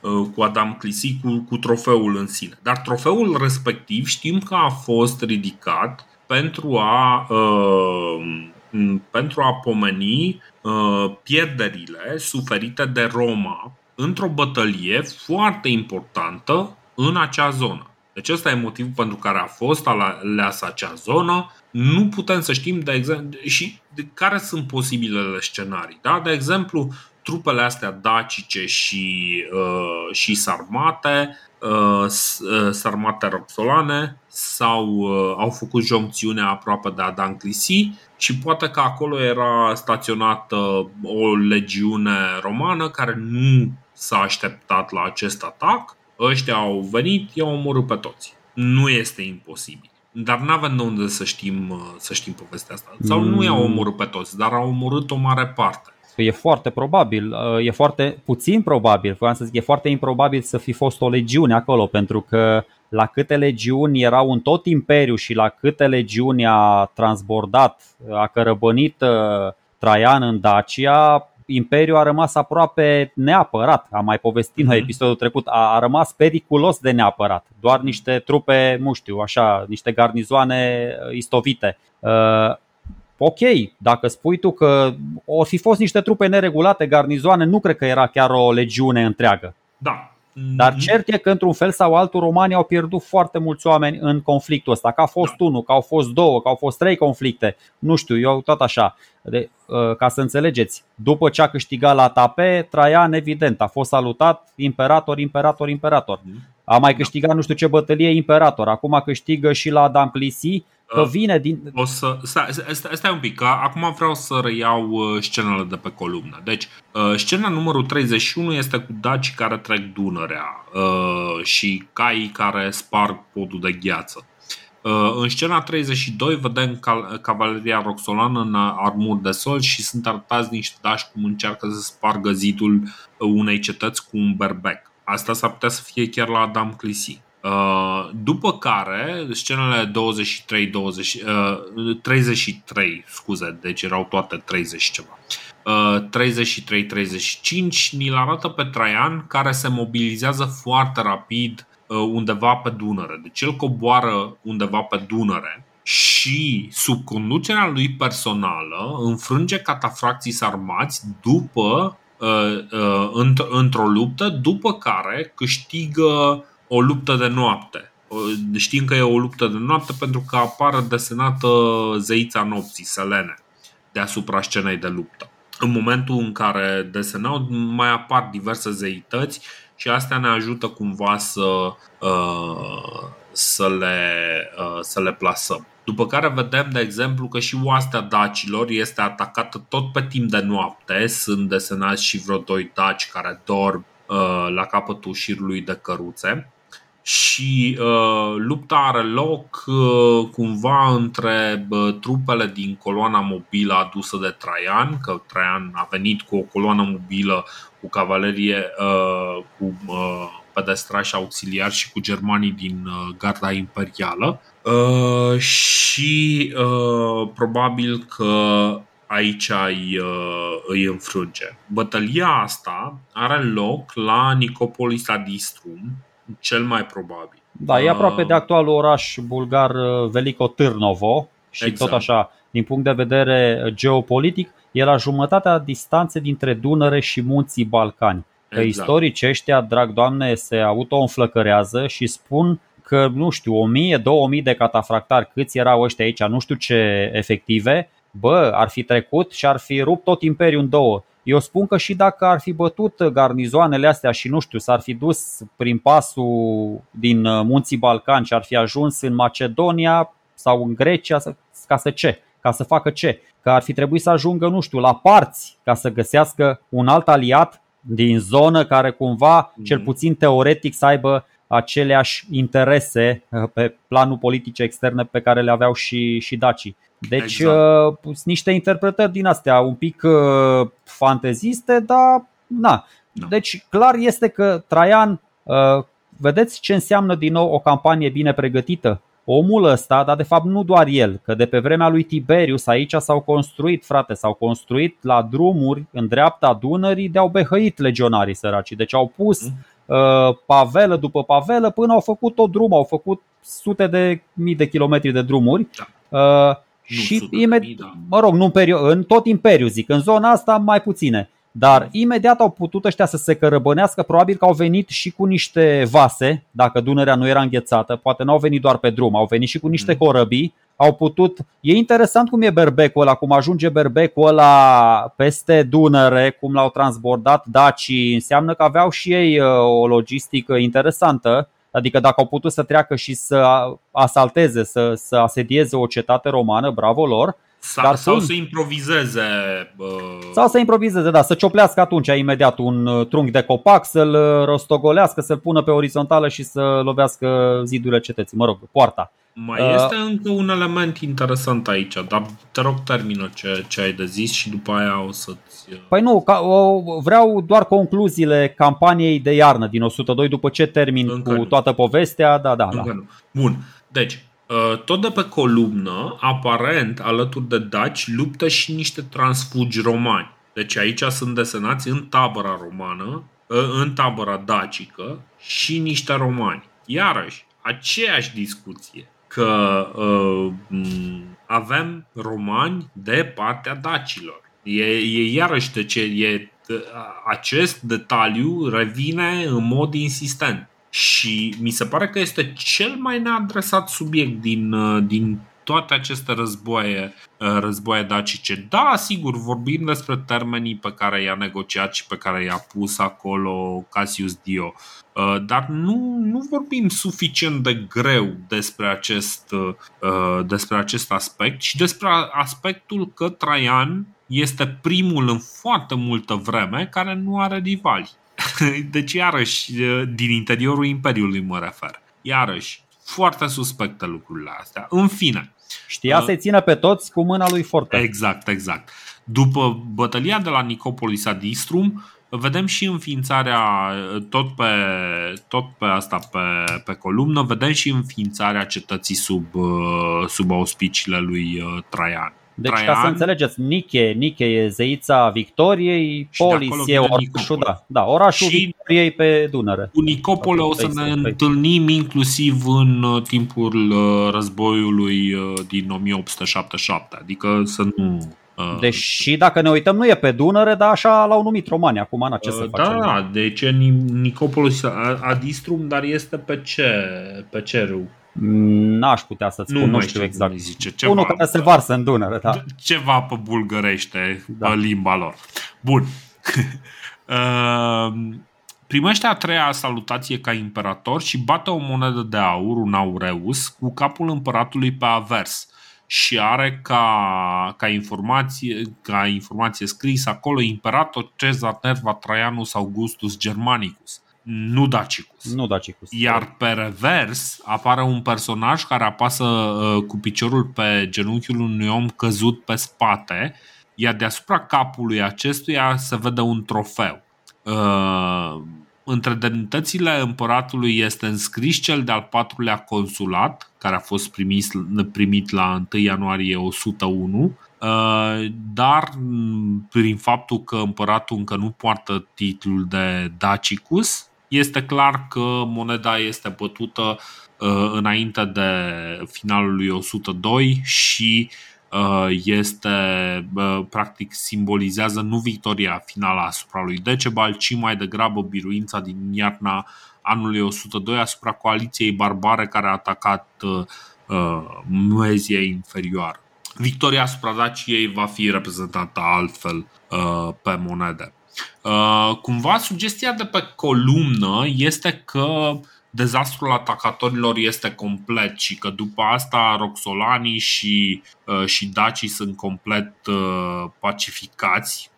uh, cu Adam Clisi, cu, cu trofeul în sine. Dar trofeul respectiv știm că a fost ridicat pentru a, uh, pentru a pomeni uh, pierderile suferite de Roma într-o bătălie foarte importantă în acea zonă. Deci ăsta e motivul pentru care a fost aleasă acea zonă. Nu putem să știm de exemplu și de care sunt posibilele scenarii. Da? De exemplu, trupele astea dacice și, uh, și sarmate, uh, uh sarmate roxolane sau uh, au făcut joncțiunea aproape de Adan Clisi și poate că acolo era staționată o legiune romană care nu s-a așteptat la acest atac, ăștia au venit, i-au omorât pe toți. Nu este imposibil. Dar nu avem de unde să știm, să știm povestea asta. Sau nu i-au omorât pe toți, dar au omorât o mare parte. E foarte probabil, e foarte puțin probabil, vreau să zic, e foarte improbabil să fi fost o legiune acolo, pentru că la câte legiuni erau în tot imperiu și la câte legiuni a transbordat, a cărăbănit uh, Traian în Dacia, Imperiul a rămas aproape neapărat. Am mai povestit la mhm. episodul trecut, a, a rămas periculos de neapărat. Doar niște trupe, nu știu, așa, niște garnizoane uh, istovite. Uh, ok, dacă spui tu că o fi fost niște trupe neregulate, garnizoane, nu cred că era chiar o legiune întreagă. Da, dar mhm. cert e că într-un fel sau altul romanii au pierdut foarte mulți oameni în conflictul ăsta. Că a fost da. unul, că au fost două, că au fost trei conflicte. Nu știu, eu tot așa. De, uh, ca să înțelegeți, după ce a câștigat la Tape, Traian evident a fost salutat imperator, imperator, imperator. Mhm. A mai da. câștigat nu știu ce bătălie imperator. Acum câștigă și la Damclisi Că vine din... O să... Stai, stai, stai un pic, că acum vreau să reiau uh, scenele de pe columnă. Deci, uh, scena numărul 31 este cu daci care trec Dunărea uh, și cai care sparg podul de gheață. În scena 32 vedem cavaleria roxolană în armuri de sol și sunt arătați niște dași cum încearcă să spargă zidul unei cetăți cu un berbec. Asta s-ar putea să fie chiar la Adam Clisi. Uh, după care, scenele 23, 20, uh, 33, scuze, deci erau toate 30 ceva. Uh, 33-35 ni-l arată pe Traian care se mobilizează foarte rapid uh, undeva pe Dunăre. Deci el coboară undeva pe Dunăre și sub conducerea lui personală înfrânge catafracții sarmați după uh, uh, într-o luptă, după care câștigă o luptă de noapte. Știm că e o luptă de noapte pentru că apare desenată zeița nopții, Selene, deasupra scenei de luptă. În momentul în care desenau, mai apar diverse zeități și astea ne ajută cumva să, uh, să, le, uh, să le plasăm. După care vedem, de exemplu, că și oastea dacilor este atacată tot pe timp de noapte. Sunt desenați și vreo doi daci care dorm uh, la capătul șirului de căruțe și uh, lupta are loc uh, cumva între uh, trupele din coloana mobilă adusă de Traian, că Traian a venit cu o coloană mobilă cu cavalerie, uh, cu uh, pedestrași auxiliari și cu germanii din uh, garda imperială uh, și uh, probabil că aici îi, uh, îi înfrânge. Bătălia asta are loc la Nicopolis Adistrum, cel mai probabil. Da, e aproape de actualul oraș bulgar uh, Veliko Târnovo și exact. tot așa, din punct de vedere geopolitic, e la jumătatea distanței dintre Dunăre și munții Balcani. Exact. istorici ăștia, drag doamne, se auto-înflăcărează și spun că, nu știu, 1000-2000 de catafractari, câți erau ăștia aici, nu știu ce efective, bă, ar fi trecut și ar fi rupt tot imperiul în două. Eu spun că și dacă ar fi bătut garnizoanele astea și nu știu, s-ar fi dus prin pasul din munții Balcan și ar fi ajuns în Macedonia sau în Grecia, ca să ce? Ca să facă ce? Că ar fi trebuit să ajungă, nu știu, la parți ca să găsească un alt aliat din zonă care cumva, cel mhm. puțin teoretic, să aibă aceleași interese uh, pe planul politic externe pe care le aveau și, și dacii. Deci exact. uh, niște interpretări din astea un pic uh, fanteziste, dar na. No. Deci clar este că Traian, uh, vedeți ce înseamnă din nou o campanie bine pregătită? Omul ăsta, dar de fapt nu doar el, că de pe vremea lui Tiberius aici s-au construit, frate, s-au construit la drumuri în dreapta Dunării de au behăit legionarii săraci. Deci au pus mm Uh, pavelă după pavelă până au făcut tot drum, au făcut sute de mii de kilometri de drumuri. Da. Uh, și imediat, da. mă rog, nu în, perio- în tot imperiul zic, în zona asta mai puține. Dar imediat au putut ăștia să se cărăbănească, probabil că au venit și cu niște vase, dacă Dunărea nu era înghețată, poate nu au venit doar pe drum, au venit și cu niște mm. corăbii, au putut. E interesant cum e berbecul ăla, cum ajunge berbecul ăla peste Dunăre, cum l-au transbordat dacii, înseamnă că aveau și ei uh, o logistică interesantă. Adică dacă au putut să treacă și să asalteze, să, să asedieze o cetate romană, bravo lor. Sau, Dar sau să improvizeze. Uh... Sau să improvizeze, da, să cioplească atunci imediat un uh, trunchi de copac, să-l uh, rostogolească, să-l pună pe orizontală și să lovească zidurile cetății, mă rog, poarta. Mai uh, este încă un element interesant aici, dar te rog termină ce, ce ai de zis și după aia o să-ți... Uh, păi nu, ca, o, vreau doar concluziile campaniei de iarnă din 102 după ce termin încă cu nu. toată povestea. Da, da, încă da. Nu. Bun, deci uh, tot de pe columnă, aparent, alături de daci, luptă și niște transfugi romani. Deci aici sunt desenați în tabăra romană, în tabăra dacică și niște romani. Iarăși, aceeași discuție că uh, avem romani de partea dacilor. E, e iarăși de ce e, acest detaliu revine în mod insistent. Și mi se pare că este cel mai neadresat subiect din, uh, din toate aceste războaie, uh, războaie dacice. Da, sigur, vorbim despre termenii pe care i-a negociat și pe care i-a pus acolo Cassius Dio. Uh, dar nu, nu vorbim suficient de greu despre acest, uh, despre acest aspect și despre aspectul că Traian este primul în foarte multă vreme care nu are rivali. Deci, iarăși, din interiorul Imperiului mă refer. Iarăși, foarte suspecte lucrurile astea. În fine. Știa uh, să-i țină pe toți cu mâna lui forte. Exact, exact. După bătălia de la Nicopolis Adistrum, vedem și înființarea, tot pe, tot pe asta, pe, pe columnă, vedem și înființarea cetății sub, sub auspiciile lui uh, Traian. Deci Traian, ca să înțelegeți, Nike, Nike e zeița Victoriei, Polis e orașul, da, da, orașul și Victoriei pe Dunăre. Cu Nicopole o să ne întâlnim inclusiv în uh, timpul uh, războiului din 1877, adică să nu Deși dacă ne uităm nu e pe Dunăre, dar așa l-au numit romani acum, în ce să da, facem? Da, deci Nicopolis Adistrum, dar este pe ce, pe ce râu? N-aș putea să-ți spun, nu, nu știu exact. Zice. Ceva, Unul care se varsă în Dunăre, da. Ceva pe bulgărește, da. pe limba lor. Bun. uh, primește a treia salutație ca imperator și bate o monedă de aur, un aureus, cu capul împăratului pe avers și are ca, ca, informație, ca informație scrisă acolo Imperator Cezar Nerva Traianus Augustus Germanicus nu Dacicus. Nu Dacicus. Iar pe revers apare un personaj care apasă uh, cu piciorul pe genunchiul unui om căzut pe spate, iar deasupra capului acestuia se vede un trofeu. Uh, între demnitățile împăratului este înscris cel de-al patrulea consulat, care a fost primit, primit la 1 ianuarie 101, uh, dar prin faptul că împăratul încă nu poartă titlul de Dacicus, este clar că moneda este bătută uh, înainte de finalul lui 102 și Uh, este uh, practic simbolizează nu victoria finală asupra lui Decebal, ci mai degrabă biruința din iarna anului 102 asupra coaliției barbare care a atacat uh, Mezia inferioară. victoria asupra Daciei va fi reprezentată altfel pe monede. Cumva sugestia de pe columnă este că dezastrul atacatorilor este complet și că după asta roxolanii și, uh, și dacii sunt complet uh, pacificați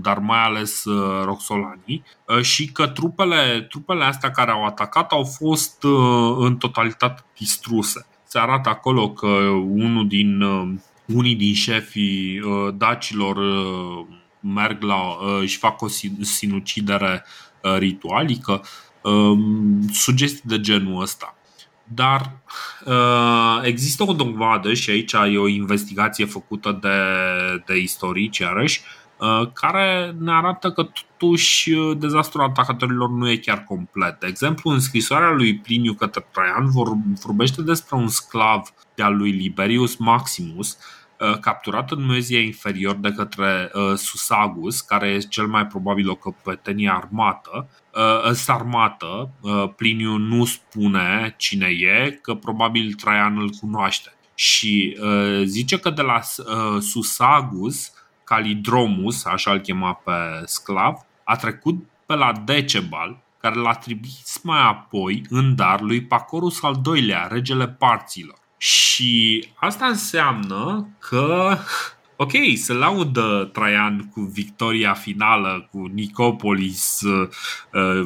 dar mai ales uh, roxolanii și că trupele, trupele astea care au atacat au fost în totalitate distruse. Se arată acolo că unul din, unii din șefii dacilor merg la, își fac o sinucidere ritualică um, sugestii de genul ăsta. Dar uh, există o dovadă și aici e o investigație făcută de, de istorici, iarăși, uh, care ne arată că totuși uh, dezastrul atacatorilor nu e chiar complet. De exemplu, în scrisoarea lui Pliniu către Traian vorbește despre un sclav de-al lui Liberius Maximus, Uh, capturat în Mezia inferior de către uh, Susagus, care este cel mai probabil o căpetenie armată, uh, sarmată. Pliniu nu spune cine e, că probabil Traian îl cunoaște. Și zice că de la Susagus, Calidromus, așa îl chema pe sclav, a trecut pe la Decebal, care l-a trimis mai apoi în dar lui Pacorus al doilea, regele parților. Și asta înseamnă că Ok, se laudă Traian cu victoria finală, cu Nicopolis, uh,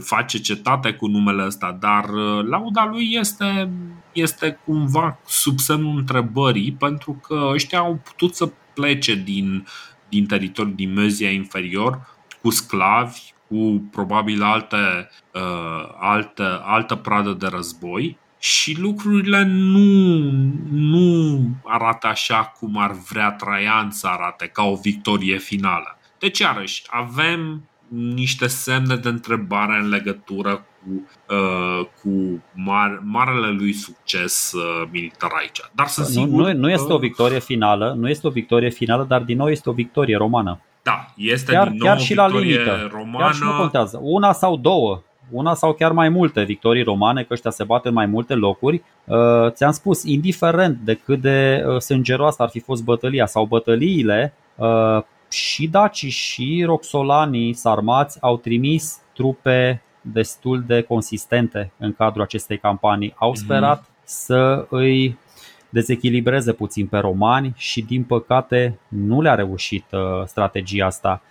face cetate cu numele ăsta, dar uh, lauda lui este, este cumva sub semnul întrebării, pentru că ăștia au putut să plece din, din teritoriul din Mezia inferior cu sclavi, cu probabil alte, uh, altă, altă pradă de război și lucrurile nu, nu arată așa cum ar vrea Traian să arate, ca o victorie finală. Deci, iarăși, avem niște semne de întrebare în legătură cu, uh, cu mar, marele lui succes uh, militar aici. Dar să sigur nu, nu este o victorie finală, nu este o victorie finală, dar din nou este o victorie romană. Da, este chiar, din nou chiar o și la victorie limită. romană. Chiar și nu contează. Una sau două una sau chiar mai multe victorii romane, că ăștia se bat în mai multe locuri. Uh, ți-am spus, indiferent de cât de uh, sângeroasă ar fi fost bătălia sau bătăliile, uh, și dacii și roxolanii sarmați au trimis trupe destul de consistente în cadrul acestei campanii. Au mhm. sperat mm-hmm. să îi dezechilibreze puțin pe romani și din păcate nu le-a reușit strategia asta.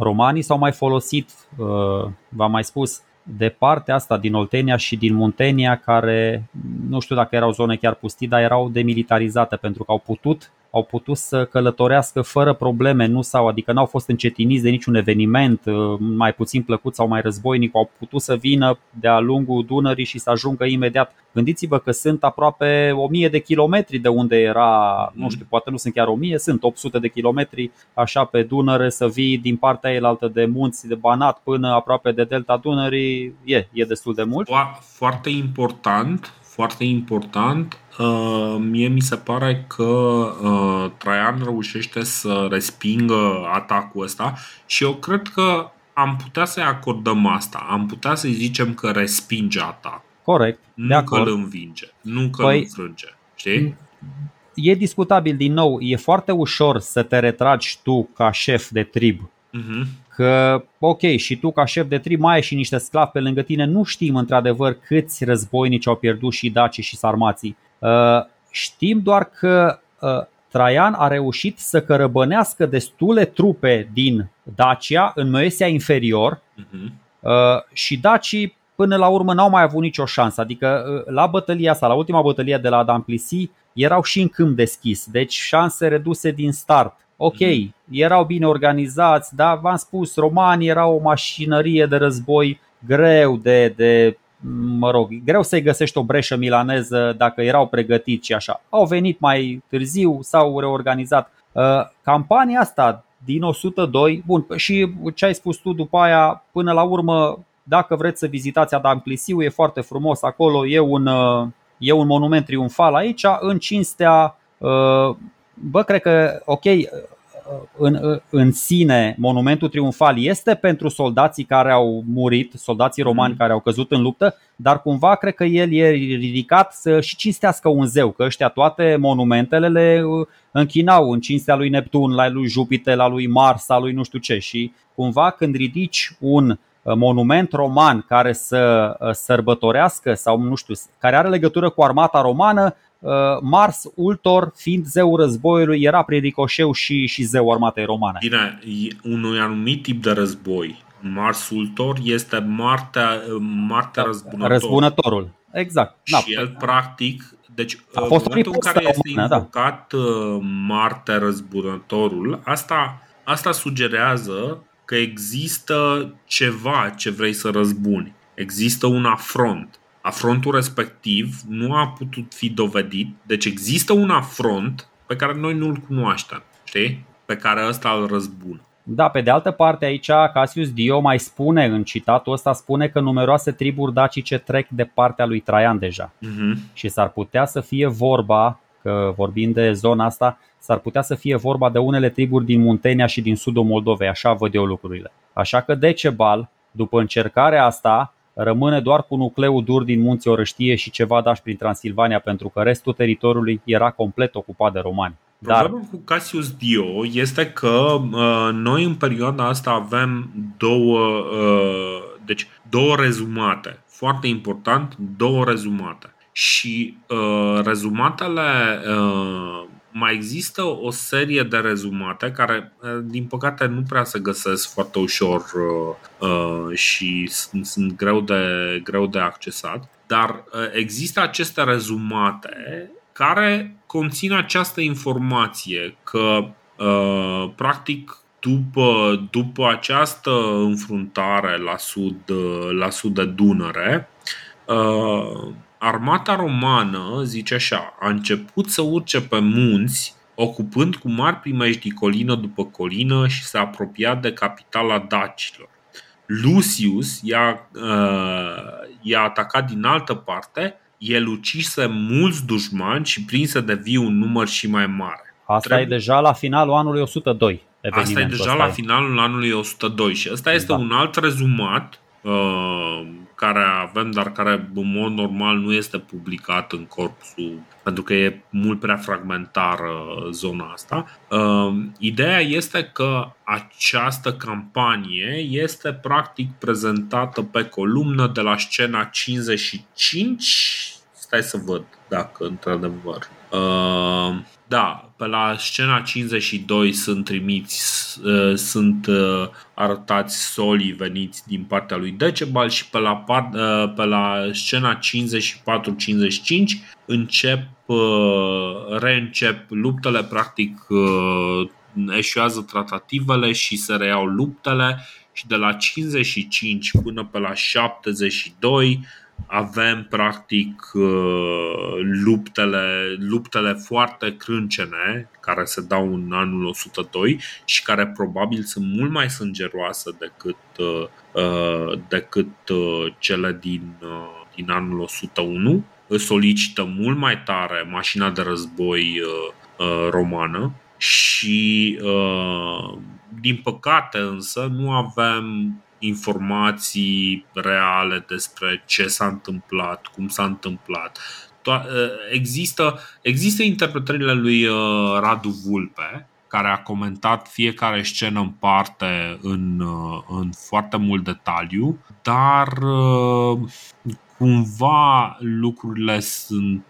Romanii s-au mai folosit, uh, v-am mai spus, de partea asta din Oltenia și din Muntenia, care nu știu dacă erau zone chiar pustii, dar erau demilitarizate pentru că au putut au putut să călătorească fără probleme, nu sau, adică n-au fost încetiniți de niciun eveniment uh, mai puțin plăcut sau mai războinic, au putut să vină de-a lungul Dunării și să ajungă imediat. Gândiți-vă că sunt aproape 1000 de kilometri de unde era, nu știu, poate nu sunt chiar 1000, sunt 800 de kilometri așa pe Dunăre să vii din partea elaltă de munți, de Banat până aproape de delta Dunării, e, e destul de mult. Foarte important, foarte important, uh, mie mi se pare că uh, Traian reușește să respingă atacul ăsta și eu cred că am putea să-i acordăm asta. Am putea să-i zicem că respinge atac. Corect. Nu de că îl învinge. Nu că păi, îl înfrânge. Știi? E discutabil din nou. E foarte ușor să te retragi tu ca șef de trib. Uh-huh că, ok, și tu ca șef de trib mai ai și niște sclavi pe lângă tine, nu știm într-adevăr câți războinici au pierdut și dacii și sarmații. Uh, știm doar că uh, Traian a reușit să cărăbănească destule trupe din Dacia în Moesia inferior uh-huh. și dacii până la urmă n-au mai avut nicio șansă. Adică la bătălia asta, la ultima bătălie de la Damplisi, erau și în câmp deschis, deci șanse reduse din start. Ok, mm. erau bine organizați, dar v-am spus, romanii erau o mașinărie de război greu de, de mă rog, greu să-i găsești o breșă milaneză dacă erau pregătiți și așa. Au venit mai târziu, s-au reorganizat. Uh, campania asta din 102, bun, și ce ai spus tu după aia, până la urmă, dacă vreți să vizitați Adam Clisiu, e foarte frumos acolo, e un, uh, e un monument triumfal aici, în cinstea uh, bă, cred că, ok, în, în sine monumentul triumfal este pentru soldații care au murit, soldații romani mm. care au căzut în luptă, dar cumva cred că el e ridicat să și cinstească un zeu, că ăștia toate monumentele le închinau în cinstea lui Neptun, la lui Jupiter, la lui Mars, la lui nu știu ce și cumva când ridici un monument roman care să sărbătorească sau nu știu, care are legătură cu armata romană, Uh, Mars, Ultor, fiind zeul războiului, era prin ricoșeu și, și zeul armatei romane. Bine, unui anumit tip de război. Mars Ultor este Martea, Martea răzbunător. răzbunătorul. Exact. Și da. el, practic, deci a fost în momentul în care este română, da. invocat da. Marte răzbunătorul, asta, asta sugerează că există ceva ce vrei să răzbuni. Există un afront afrontul respectiv nu a putut fi dovedit, deci există un afront pe care noi nu-l cunoaștem, știi? Pe care ăsta îl răzbună. Da, pe de altă parte aici Cassius Dio mai spune în citatul ăsta spune că numeroase triburi dacice trec de partea lui Traian deja. Uh-huh. Și s-ar putea să fie vorba, că vorbind de zona asta, s-ar putea să fie vorba de unele triburi din Muntenia și din sudul Moldovei, așa văd eu lucrurile. Așa că Decebal, după încercarea asta, rămâne doar cu nucleul dur din munții Orăștie și ceva dași prin Transilvania pentru că restul teritoriului era complet ocupat de romani. Problemul cu Cassius Dio este că uh, noi în perioada asta avem două, uh, deci două rezumate. Foarte important, două rezumate. Și uh, rezumatele uh, mai există o serie de rezumate care, eh, din păcate, nu prea se găsesc foarte ușor uh, și sunt, sunt greu, de, greu de accesat, dar uh, există aceste rezumate care conțin această informație că, uh, practic, după, după această înfruntare la sud, la sud de Dunăre, armata romană, zice așa, a început să urce pe munți, ocupând cu mari primejdii colină după colină și s-a apropiat de capitala dacilor. Lucius i-a, uh, i-a atacat din altă parte, el ucise mulți dușmani și prinse de viu un număr și mai mare. Asta Trebuie... e deja la finalul anului 102. Asta e deja la finalul anului 102 și ăsta este da. un alt rezumat uh, care avem, dar care în mod normal nu este publicat în corpusul, pentru că e mult prea fragmentară zona asta. Uh, ideea este că această campanie este practic prezentată pe columnă de la scena 55. Stai să văd dacă într-adevăr. Uh, da, pe la scena 52 sunt trimiți, uh, sunt uh, arătați solii veniți din partea lui Decebal și pe la, part, uh, pe la scena 54-55 încep, reîncep luptele, practic eșuează tratativele și se reiau luptele și de la 55 până pe la 72 avem practic uh, luptele, luptele foarte crâncene care se dau în anul 102 și care probabil sunt mult mai sângeroase decât, uh, uh, decât cele din, din anul 101. Solicită mult mai tare mașina de război romană și din păcate însă nu avem informații reale despre ce s-a întâmplat, cum s-a întâmplat. Ă, există, există interpretările lui ă, Radu Vulpe, care a comentat fiecare scenă în parte în, ă, în foarte mult detaliu, dar cumva lucrurile sunt,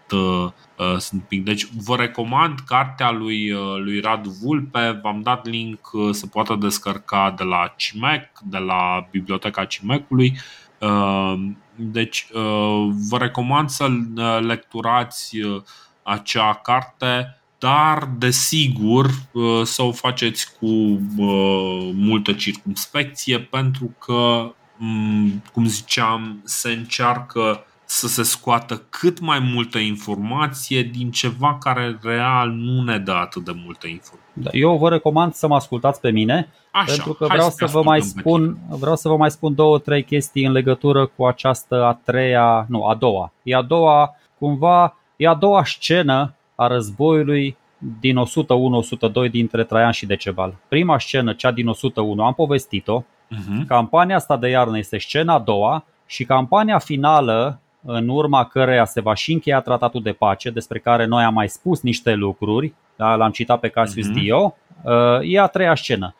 uh, uh, sunt pic. Deci vă recomand cartea lui, uh, lui Radu Vulpe, v-am dat link uh, să poată descărca de la CIMEC, de la biblioteca CIMEC-ului. Uh, deci uh, vă recomand să uh, lecturați uh, acea carte dar desigur uh, să o faceți cu uh, multă circumspecție pentru că Mm, cum ziceam, se încearcă să se scoată cât mai multă informație din ceva care real nu ne dă atât de multă informație. Da, eu vă recomand să mă ascultați pe mine, Așa, pentru că vreau să, să vă mai spun, vreau să vă mai spun două, trei chestii în legătură cu această a treia, nu, a doua. E a doua, cumva, e a doua scenă a războiului din 101-102 dintre Traian și Decebal. Prima scenă, cea din 101, am povestit-o. Uh-huh. Campania asta de iarnă este scena a doua și campania finală, în urma căreia se va și încheia tratatul de pace, despre care noi am mai spus niște lucruri, da, l-am citat pe Cassius uh-huh. Dio, e a treia scenă.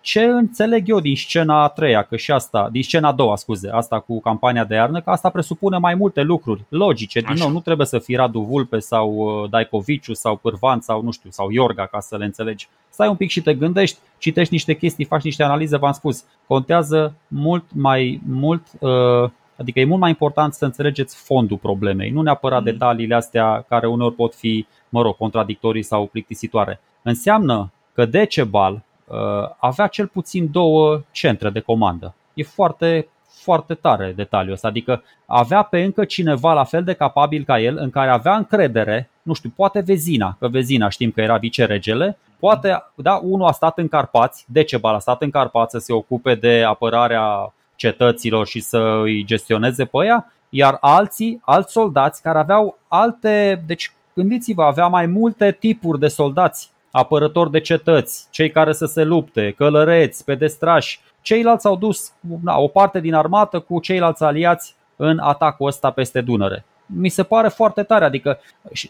Ce înțeleg eu din scena a treia, că și asta, din scena a doua, scuze, asta cu campania de iarnă, că asta presupune mai multe lucruri logice. Din Așa. nou, nu trebuie să fii Radu Vulpe sau uh, Daicoviciu sau Pârvan sau nu știu, sau Iorga ca să le înțelegi. Stai un pic și te gândești, citești niște chestii, faci niște analize, v-am spus. Contează mult mai mult uh, Adică e mult mai important să înțelegeți fondul problemei, nu neapărat mm. detaliile astea care uneori pot fi, mă rog, contradictorii sau plictisitoare. Înseamnă că Decebal Uh, avea cel puțin două centre de comandă. E foarte, foarte tare detaliul ăsta, adică avea pe încă cineva la fel de capabil ca el, în care avea încredere, nu știu, poate Vezina, că Vezina știm că era viceregele, poate, da, unul a stat în Carpați, Decebal a stat în Carpați să se ocupe de apărarea cetăților și să îi gestioneze pe ea, iar alții, alți soldați care aveau alte, deci gândiți-vă, avea mai multe tipuri de soldați apărători de cetăți, cei care să se lupte, călăreți, pedestrași. Ceilalți au dus na, o parte din armată cu ceilalți aliați în atacul ăsta peste Dunăre. Mi se pare foarte tare, adică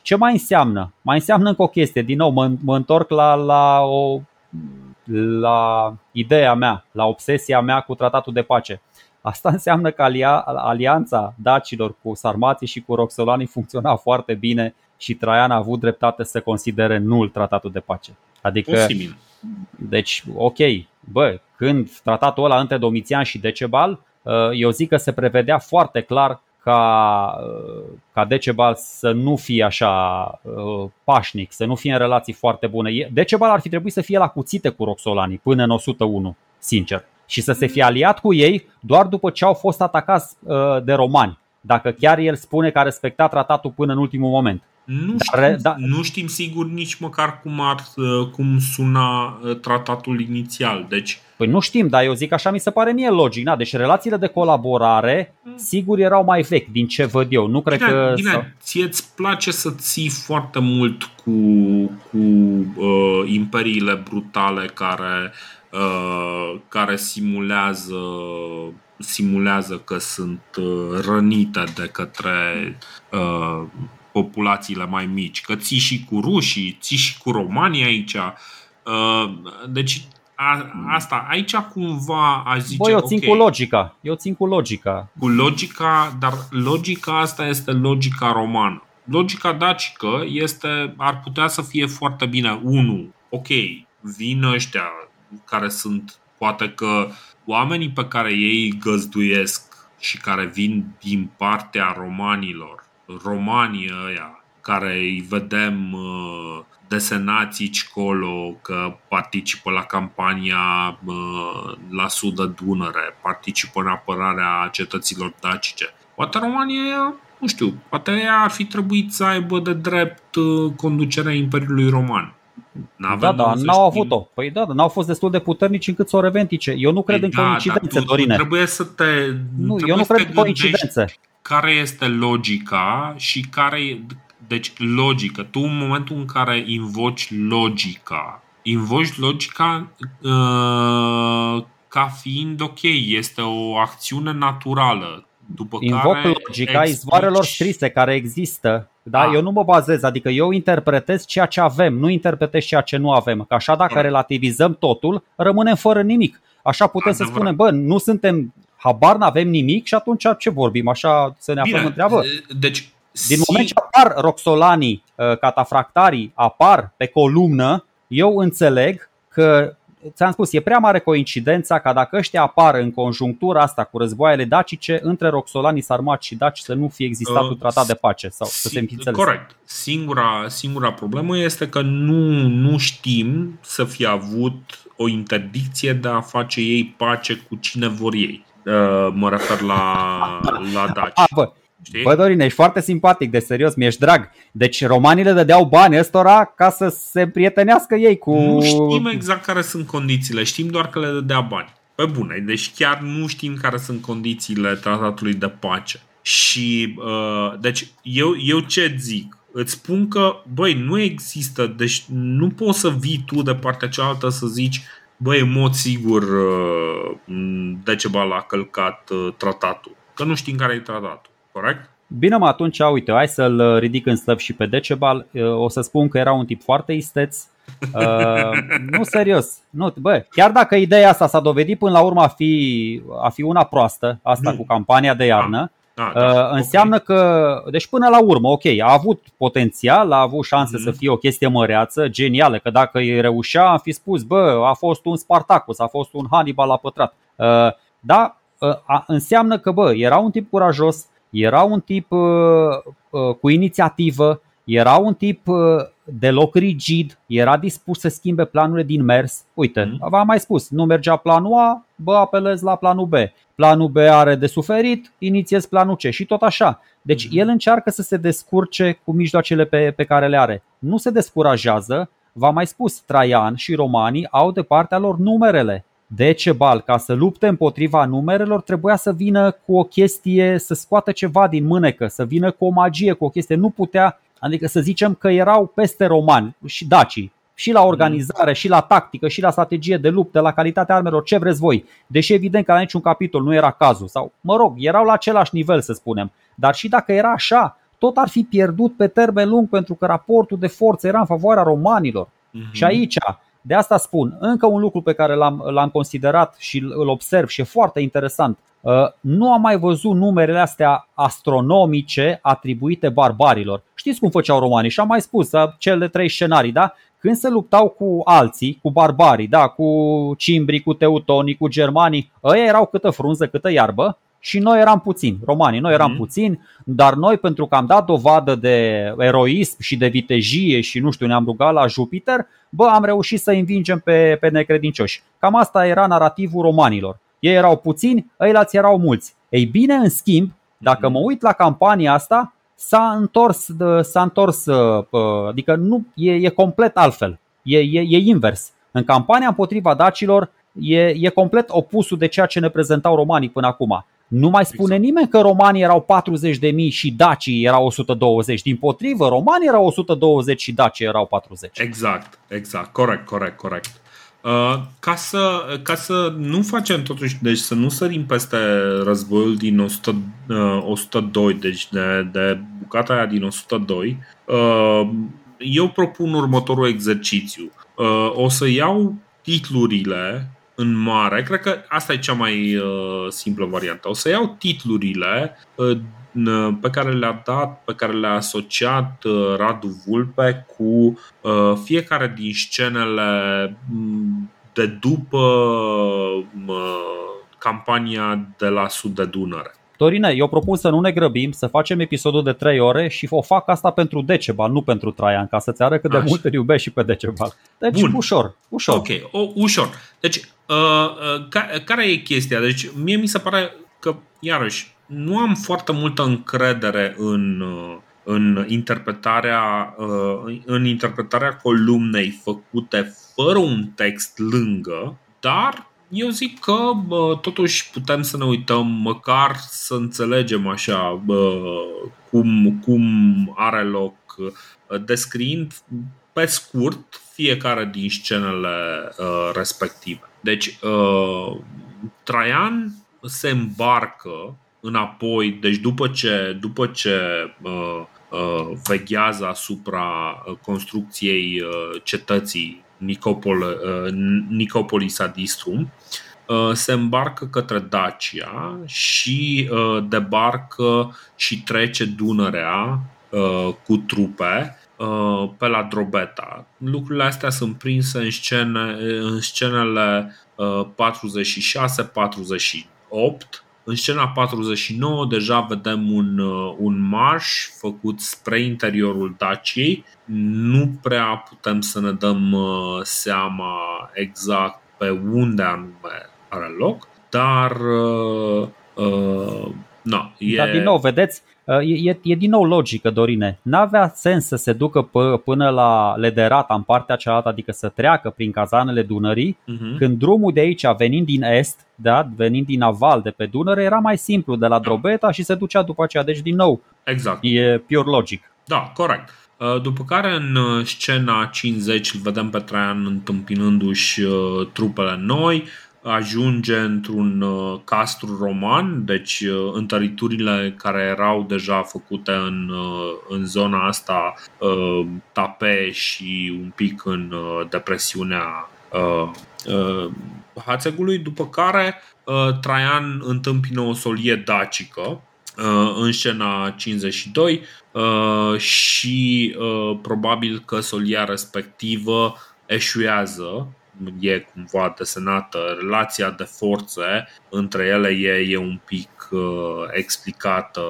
ce mai înseamnă? Mai înseamnă încă o chestie, din nou mă, mă întorc la, la, o, la ideea mea, la obsesia mea cu tratatul de pace. Asta înseamnă că alia, alianța dacilor cu sarmații și cu roxolanii funcționa foarte bine și Traian a avut dreptate să considere nul tratatul de pace. Adică, Posibil. Deci, ok, bă, când tratatul ăla între Domitian și Decebal, uh, eu zic că se prevedea foarte clar ca, uh, ca Decebal să nu fie așa uh, pașnic, să nu fie în relații foarte bune. Decebal ar fi trebuit să fie la cuțite cu Roxolanii până în 101, sincer, și să se fie aliat cu ei doar după ce au fost atacați de romani, dacă chiar el spune că a respectat tratatul până în ultimul moment. Nu știm, da. nu știm sigur nici măcar cum, ar, uh, cum suna uh, tratatul inițial. Deci, păi nu știm, dar eu zic așa mi se pare mie logic. Na? Deci relațiile de colaborare mm. sigur erau mai vechi din ce văd eu. Nu cred bine, că... Bine, să... ție îți place să ții foarte mult cu, cu uh, imperiile brutale care, uh, care simulează simulează că sunt uh, rănite de către uh, populațiile mai mici, că ții și cu rușii, ții și cu romanii aici. Uh, deci a, asta, aici cumva aș zice Bă, eu țin okay, cu logica. Eu țin cu logica. Cu logica, dar logica asta este logica romană. Logica dacică este, ar putea să fie foarte bine. Unu, ok, vin ăștia care sunt, poate că oamenii pe care ei găzduiesc și care vin din partea romanilor romanii ăia care îi vedem uh, desenați aici colo că participă la campania uh, la sudă Dunăre, participă în apărarea cetăților dacice. Poate România, nu știu, poate ea ar fi trebuit să aibă de drept uh, conducerea Imperiului Roman. N-avem da, da, n-au avut-o. Păi da, da, n-au fost destul de puternici încât să o reventice. Eu nu cred păi în da, coincidențe, tu, Dorine. Trebuie să te. Nu, eu nu cred în coincidențe care este logica și care deci logică. Tu în momentul în care invoci logica, invoci logica uh, ca fiind ok, este o acțiune naturală. După Invoc care logica explici... izvoarelor scrise care există. Da? Ah. Eu nu mă bazez, adică eu interpretez ceea ce avem, nu interpretez ceea ce nu avem. Că așa dacă Corect. relativizăm totul, rămânem fără nimic. Așa putem Adevărat. să spunem, bă, nu suntem habar n-avem nimic și atunci ce vorbim? Așa să ne aflăm Bine, în treabă? Deci, Din moment ce apar roxolanii, uh, catafractarii, apar pe columnă, eu înțeleg că ți-am spus, e prea mare coincidența ca dacă ăștia apar în conjunctura asta cu războaiele dacice, între roxolanii sarmaci și daci să nu fie existat uh, un tratat de pace sau să se înființeze. Corect. Singura, singura problemă este că nu, nu știm să fie avut o interdicție de a face ei pace cu cine vor ei. Uh, mă refer la, la Daci. A, bă. Știi? Bă, Dorine, ești foarte simpatic, de serios, mi-ești drag. Deci romanii le dădeau bani ăstora ca să se prietenească ei cu... Nu știm exact care sunt condițiile, știm doar că le dădea bani. Pe bune, deci chiar nu știm care sunt condițiile tratatului de pace. Și, uh, deci, eu, eu ce zic? îți spun că, băi, nu există, deci nu poți să vii tu de partea cealaltă să zici, băi, în mod sigur uh, Decebal a călcat uh, tratatul. Că nu știm care e tratatul, corect? Bine, mă, atunci, uite, hai să-l ridic în slăb și pe Decebal. O să spun că era un tip foarte isteț. Uh, nu, serios. Nu, bă, chiar dacă ideea asta s-a dovedit până la urmă a fi, a fi una proastă, asta nu. cu campania de iarnă, da. Da, da, înseamnă okay. că, deci până la urmă, ok, a avut potențial, a avut șanse mm. să fie o chestie măreață, genială, că dacă îi reușea, am fi spus, bă, a fost un Spartacus, a fost un Hannibal la pătrat. Uh, da, uh, înseamnă că, bă, era un tip curajos, era un tip uh, uh, cu inițiativă, era un tip uh, deloc rigid, era dispus să schimbe planurile din mers. Uite, mm. v-am mai spus, nu mergea planul A, bă, apelez la planul B. Planul B are de suferit, inițiez planul C și tot așa. Deci mm. el încearcă să se descurce cu mijloacele pe, pe care le are. Nu se descurajează, v-am mai spus, Traian și romanii au de partea lor numerele. Decebal, ca să lupte împotriva numerelor, trebuia să vină cu o chestie, să scoată ceva din mânecă, să vină cu o magie, cu o chestie. Nu putea, adică să zicem că erau peste romani și dacii, și la organizare, și la tactică, și la strategie de luptă, la calitatea armelor, ce vreți voi. Deși evident că la niciun capitol nu era cazul, sau mă rog, erau la același nivel să spunem. Dar și dacă era așa, tot ar fi pierdut pe termen lung pentru că raportul de forță era în favoarea romanilor. Mm-hmm. Și aici de asta spun, încă un lucru pe care l-am, l-am considerat și îl observ și e foarte interesant. Uh, nu am mai văzut numerele astea astronomice atribuite barbarilor. Știți cum făceau romanii? Și am mai spus uh, cele trei scenarii, da? Când se luptau cu alții, cu barbarii, da, cu cimbrii, cu teutonii, cu germanii, ăia erau câtă frunză, câtă iarbă și noi eram puțini, romanii, noi eram mm. puțini, dar noi pentru că am dat dovadă de eroism și de vitejie și nu știu, ne-am rugat la Jupiter, bă, am reușit să învingem pe, pe necredincioși. Cam asta era narativul romanilor. Ei erau puțini, ăilalți erau mulți. Ei bine, în schimb, dacă mă uit la campania asta, s-a întors, s-a întors adică nu, e, e complet altfel. E, e, e invers. În campania împotriva dacilor e, e complet opusul de ceea ce ne prezentau romanii până acum. Nu mai spune exact. nimeni că romanii erau 40 de mii și dacii erau 120. Din potrivă, romanii erau 120 și dacii erau 40. Exact, exact, corect, corect, corect. Uh, ca, să, ca să nu facem totuși, deci să nu sărim peste războiul din 100, uh, 102, deci de, de bucata aia din 102, uh, eu propun următorul exercițiu. Uh, o să iau titlurile în mare, cred că asta e cea mai uh, simplă variantă. O să iau titlurile uh, pe care le-a dat, pe care le-a asociat uh, Radu Vulpe cu uh, fiecare din scenele mm, de după uh, campania de la sud de Dunăre. Dorine, eu propun să nu ne grăbim, să facem episodul de 3 ore și o fac asta pentru Decebal, nu pentru Traian, ca să-ți arăt cât de Așa. mult îl iubești și pe Decebal. Deci Bun. ușor, ușor. Ok, o, ușor. Deci, uh, uh, ca, care e chestia? Deci, mie mi se pare că, iarăși, nu am foarte multă încredere în, uh, în interpretarea, uh, în interpretarea columnei făcute fără un text lângă, dar eu zic că bă, totuși putem să ne uităm măcar să înțelegem așa bă, cum, cum are loc descriind pe scurt fiecare din scenele uh, respective. Deci uh, Traian se îmbarcă înapoi, deci după ce, după ce uh, uh, veghează asupra construcției uh, cetății Nicopol, uh, Nicopolis Adistrum, uh, se îmbarcă către Dacia și uh, debarcă și trece Dunărea cu trupe pe la Drobeta. Lucrurile astea sunt prinse în, scene, în scenele 46-48 în scena 49 deja vedem un, uh, un marș făcut spre interiorul Daciei. Nu prea putem să ne dăm uh, seama exact pe unde anume are loc, dar uh, uh, no, e... Dar din nou, vedeți, Uh, e, e, e din nou logică, Dorine. N-avea sens să se ducă p- până la Lederata în partea cealaltă, adică să treacă prin cazanele Dunării, uh-huh. când drumul de aici, venind din est, da, venind din aval de pe Dunăre, era mai simplu de la da. Drobeta și se ducea după aceea. Deci, din nou, exact. e pure logic. Da, corect. După care în scena 50 îl vedem pe Traian întâmpinându-și trupele noi, ajunge într-un uh, castru roman, deci uh, întăriturile care erau deja făcute în, uh, în zona asta tape și un pic în depresiunea Hațegului, după care Traian întâmpină o solie dacică în scena 52 și probabil că solia respectivă eșuează e cumva desenată relația de forțe între ele e, e un pic uh, explicată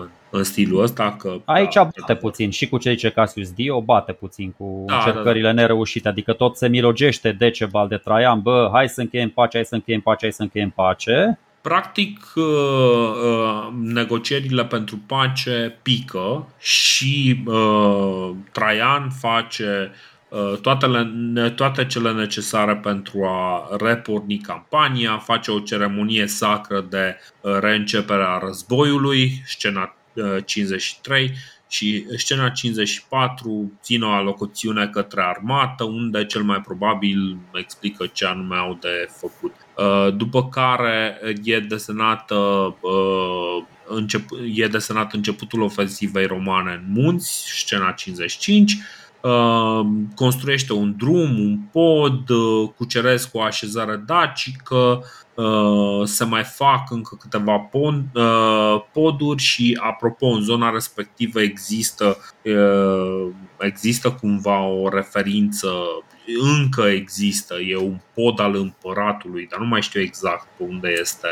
în, în stilul ăsta. Că, Aici da, bate da. puțin și cu cei ce Cassius Dio bate puțin cu da, încercările da, da. nereușite, adică tot se milogește Decebal de Traian, bă, hai să încheiem pace, hai să încheiem pace, hai să încheiem pace. Practic, uh, uh, negocierile pentru pace pică și uh, Traian face Uh, toate, toate cele necesare pentru a reporni campania, face o ceremonie sacră de uh, reîncepere a războiului, scena 53 uh, și scena 54 ține o alocuțiune către armată, unde cel mai probabil explică ce anume au de făcut. După care e desenată e desenat începutul ofensivei romane în munți, scena 55, Uh, construiește un drum, un pod, uh, cuceresc o așezare dacică, uh, se mai fac încă câteva poduri și, apropo, în zona respectivă există, există cumva o referință, încă există, e un pod al împăratului, dar nu mai știu exact pe unde este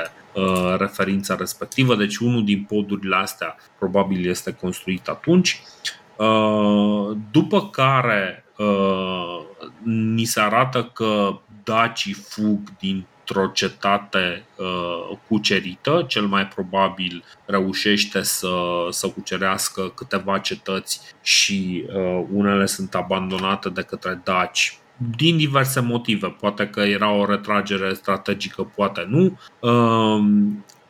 referința respectivă, deci unul din podurile astea probabil este construit atunci. Uh, după care uh, ni se arată că dacii fug dintr-o cetate uh, cucerită, cel mai probabil reușește să, să cucerească câteva cetăți și unele sunt abandonate de către daci din diverse motive. Poate că era o retragere strategică, poate nu.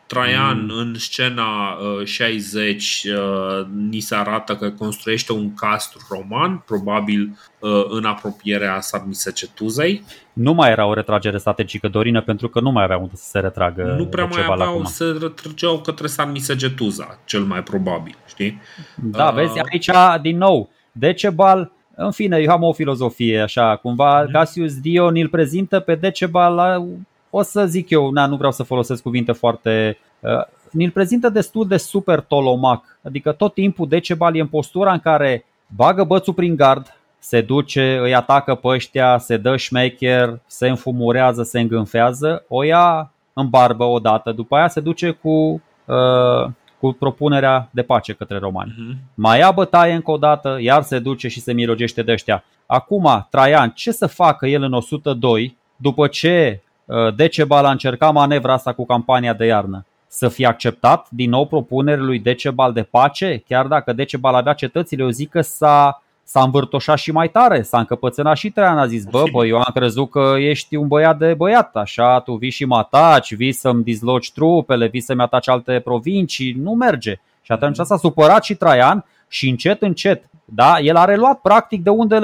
Traian mm. în scena uh, 60 uh, ni se arată că construiește un castru roman, probabil uh, în apropierea Sarmisecetuzei. Nu mai era o retragere strategică, Dorină, pentru că nu mai avea unde să se retragă Nu prea mai aveau, să retrăgeau către Sarmisegetuza, cel mai probabil, știi? Da, uh, vezi, aici, din nou, Decebal în fine, eu am o filozofie așa, cumva mm. Cassius Dio îl prezintă pe Decebal la o să zic eu, na, nu vreau să folosesc cuvinte foarte... Uh, ni-l prezintă destul de super tolomac, adică tot timpul Decebal e în postura în care bagă bățul prin gard, se duce, îi atacă pe ăștia, se dă șmecher, se înfumurează, se îngânfează, o ia în barbă odată, după aia se duce cu, uh, cu propunerea de pace către romani. Uh-huh. Mai ia bătaie încă o dată, iar se duce și se mirogește de ăștia. Acum, Traian, ce să facă el în 102 după ce Uh, Decebal a încercat manevra asta cu campania de iarnă. Să fie acceptat din nou propunerea lui Decebal de pace, chiar dacă Decebal avea cetățile, eu zic că s-a, s-a învârtoșat și mai tare, s-a încăpățânat și Traian a zis, bă, bă, eu am crezut că ești un băiat de băiat, așa, tu vii și mă ataci, vii să-mi dizloci trupele, vii să-mi ataci alte provincii, nu merge. Și atunci s-a supărat și Traian și încet, încet, da, el a reluat practic de unde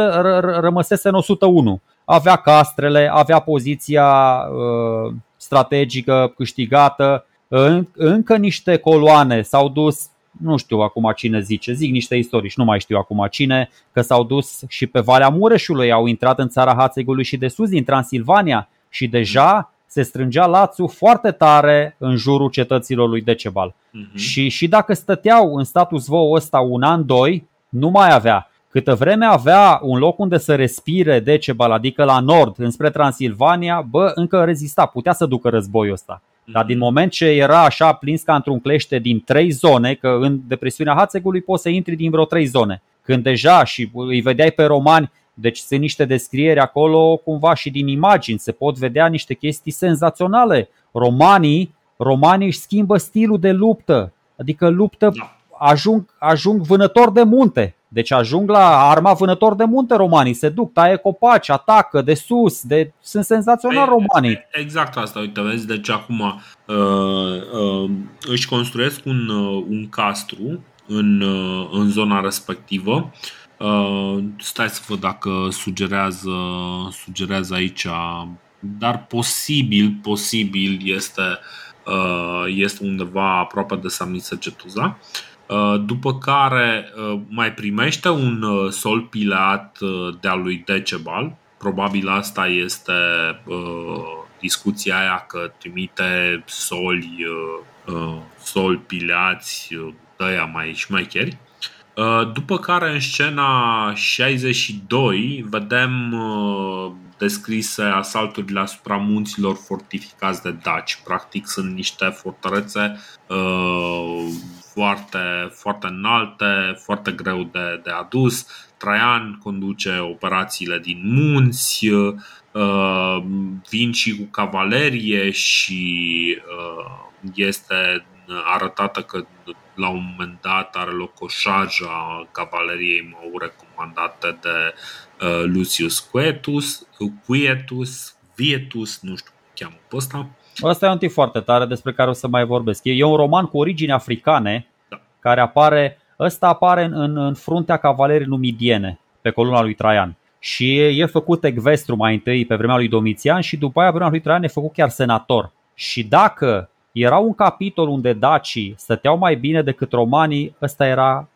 rămăsese în 101 avea castrele, avea poziția uh, strategică câștigată, încă niște coloane s-au dus, nu știu acum cine zice, zic niște istorici, nu mai știu acum cine, că s-au dus și pe Valea Mureșului, au intrat în țara Hațegului și de sus din Transilvania și deja se strângea lațul foarte tare în jurul cetăților lui Decebal. Uh-huh. Și, și dacă stăteau în status quo ăsta un an, doi, nu mai avea. Câtă vreme avea un loc unde să respire Decebal, adică la nord, înspre Transilvania, bă, încă rezista, putea să ducă războiul ăsta. Dar din moment ce era așa plins ca într-un clește din trei zone, că în depresiunea Hațegului poți să intri din vreo trei zone, când deja și îi vedeai pe romani, deci sunt niște descrieri acolo cumva și din imagini, se pot vedea niște chestii senzaționale. Romanii, romanii își schimbă stilul de luptă, adică luptă, da. ajung, ajung vânători de munte, deci ajung la arma vânător de munte romanii, se duc, taie copaci, atacă de sus, de... sunt senzațional romanii. Exact asta, uite, vezi, deci acum uh, uh, își construiesc un, uh, un castru în, uh, în zona respectivă Stai să văd dacă sugerează, sugerează aici, dar posibil, posibil este, este undeva aproape de Samniță Cetuza. După care mai primește un sol pilat de-a lui Decebal. Probabil asta este discuția aia că trimite soli, sol pilați ăia mai șmecheri. După care în scena 62 vedem descrise asalturile asupra munților fortificați de daci. Practic sunt niște fortărețe foarte, foarte înalte, foarte greu de, de adus. Traian conduce operațiile din munți, vin și cu cavalerie și este arătată că la un moment dat are loc o șarjă a cavaleriei maure comandată de uh, Lucius Quietus, Quietus, Vietus, nu știu cum cheamă pe ăsta. Ăsta e un tip foarte tare despre care o să mai vorbesc. E un roman cu origini africane da. care apare, ăsta apare în, în fruntea cavaleriei numidiene pe coluna lui Traian. Și e făcut ecvestru mai întâi pe vremea lui Domitian și după aia pe vremea lui Traian e făcut chiar senator. Și dacă era un capitol unde dacii stăteau mai bine decât romanii, ăsta era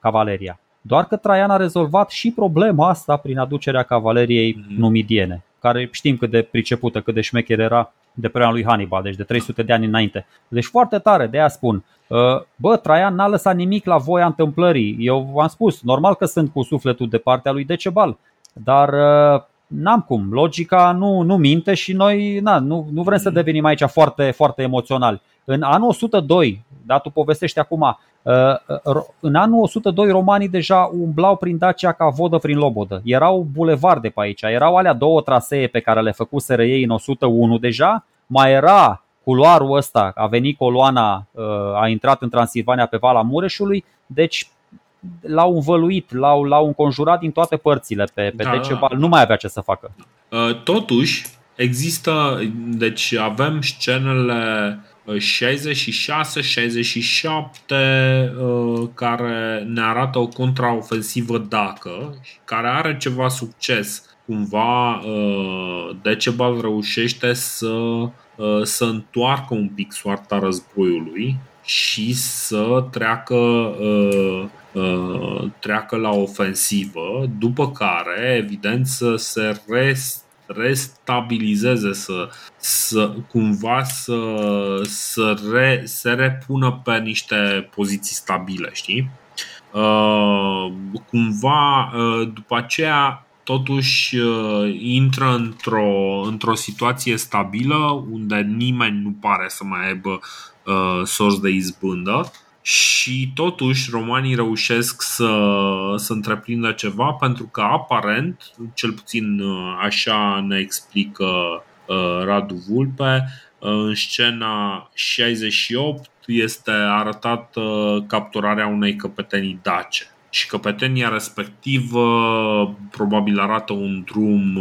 cavaleria. Doar că Traian a rezolvat și problema asta prin aducerea cavaleriei mhm. numidiene, care știm cât de pricepută, cât de șmecher era de pe lui Hannibal, deci de 300 de ani înainte. Deci foarte tare, de aia spun. Ă, bă, Traian n-a lăsat nimic la voia întâmplării. Eu v-am spus, normal că sunt cu sufletul de partea lui Decebal, dar ă, n-am cum. Logica nu, nu minte și noi na, nu, nu vrem să mm. devenim aici foarte, foarte emoționali. În anul 102, da, tu povestești acum, uh, uh, în anul 102 romanii deja umblau prin Dacia ca vodă prin lobodă. Erau bulevarde pe aici, erau alea două trasee pe care le făcuseră ei în 101 deja, mai era culoarul ăsta, a venit coloana, uh, a intrat în Transilvania pe Vala Mureșului, deci l-au învăluit, l-au, l-au înconjurat din toate părțile pe, pe da, Decebal, da. nu mai avea ce să facă. Uh, totuși, există, deci avem scenele 66, uh, 67 uh, care ne arată o contraofensivă dacă, care are ceva succes. Cumva Decebal reușește să, să întoarcă un pic soarta războiului și să treacă Uh, treacă la ofensivă, după care, evident, să se rest, restabilizeze, să, să cumva să, să re, se repună pe niște poziții stabile, știi? Uh, cumva, uh, după aceea, totuși uh, intră într-o, într-o situație stabilă unde nimeni nu pare să mai aibă uh, sorți de izbândă și totuși romanii reușesc să, să întreprindă ceva pentru că aparent, cel puțin uh, așa ne explică uh, Radu Vulpe, uh, în scena 68 este arătată capturarea unei căpetenii dace. Și căpetenia respectivă probabil arată un drum,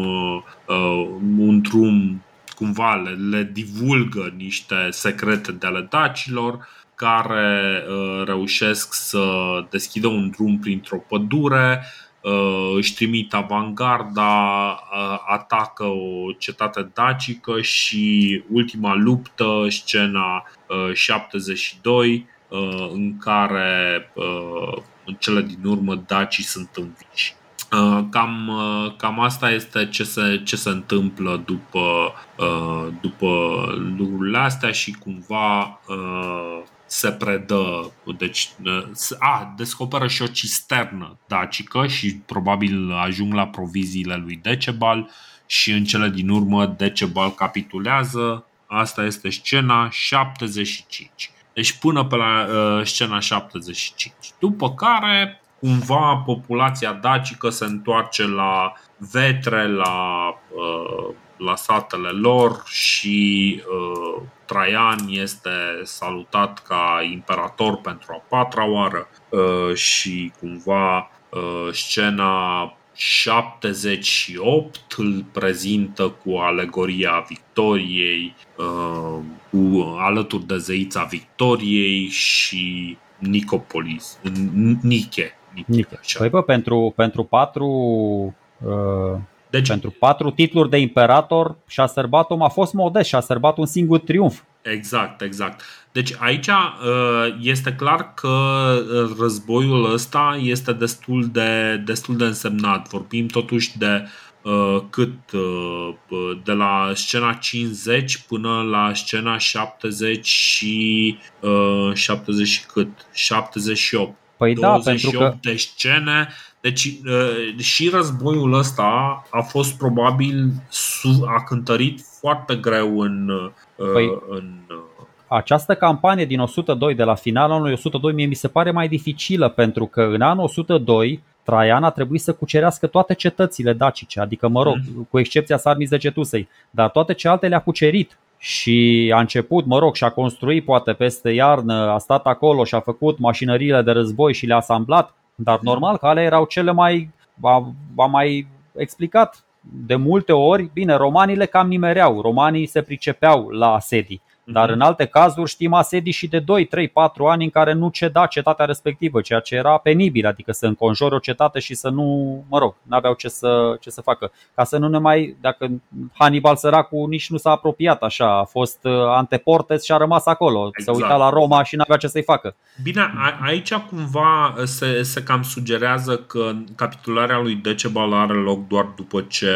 un drum cumva le, le divulgă niște secrete de ale dacilor care uh, reușesc să deschidă un drum printr-o pădure, uh, își trimit avangarda, uh, atacă o cetate dacică și ultima luptă, scena 72, în care în cele din urmă dacii sunt înviși. Cam, cam asta este ce se, ce se întâmplă după, după lucrurile astea și cumva se predă, deci a, descoperă și o cisternă dacică și probabil ajung la proviziile lui Decebal și în cele din urmă Decebal capitulează. Asta este scena 75. Deci până pe la uh, scena 75. După care cumva populația dacică se întoarce la vetre, la, uh, la satele lor și uh, Traian este salutat ca imperator pentru a patra oară uh, și cumva uh, scena 78 îl prezintă cu alegoria Victoriei, uh, cu alături de zeița Victoriei și Nicopolis, Nike, Niche. Păi bă, pentru, pentru patru uh, deci, pentru patru titluri de imperator și-a sărbat om a fost modest și a sărbat un singur triumf. Exact, exact. Deci aici uh, este clar că uh, războiul ăsta este destul de, destul de însemnat. Vorbim totuși de uh, cât de la scena 50 până la scena 70 și 70 și cât? 78. Păi 28 da, pentru că... de scene deci și războiul ăsta a fost probabil a cântărit foarte greu în, păi, în această campanie din 102 de la finalul anului 102 mie mi se pare mai dificilă pentru că în anul 102 Traian a trebuit să cucerească toate cetățile dacice, adică mă rog, mm. cu excepția Sarmiz Cetusei, dar toate celelalte le-a cucerit și a început, mă rog, și a construit poate peste iarnă, a stat acolo și a făcut mașinările de război și le-a asamblat, dar mm. normal că alea erau cele mai, am mai explicat. De multe ori, bine, romanii le cam nimereau, romanii se pricepeau la asedii, dar mhm. în alte cazuri știm asedii și de 2, 3, 4 ani în care nu ceda cetatea respectivă, ceea ce era penibil, adică să înconjori o cetate și să nu, mă rog, n-aveau ce să, ce să facă. Ca să nu ne mai, dacă Hannibal săracul nici nu s-a apropiat așa, a fost uh, anteportes și a rămas acolo, exact. să uita la Roma și n-avea ce să-i facă. Bine, a, aici cumva se, se cam sugerează că capitularea lui Decebal are loc doar după ce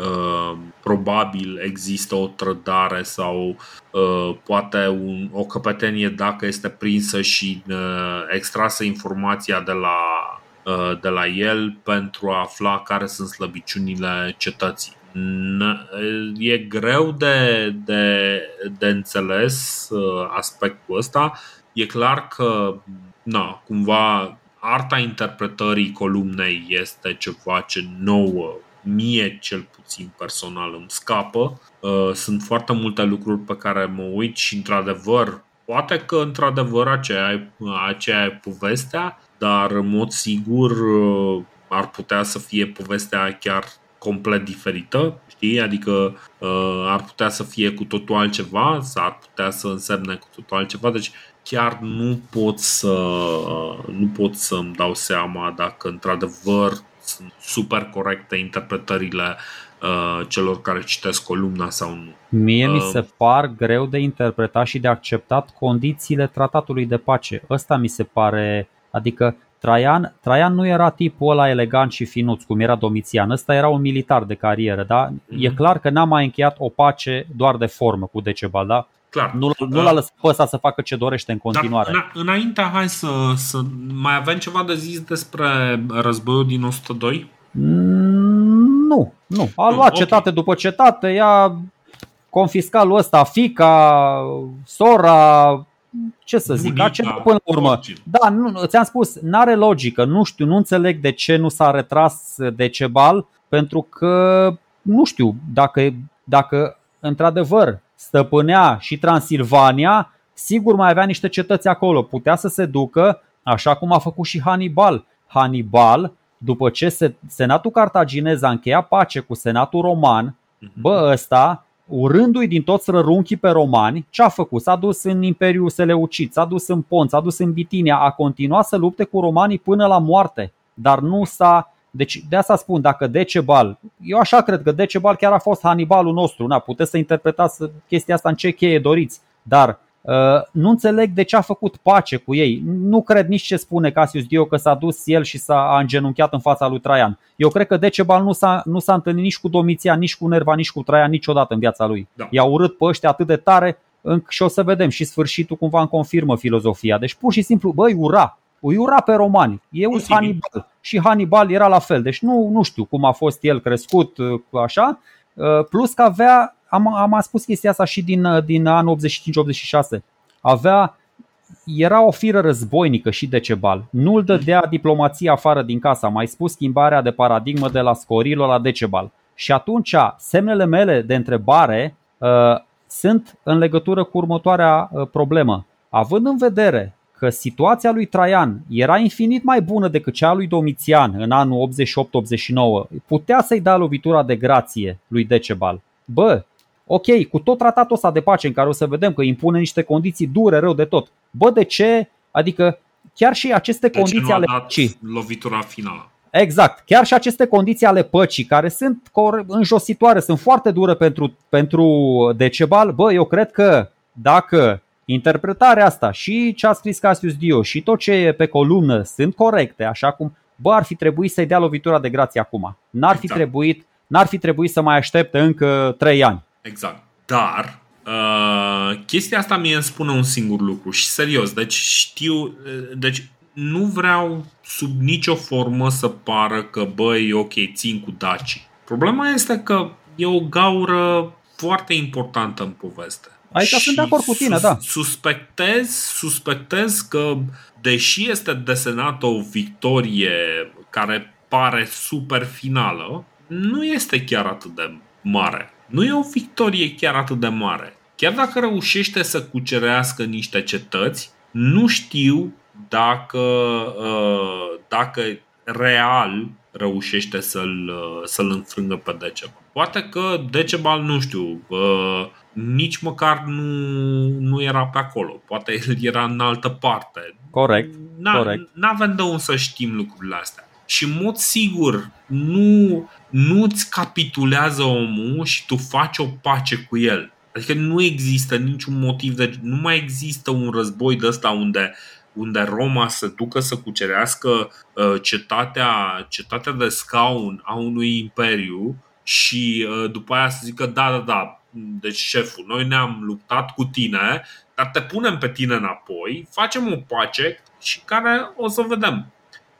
uh, probabil există o trădare sau Uh, poate un, o căpetenie dacă este prinsă și uh, extrasă informația de la, uh, de la el pentru a afla care sunt slăbiciunile cetății. E greu de, de, de înțeles aspectul ăsta. E clar că, na, cumva, arta interpretării columnei este ceva ce nouă, mie cel puțin personal îmi scapă Uh, sunt foarte multe lucruri pe care mă uit și într-adevăr, poate că într-adevăr aceea, aceea e povestea, dar în mod sigur uh, ar putea să fie povestea chiar complet diferită, știi? Adică uh, ar putea să fie cu totul altceva, sau ar putea să însemne cu totul altceva, deci chiar nu pot să nu pot să-mi dau seama dacă într-adevăr sunt super corecte interpretările Uh, celor care citesc columna sau nu. Mie uh, mi se par greu de interpretat și de acceptat condițiile tratatului de pace. Ăsta mi se pare, adică Traian, Traian nu era tipul ăla elegant și finuț cum era Domitian, ăsta era un militar de carieră, da? Mm-hmm. E clar că n-a mai încheiat o pace doar de formă cu Decebal, da? Clar. Nu, nu l-a lăsat pe ăsta să facă ce dorește în continuare. Dar, înainte, hai să, să mai avem ceva de zis despre războiul din 102? Nu, nu. A luat okay. cetate după cetate, i-a confiscat lui ăsta fica, sora, ce să zic, Bunica, ce până la urmă. Da, nu, ți-am spus, n-are logică, nu știu, nu înțeleg de ce nu s-a retras Decebal, pentru că, nu știu, dacă, dacă într-adevăr stăpânea și Transilvania, sigur mai avea niște cetăți acolo, putea să se ducă așa cum a făcut și Hannibal. Hannibal după ce Senatul Cartaginez a încheiat pace cu Senatul Roman, mhm. bă, ăsta, urându-i din toți rărunchii pe romani, ce a făcut? S-a dus în Imperiul Seleucid, s-a dus în Pont, s-a dus în Bitinia, a continuat să lupte cu romanii până la moarte, dar nu s-a deci de asta spun, dacă Decebal, eu așa cred că Decebal chiar a fost Hannibalul nostru, na, puteți să interpretați chestia asta în ce cheie doriți, dar Uh, nu înțeleg de ce a făcut pace cu ei. Nu cred nici ce spune Cassius Dio că s-a dus el și s-a îngenunchiat în fața lui Traian. Eu cred că Decebal nu s-a, nu s-a întâlnit nici cu Domitian, nici cu Nerva, nici cu Traian niciodată în viața lui. Da. I-a urât pe ăștia atât de tare și o să vedem și sfârșitul cumva îmi confirmă filozofia. Deci pur și simplu, băi, ura, îi ura pe romani. E un Hannibal. Și Hannibal era la fel. Deci nu, nu știu cum a fost el crescut așa. Uh, plus că avea am, am spus chestia asta și din, din anul 85-86. Avea era o firă războinică și Decebal. Nu-l dădea diplomația afară din casa. Am mai spus schimbarea de paradigmă de la Scorilo la Decebal. Și atunci semnele mele de întrebare uh, sunt în legătură cu următoarea uh, problemă. Având în vedere că situația lui Traian era infinit mai bună decât cea lui Domitian în anul 88-89, putea să-i dea lovitura de grație lui Decebal. Bă, Ok, cu tot tratatul ăsta de pace în care o să vedem că impune niște condiții dure rău de tot. Bă, de ce? Adică chiar și aceste Deci condiții nu a ale dat păcii. lovitura finală. Exact. Chiar și aceste condiții ale păcii, care sunt cor- înjositoare, sunt foarte dure pentru, pentru Decebal, bă, eu cred că dacă interpretarea asta și ce a scris Cassius Dio și tot ce e pe columnă sunt corecte, așa cum, bă, ar fi trebuit să-i dea lovitura de grație acum. N-ar fi, Exact. trebuit, n-ar fi trebuit să mai aștepte încă 3 ani. Exact. Dar uh, chestia asta mie îmi spune un singur lucru și serios, deci știu, uh, deci nu vreau sub nicio formă să pară că băi, ok, țin cu Daci. Problema este că e o gaură foarte importantă în poveste. Aici Și sunt de acord cu tine, da. Suspectez, suspectez că, deși este desenată o victorie care pare super finală, nu este chiar atât de mare. Nu e o victorie chiar atât de mare. Chiar dacă reușește să cucerească niște cetăți, nu știu dacă, uh, dacă real reușește să-l, uh, să-l înfrângă pe Decebal. Poate că Decebal, nu știu, uh, nici măcar nu, nu era pe acolo. Poate el era în altă parte. Corect. N-a, corect. N-avem de unde să știm lucrurile astea. Și în mod sigur, nu, nu-ți capitulează omul și tu faci o pace cu el. Adică nu există niciun motiv de. Nu mai există un război de ăsta unde, unde Roma să ducă să cucerească uh, cetatea, cetatea de scaun a unui imperiu și uh, după aia să zică da, da, da, deci șeful, noi ne-am luptat cu tine, dar te punem pe tine înapoi, facem o pace și care o să vedem.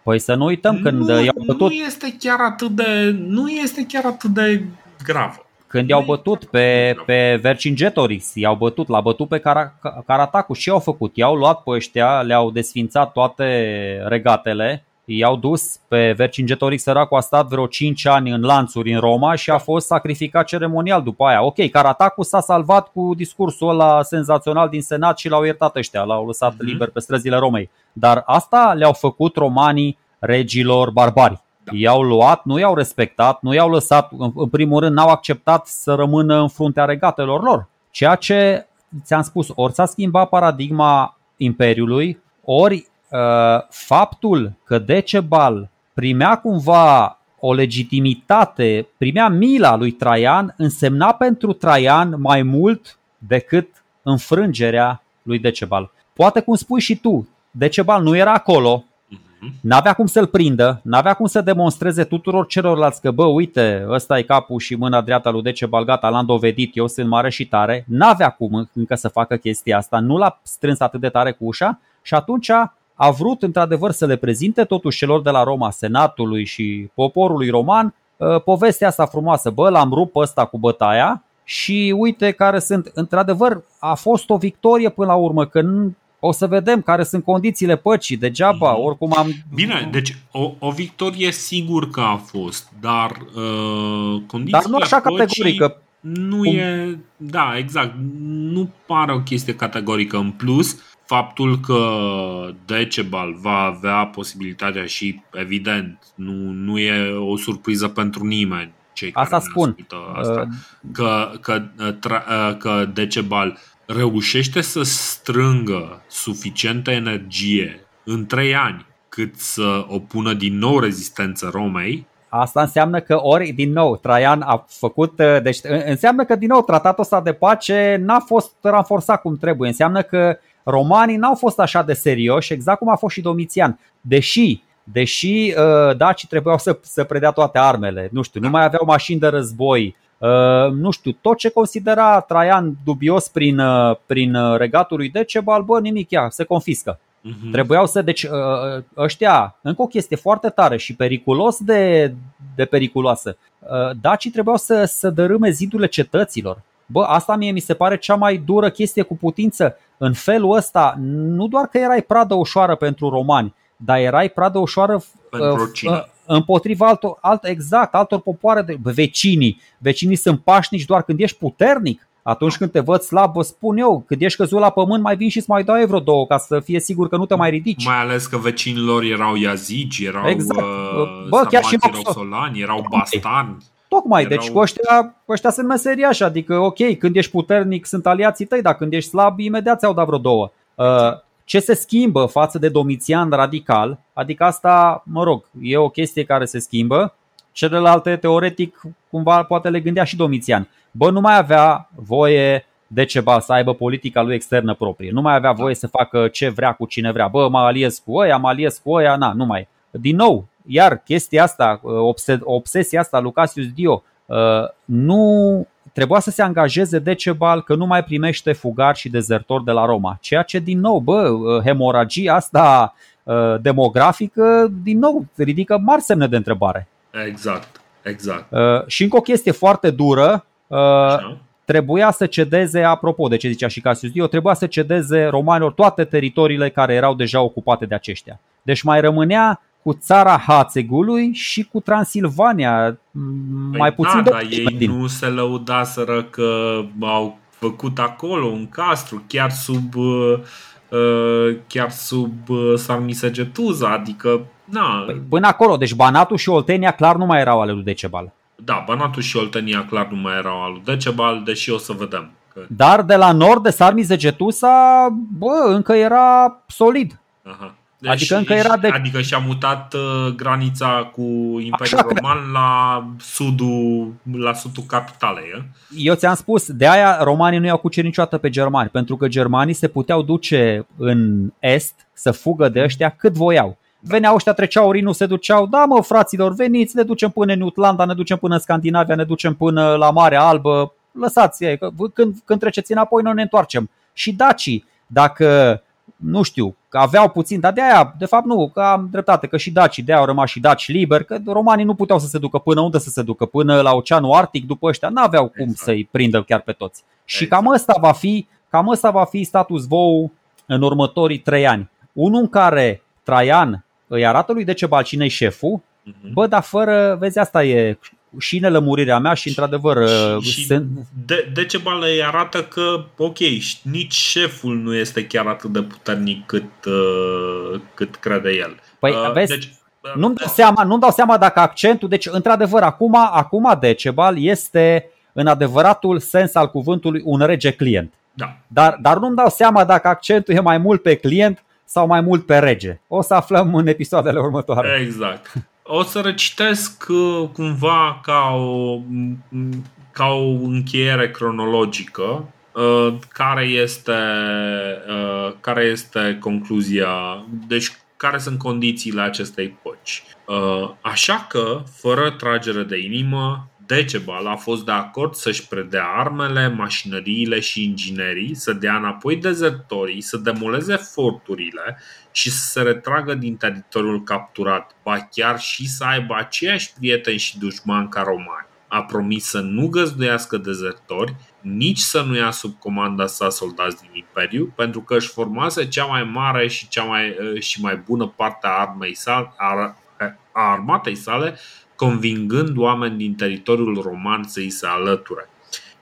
Păi să nu uităm când nu, i-au nu bătut, este chiar atât de nu este chiar atât de gravă. când i-au bătut pe, pe Vercingetorix, i-au bătut, l-a bătut pe Cara- Caratacu și au făcut. I-au luat pe ăștia, le-au desfințat toate regatele, i-au dus pe Vercingetorix săracul a stat vreo 5 ani în lanțuri în Roma și a fost sacrificat ceremonial după aia. Ok, Caratacu s-a salvat cu discursul ăla senzațional din Senat și l-au iertat ăștia, l-au lăsat Mhm. liber pe străzile Romei. Dar asta le-au făcut romanii regilor barbari. Da. I-au luat, nu i-au respectat, nu i-au lăsat, în, în primul rând n-au acceptat să rămână în fruntea regatelor lor. Ceea ce ți-am spus, ori s-a schimbat paradigma Imperiului, ori uh, faptul că Decebal primea cumva o legitimitate, primea mila lui Traian, însemna pentru Traian mai mult decât înfrângerea lui Decebal. Poate cum spui și tu, Decebal nu era acolo, Mhm. N-avea cum să-l prindă, n-avea cum să demonstreze tuturor celorlalți că, bă, uite, ăsta e capul și mâna dreaptă lui Decebal, gata, l-am dovedit, eu sunt mare și tare. N-avea cum încă să facă chestia asta, nu l-a strâns atât de tare cu ușa și atunci a vrut într-adevăr să le prezinte totuși celor de la Roma, senatului și poporului roman, uh, povestea asta frumoasă, bă, l-am rupt pe ăsta cu bătaia și uite care sunt, într-adevăr, a fost o victorie până la urmă, că nu- o să vedem care sunt condițiile păcii, degeaba, Mhm. oricum am... Bine, deci o, o victorie sigur că a fost, dar uh, condițiile Dar nu așa păcii categorică. Nu Cum- e, da, exact, nu pare o chestie categorică. În plus, faptul că Decebal va avea posibilitatea și, evident, nu, nu e o surpriză pentru nimeni, cei Asta care ne spun. ascultă asta, Uh, că, că, tra, că Decebal reușește să strângă suficientă energie în trei ani cât să opună din nou rezistență Romei, Asta înseamnă că ori, din nou, Traian a făcut, uh, deci uh, înseamnă că, din nou, tratatul ăsta de pace n-a fost ranforsat cum trebuie. Înseamnă că romanii n-au fost așa de serioși, exact cum a fost și Domitian. Deși, deși uh, dacii trebuiau să, să predea toate armele, nu știu, nu mai aveau mașini de război, uh, nu știu, tot ce considera Traian dubios prin, uh, prin uh, regatul lui Decebal, bă, nimic, ia, se confiscă. Mhm. Trebuiau să, deci uh, ăștia, încă o chestie foarte tare și periculos de, de periculoasă. Uh, Dacii trebuiau să, să dărâme zidurile cetăților. Bă, asta mie mi se pare cea mai dură chestie cu putință. În felul ăsta, nu doar că erai pradă ușoară pentru romani, dar erai pradă ușoară Pentru uh, oricine. uh, împotriva altor, alt, exact, altor popoare, de, bă, vecinii. Vecinii sunt pașnici doar când ești puternic. Atunci când te văd slab, vă spun eu, când ești căzut la pământ, mai vin și îți mai dau vreo două ca să fie sigur că nu te mai ridici. Mai ales că vecinii lor erau iazigi, erau Exact. uh, Bă, chiar și sarmații Roxo- roxolani, erau bastani. Tocmai, Erau- deci cu ăștia, cu ăștia sunt meseriași, adică ok, când ești puternic sunt aliații tăi, dar când ești slab, imediat ți-au dat vreo două. Uh, ce se schimbă față de Domitian radical, adică asta, mă rog, e o chestie care se schimbă, celelalte teoretic cumva poate le gândea și Domitian. Bă, nu mai avea voie Decebal să aibă politica lui externă proprie. Nu mai avea voie să facă ce vrea cu cine vrea. Bă, mă aliez cu ăia, mă aliez cu ăia, na, nu mai. Din nou, iar chestia asta, obsesia asta, Lucasius Dio, nu trebuia să se angajeze Decebal că nu mai primește fugari și dezertori de la Roma. Ceea ce, din nou, bă, hemoragia asta demografică, din nou, ridică mari semne de întrebare. Exact, exact. Și încă o chestie foarte dură, Așa trebuia să cedeze, apropo de ce zicea și Cassius Dio, trebuia să cedeze romanilor toate teritoriile care erau deja ocupate de aceștia. Deci mai rămânea cu țara Hațegului și cu Transilvania, păi mai puțin da, de ei din. nu se lăudaseră că au făcut acolo un castru chiar sub uh, uh chiar sub uh, Sarmisegetuza, adică na. Păi, până acolo, deci Banatul și Oltenia clar nu mai erau ale lui Decebal. Da, Banatul și Oltenia clar nu mai erau al lui Decebal, deși o să vedem. Că... Dar de la nord de Sarmizegetusa, bă, încă era solid. Aha. Deci, adică încă era de... Adică și-a mutat uh, granița cu Imperiul Așa Roman că... la sudul, la sudul capitalei. Eh? Eu ți-am spus, de aia romanii nu i-au cucerit niciodată pe germani, pentru că germanii se puteau duce în est să fugă de ăștia cât voiau. Veneau ăștia, treceau Rinu, se duceau, da mă fraților, veniți, ne ducem până în Utlanda, ne ducem până în Scandinavia, ne ducem până la Marea Albă, lăsați ei, că când, când treceți înapoi noi ne întoarcem. Și dacii, dacă, nu știu, că aveau puțin, dar de aia, de fapt nu, că am dreptate, că și dacii, de aia au rămas și daci liberi, că romanii nu puteau să se ducă până unde să se ducă, până la Oceanul Arctic, după ăștia n-aveau cum exact. să-i prindă chiar pe toți. Și exact. cam ăsta va fi, cam ăsta va fi status quo în următorii trei ani. Unul în care Traian îi arată lui Decebal cine șeful, uh-huh. bă, dar fără, vezi, asta e și nelămurirea mea și într-adevăr și, și se... de, Decebal îi arată că ok, nici șeful nu este chiar atât de puternic cât, uh, cât crede el. Păi uh, vezi, deci, uh, nu-mi dau, seama, nu dau seama dacă accentul, deci într-adevăr acum, acum Decebal este în adevăratul sens al cuvântului un rege client. Da. Dar, dar nu-mi dau seama dacă accentul e mai mult pe client sau mai mult pe rege. O să aflăm în episoadele următoare. Exact. O să recitesc uh, cumva ca o, ca o încheiere cronologică uh, care este, uh, care este concluzia, deci care sunt condițiile acestei poci. Așa că, fără tragere de inimă, Decebal a fost de acord să-și predea armele, mașinăriile și inginerii, să dea înapoi dezertorii, să demoleze forturile și să se retragă din teritoriul capturat, ba chiar și să aibă aceiași prieteni și dușmani ca romani. A promis să nu găzduiască dezertori, nici să nu ia sub comanda sa soldați din Imperiu, pentru că își formase cea mai mare și cea mai, și mai bună parte a armei sale, a, a armatei sale convingând oameni din teritoriul roman să îi se alăture.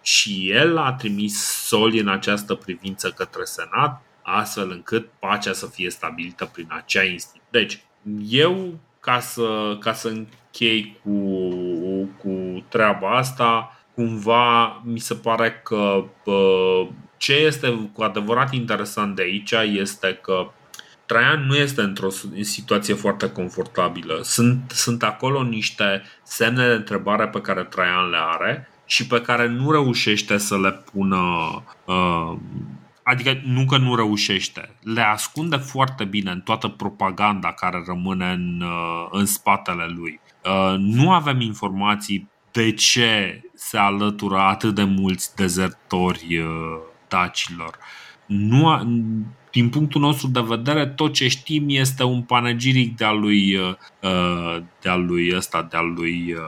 Și el a trimis soli în această privință către Senat, astfel încât pacea să fie stabilită prin acea instituție. Deci, eu, ca să, ca să închei cu, cu treaba asta, cumva mi se pare că ce este cu adevărat interesant de aici este că Traian nu este într-o situație foarte confortabilă. Sunt, sunt acolo niște semne de întrebare pe care Traian le are și pe care nu reușește să le pună. Uh, adică nu că nu reușește, le ascunde foarte bine în toată propaganda care rămâne în, uh, în spatele lui. Uh, nu avem informații de ce se alătură atât de mulți dezertori uh, dacilor. Nu a, din punctul nostru de vedere, tot ce știm este un panegiric de-a lui, uh, de-a lui ăsta, de-a lui uh,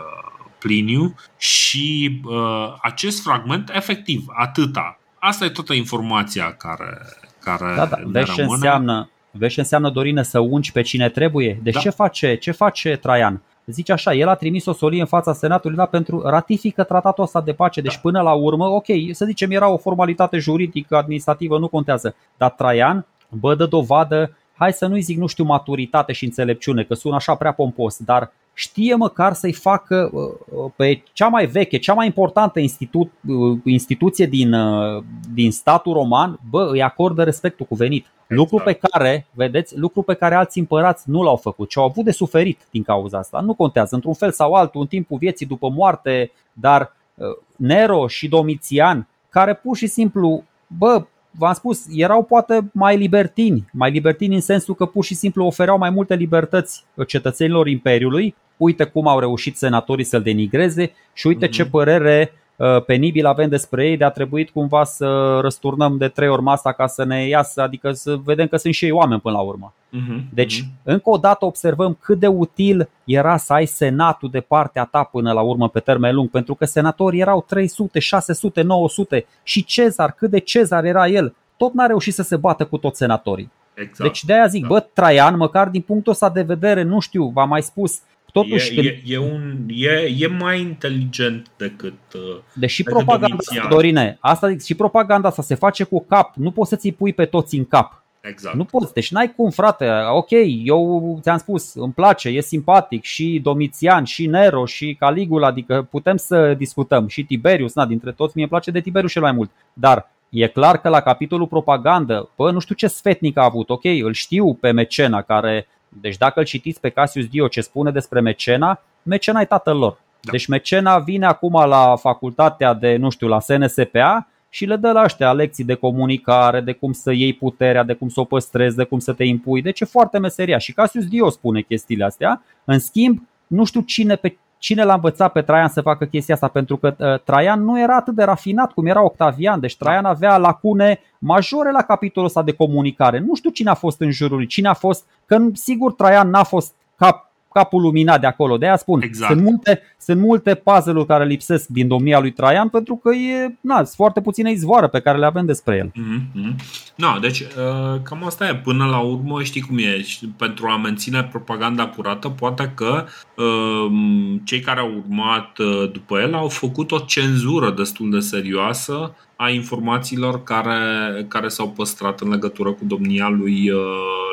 Pliniu și uh, acest fragment, efectiv, atâta. Asta e toată informația care, care da, da. Vezi ce înseamnă, vezi ce înseamnă Dorine să ungi pe cine trebuie? Deci da. ce face, ce face Traian? Zice așa, el a trimis o solie în fața Senatului da, pentru ratifică tratatul ăsta de pace. Deci da. până la urmă, ok, să zicem era o formalitate juridică, administrativă, nu contează. Dar Traian, bă, dă dovadă, hai să nu-i zic, nu știu, maturitate și înțelepciune, că sună așa prea pompos, dar știe măcar să-i facă pe cea mai veche, cea mai importantă institu- instituție din, din statul roman, bă, îi acordă respectul cuvenit. Exact. Lucru pe care, vedeți, lucru pe care alți împărați nu l-au făcut și au avut de suferit din cauza asta. Nu contează, într-un fel sau altul, în timpul vieții, după moarte, dar Nero și Domitian, care pur și simplu, bă, v-am spus, erau poate mai libertini, mai libertini în sensul că pur și simplu ofereau mai multe libertăți cetățenilor Imperiului. Uite cum au reușit senatorii să-l denigreze și uite uh-huh. ce părere Uh, penibil avem despre ei, de a trebuit cumva să răsturnăm de trei ori masa ca să ne iasă, adică să vedem că sunt și ei oameni până la urmă. Uh-huh. Deci, încă o dată observăm cât de util era să ai senatul de partea ta până la urmă pe termen lung, pentru că senatorii erau 300, 600, 900 și Cezar, cât de Cezar era el, tot n-a reușit să se bată cu toți senatorii. Exact. Deci de aia zic, da. bă, Traian, măcar din punctul ăsta de vedere, nu știu, v-am mai spus, Totuși, e, când... e, e, un, e, e mai inteligent decât. Uh, Deși decât propaganda asta, Dorine, asta zic, și propaganda asta se face cu cap. Nu poți să ți pui pe toți în cap. Exact. Nu poți, deci n-ai cum, frate. Ok, eu ți-am spus, îmi place, e simpatic și Domitian, și Nero, și Caligula, adică putem să discutăm. Și Tiberius, na, dintre toți, mie îmi place de Tiberius cel mai mult. Dar E clar că la capitolul propagandă, bă, nu știu ce sfetnic a avut, ok, îl știu pe Mecena care deci dacă îl citiți pe Cassius Dio ce spune despre Mecena, Mecena e tatăl lor. Da. Deci Mecena vine acum la facultatea de, nu știu, la SNSPA și le dă la ăștia lecții de comunicare, de cum să iei puterea, de cum să o păstrezi, de cum să te impui. Deci e foarte meseria și Cassius Dio spune chestiile astea. În schimb, nu știu cine pe Cine l-a învățat pe Traian să facă chestia asta? Pentru că uh, Traian nu era atât de rafinat cum era Octavian, deci Traian avea lacune majore la capitolul ăsta de comunicare. Nu știu cine a fost în jurul lui, cine a fost, că sigur Traian n-a fost cap capul luminat de acolo. De aia spun, exact. sunt, multe, sunt multe puzzle-uri care lipsesc din domnia lui Traian pentru că e, na, sunt foarte puține izvoare pe care le avem despre el. Mm-hmm. No, deci uh, cam asta e. Până la urmă știi cum e. Pentru a menține propaganda curată, poate că uh, cei care au urmat uh, după el au făcut o cenzură destul de serioasă a informațiilor care, care s-au păstrat în legătură cu domnia lui,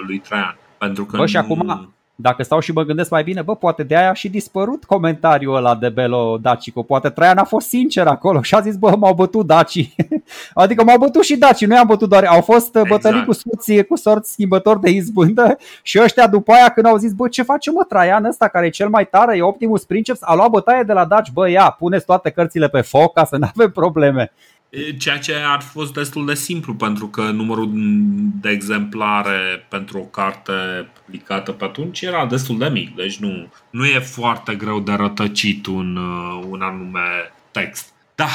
lui Traian. Pentru că Bă, și acum, dacă stau și mă gândesc mai bine, bă, poate de aia a și dispărut comentariul ăla de Belo Dacico. Poate Traian a fost sincer acolo și a zis, bă, m-au bătut Daci. adică m-au bătut și Daci, nu i-am bătut doar, au fost exact. bătălii cu soții, cu sorți schimbători de izbândă și ăștia după aia când au zis, bă, ce face mă Traian ăsta care e cel mai tare, e Optimus Princeps, a luat bătaie de la Daci, bă, ia, puneți toate cărțile pe foc ca să nu avem probleme. Ceea ce ar fost destul de simplu pentru că numărul de exemplare pentru o carte publicată pe atunci era destul de mic, deci nu, nu e foarte greu de rătăcit un, uh, un anume text. Da,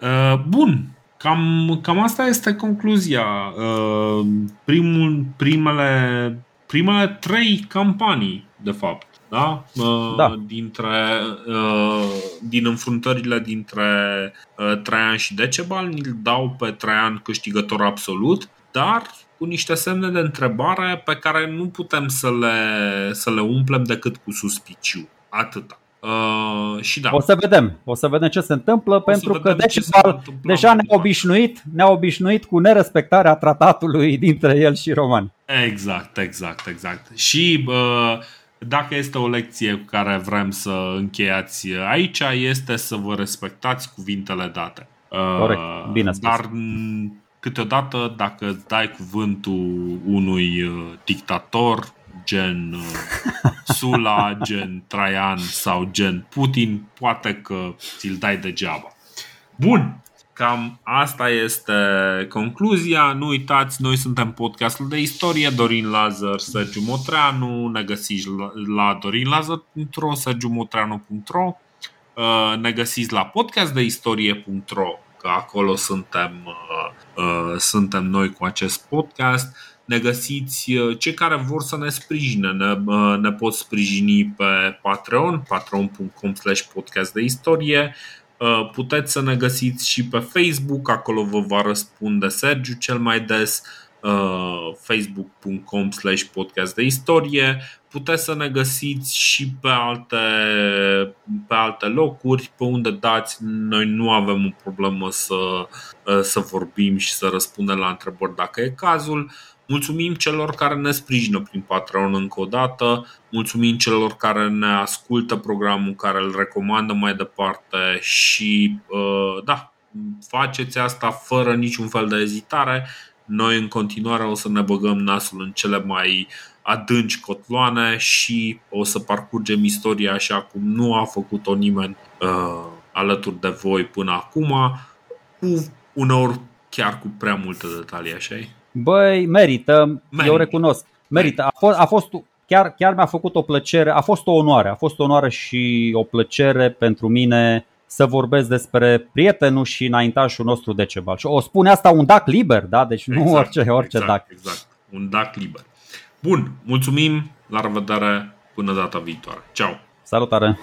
uh, bun, cam, cam asta este concluzia. Uh, primul, primele, primele trei campanii, de fapt da? da. Dintre, din înfruntările dintre Traian și Decebal, îl dau pe Traian câștigător absolut, dar cu niște semne de întrebare pe care nu putem să le, să le umplem decât cu suspiciu. Atâta. Uh, și da. O să vedem, o să vedem ce se întâmplă, o pentru că Decebal deja ne-a obișnuit, ne-a obișnuit cu nerespectarea tratatului dintre el și romani. Exact, exact, exact. Și uh, dacă este o lecție cu care vrem să încheiați aici, este să vă respectați cuvintele date. Corect, bine spus. Dar câteodată dacă dai cuvântul unui uh, dictator gen uh, Sula, gen Traian sau gen Putin, poate că ți-l dai degeaba. Bun, Cam asta este concluzia. Nu uitați, noi suntem podcastul de istorie, Dorin Lazar, Sergiu Motreanu. Ne găsiți la dorinlazar.ro, sergiumotreanu.ro uh, Ne găsiți la podcastdeistorie.ro că acolo suntem, uh, uh, suntem noi cu acest podcast. Ne găsiți cei care vor să ne sprijine, ne, ne pot sprijini pe Patreon, patreon.com slash podcast de istorie Uh, puteți să ne găsiți și pe Facebook, acolo vă va răspunde Sergiu cel mai des, uh, facebook.com slash podcast de istorie. Puteți să ne găsiți și pe alte, pe alte locuri, pe unde dați. Noi nu avem o problemă să, uh, să vorbim și să răspundem la întrebări dacă e cazul. Mulțumim celor care ne sprijină prin Patreon încă o dată, mulțumim celor care ne ascultă programul, care îl recomandă mai departe și uh, da, faceți asta fără niciun fel de ezitare. Noi în continuare o să ne băgăm nasul în cele mai adânci cotloane și o să parcurgem istoria așa cum nu a făcut-o nimeni uh, alături de voi până acum, cu uneori chiar cu prea multe detalii, așa Băi, merită, merită, eu recunosc. Merită. A fost, a fost chiar, chiar mi-a făcut o plăcere, a fost o onoare, a fost o onoare și o plăcere pentru mine să vorbesc despre prietenul și înaintașul nostru Decebal. Și o spune asta un dac liber, da? Deci nu exact, orice, orice exact, dac. Exact, un dac liber. Bun, mulțumim, la revedere, până data viitoare. Ciao! Salutare!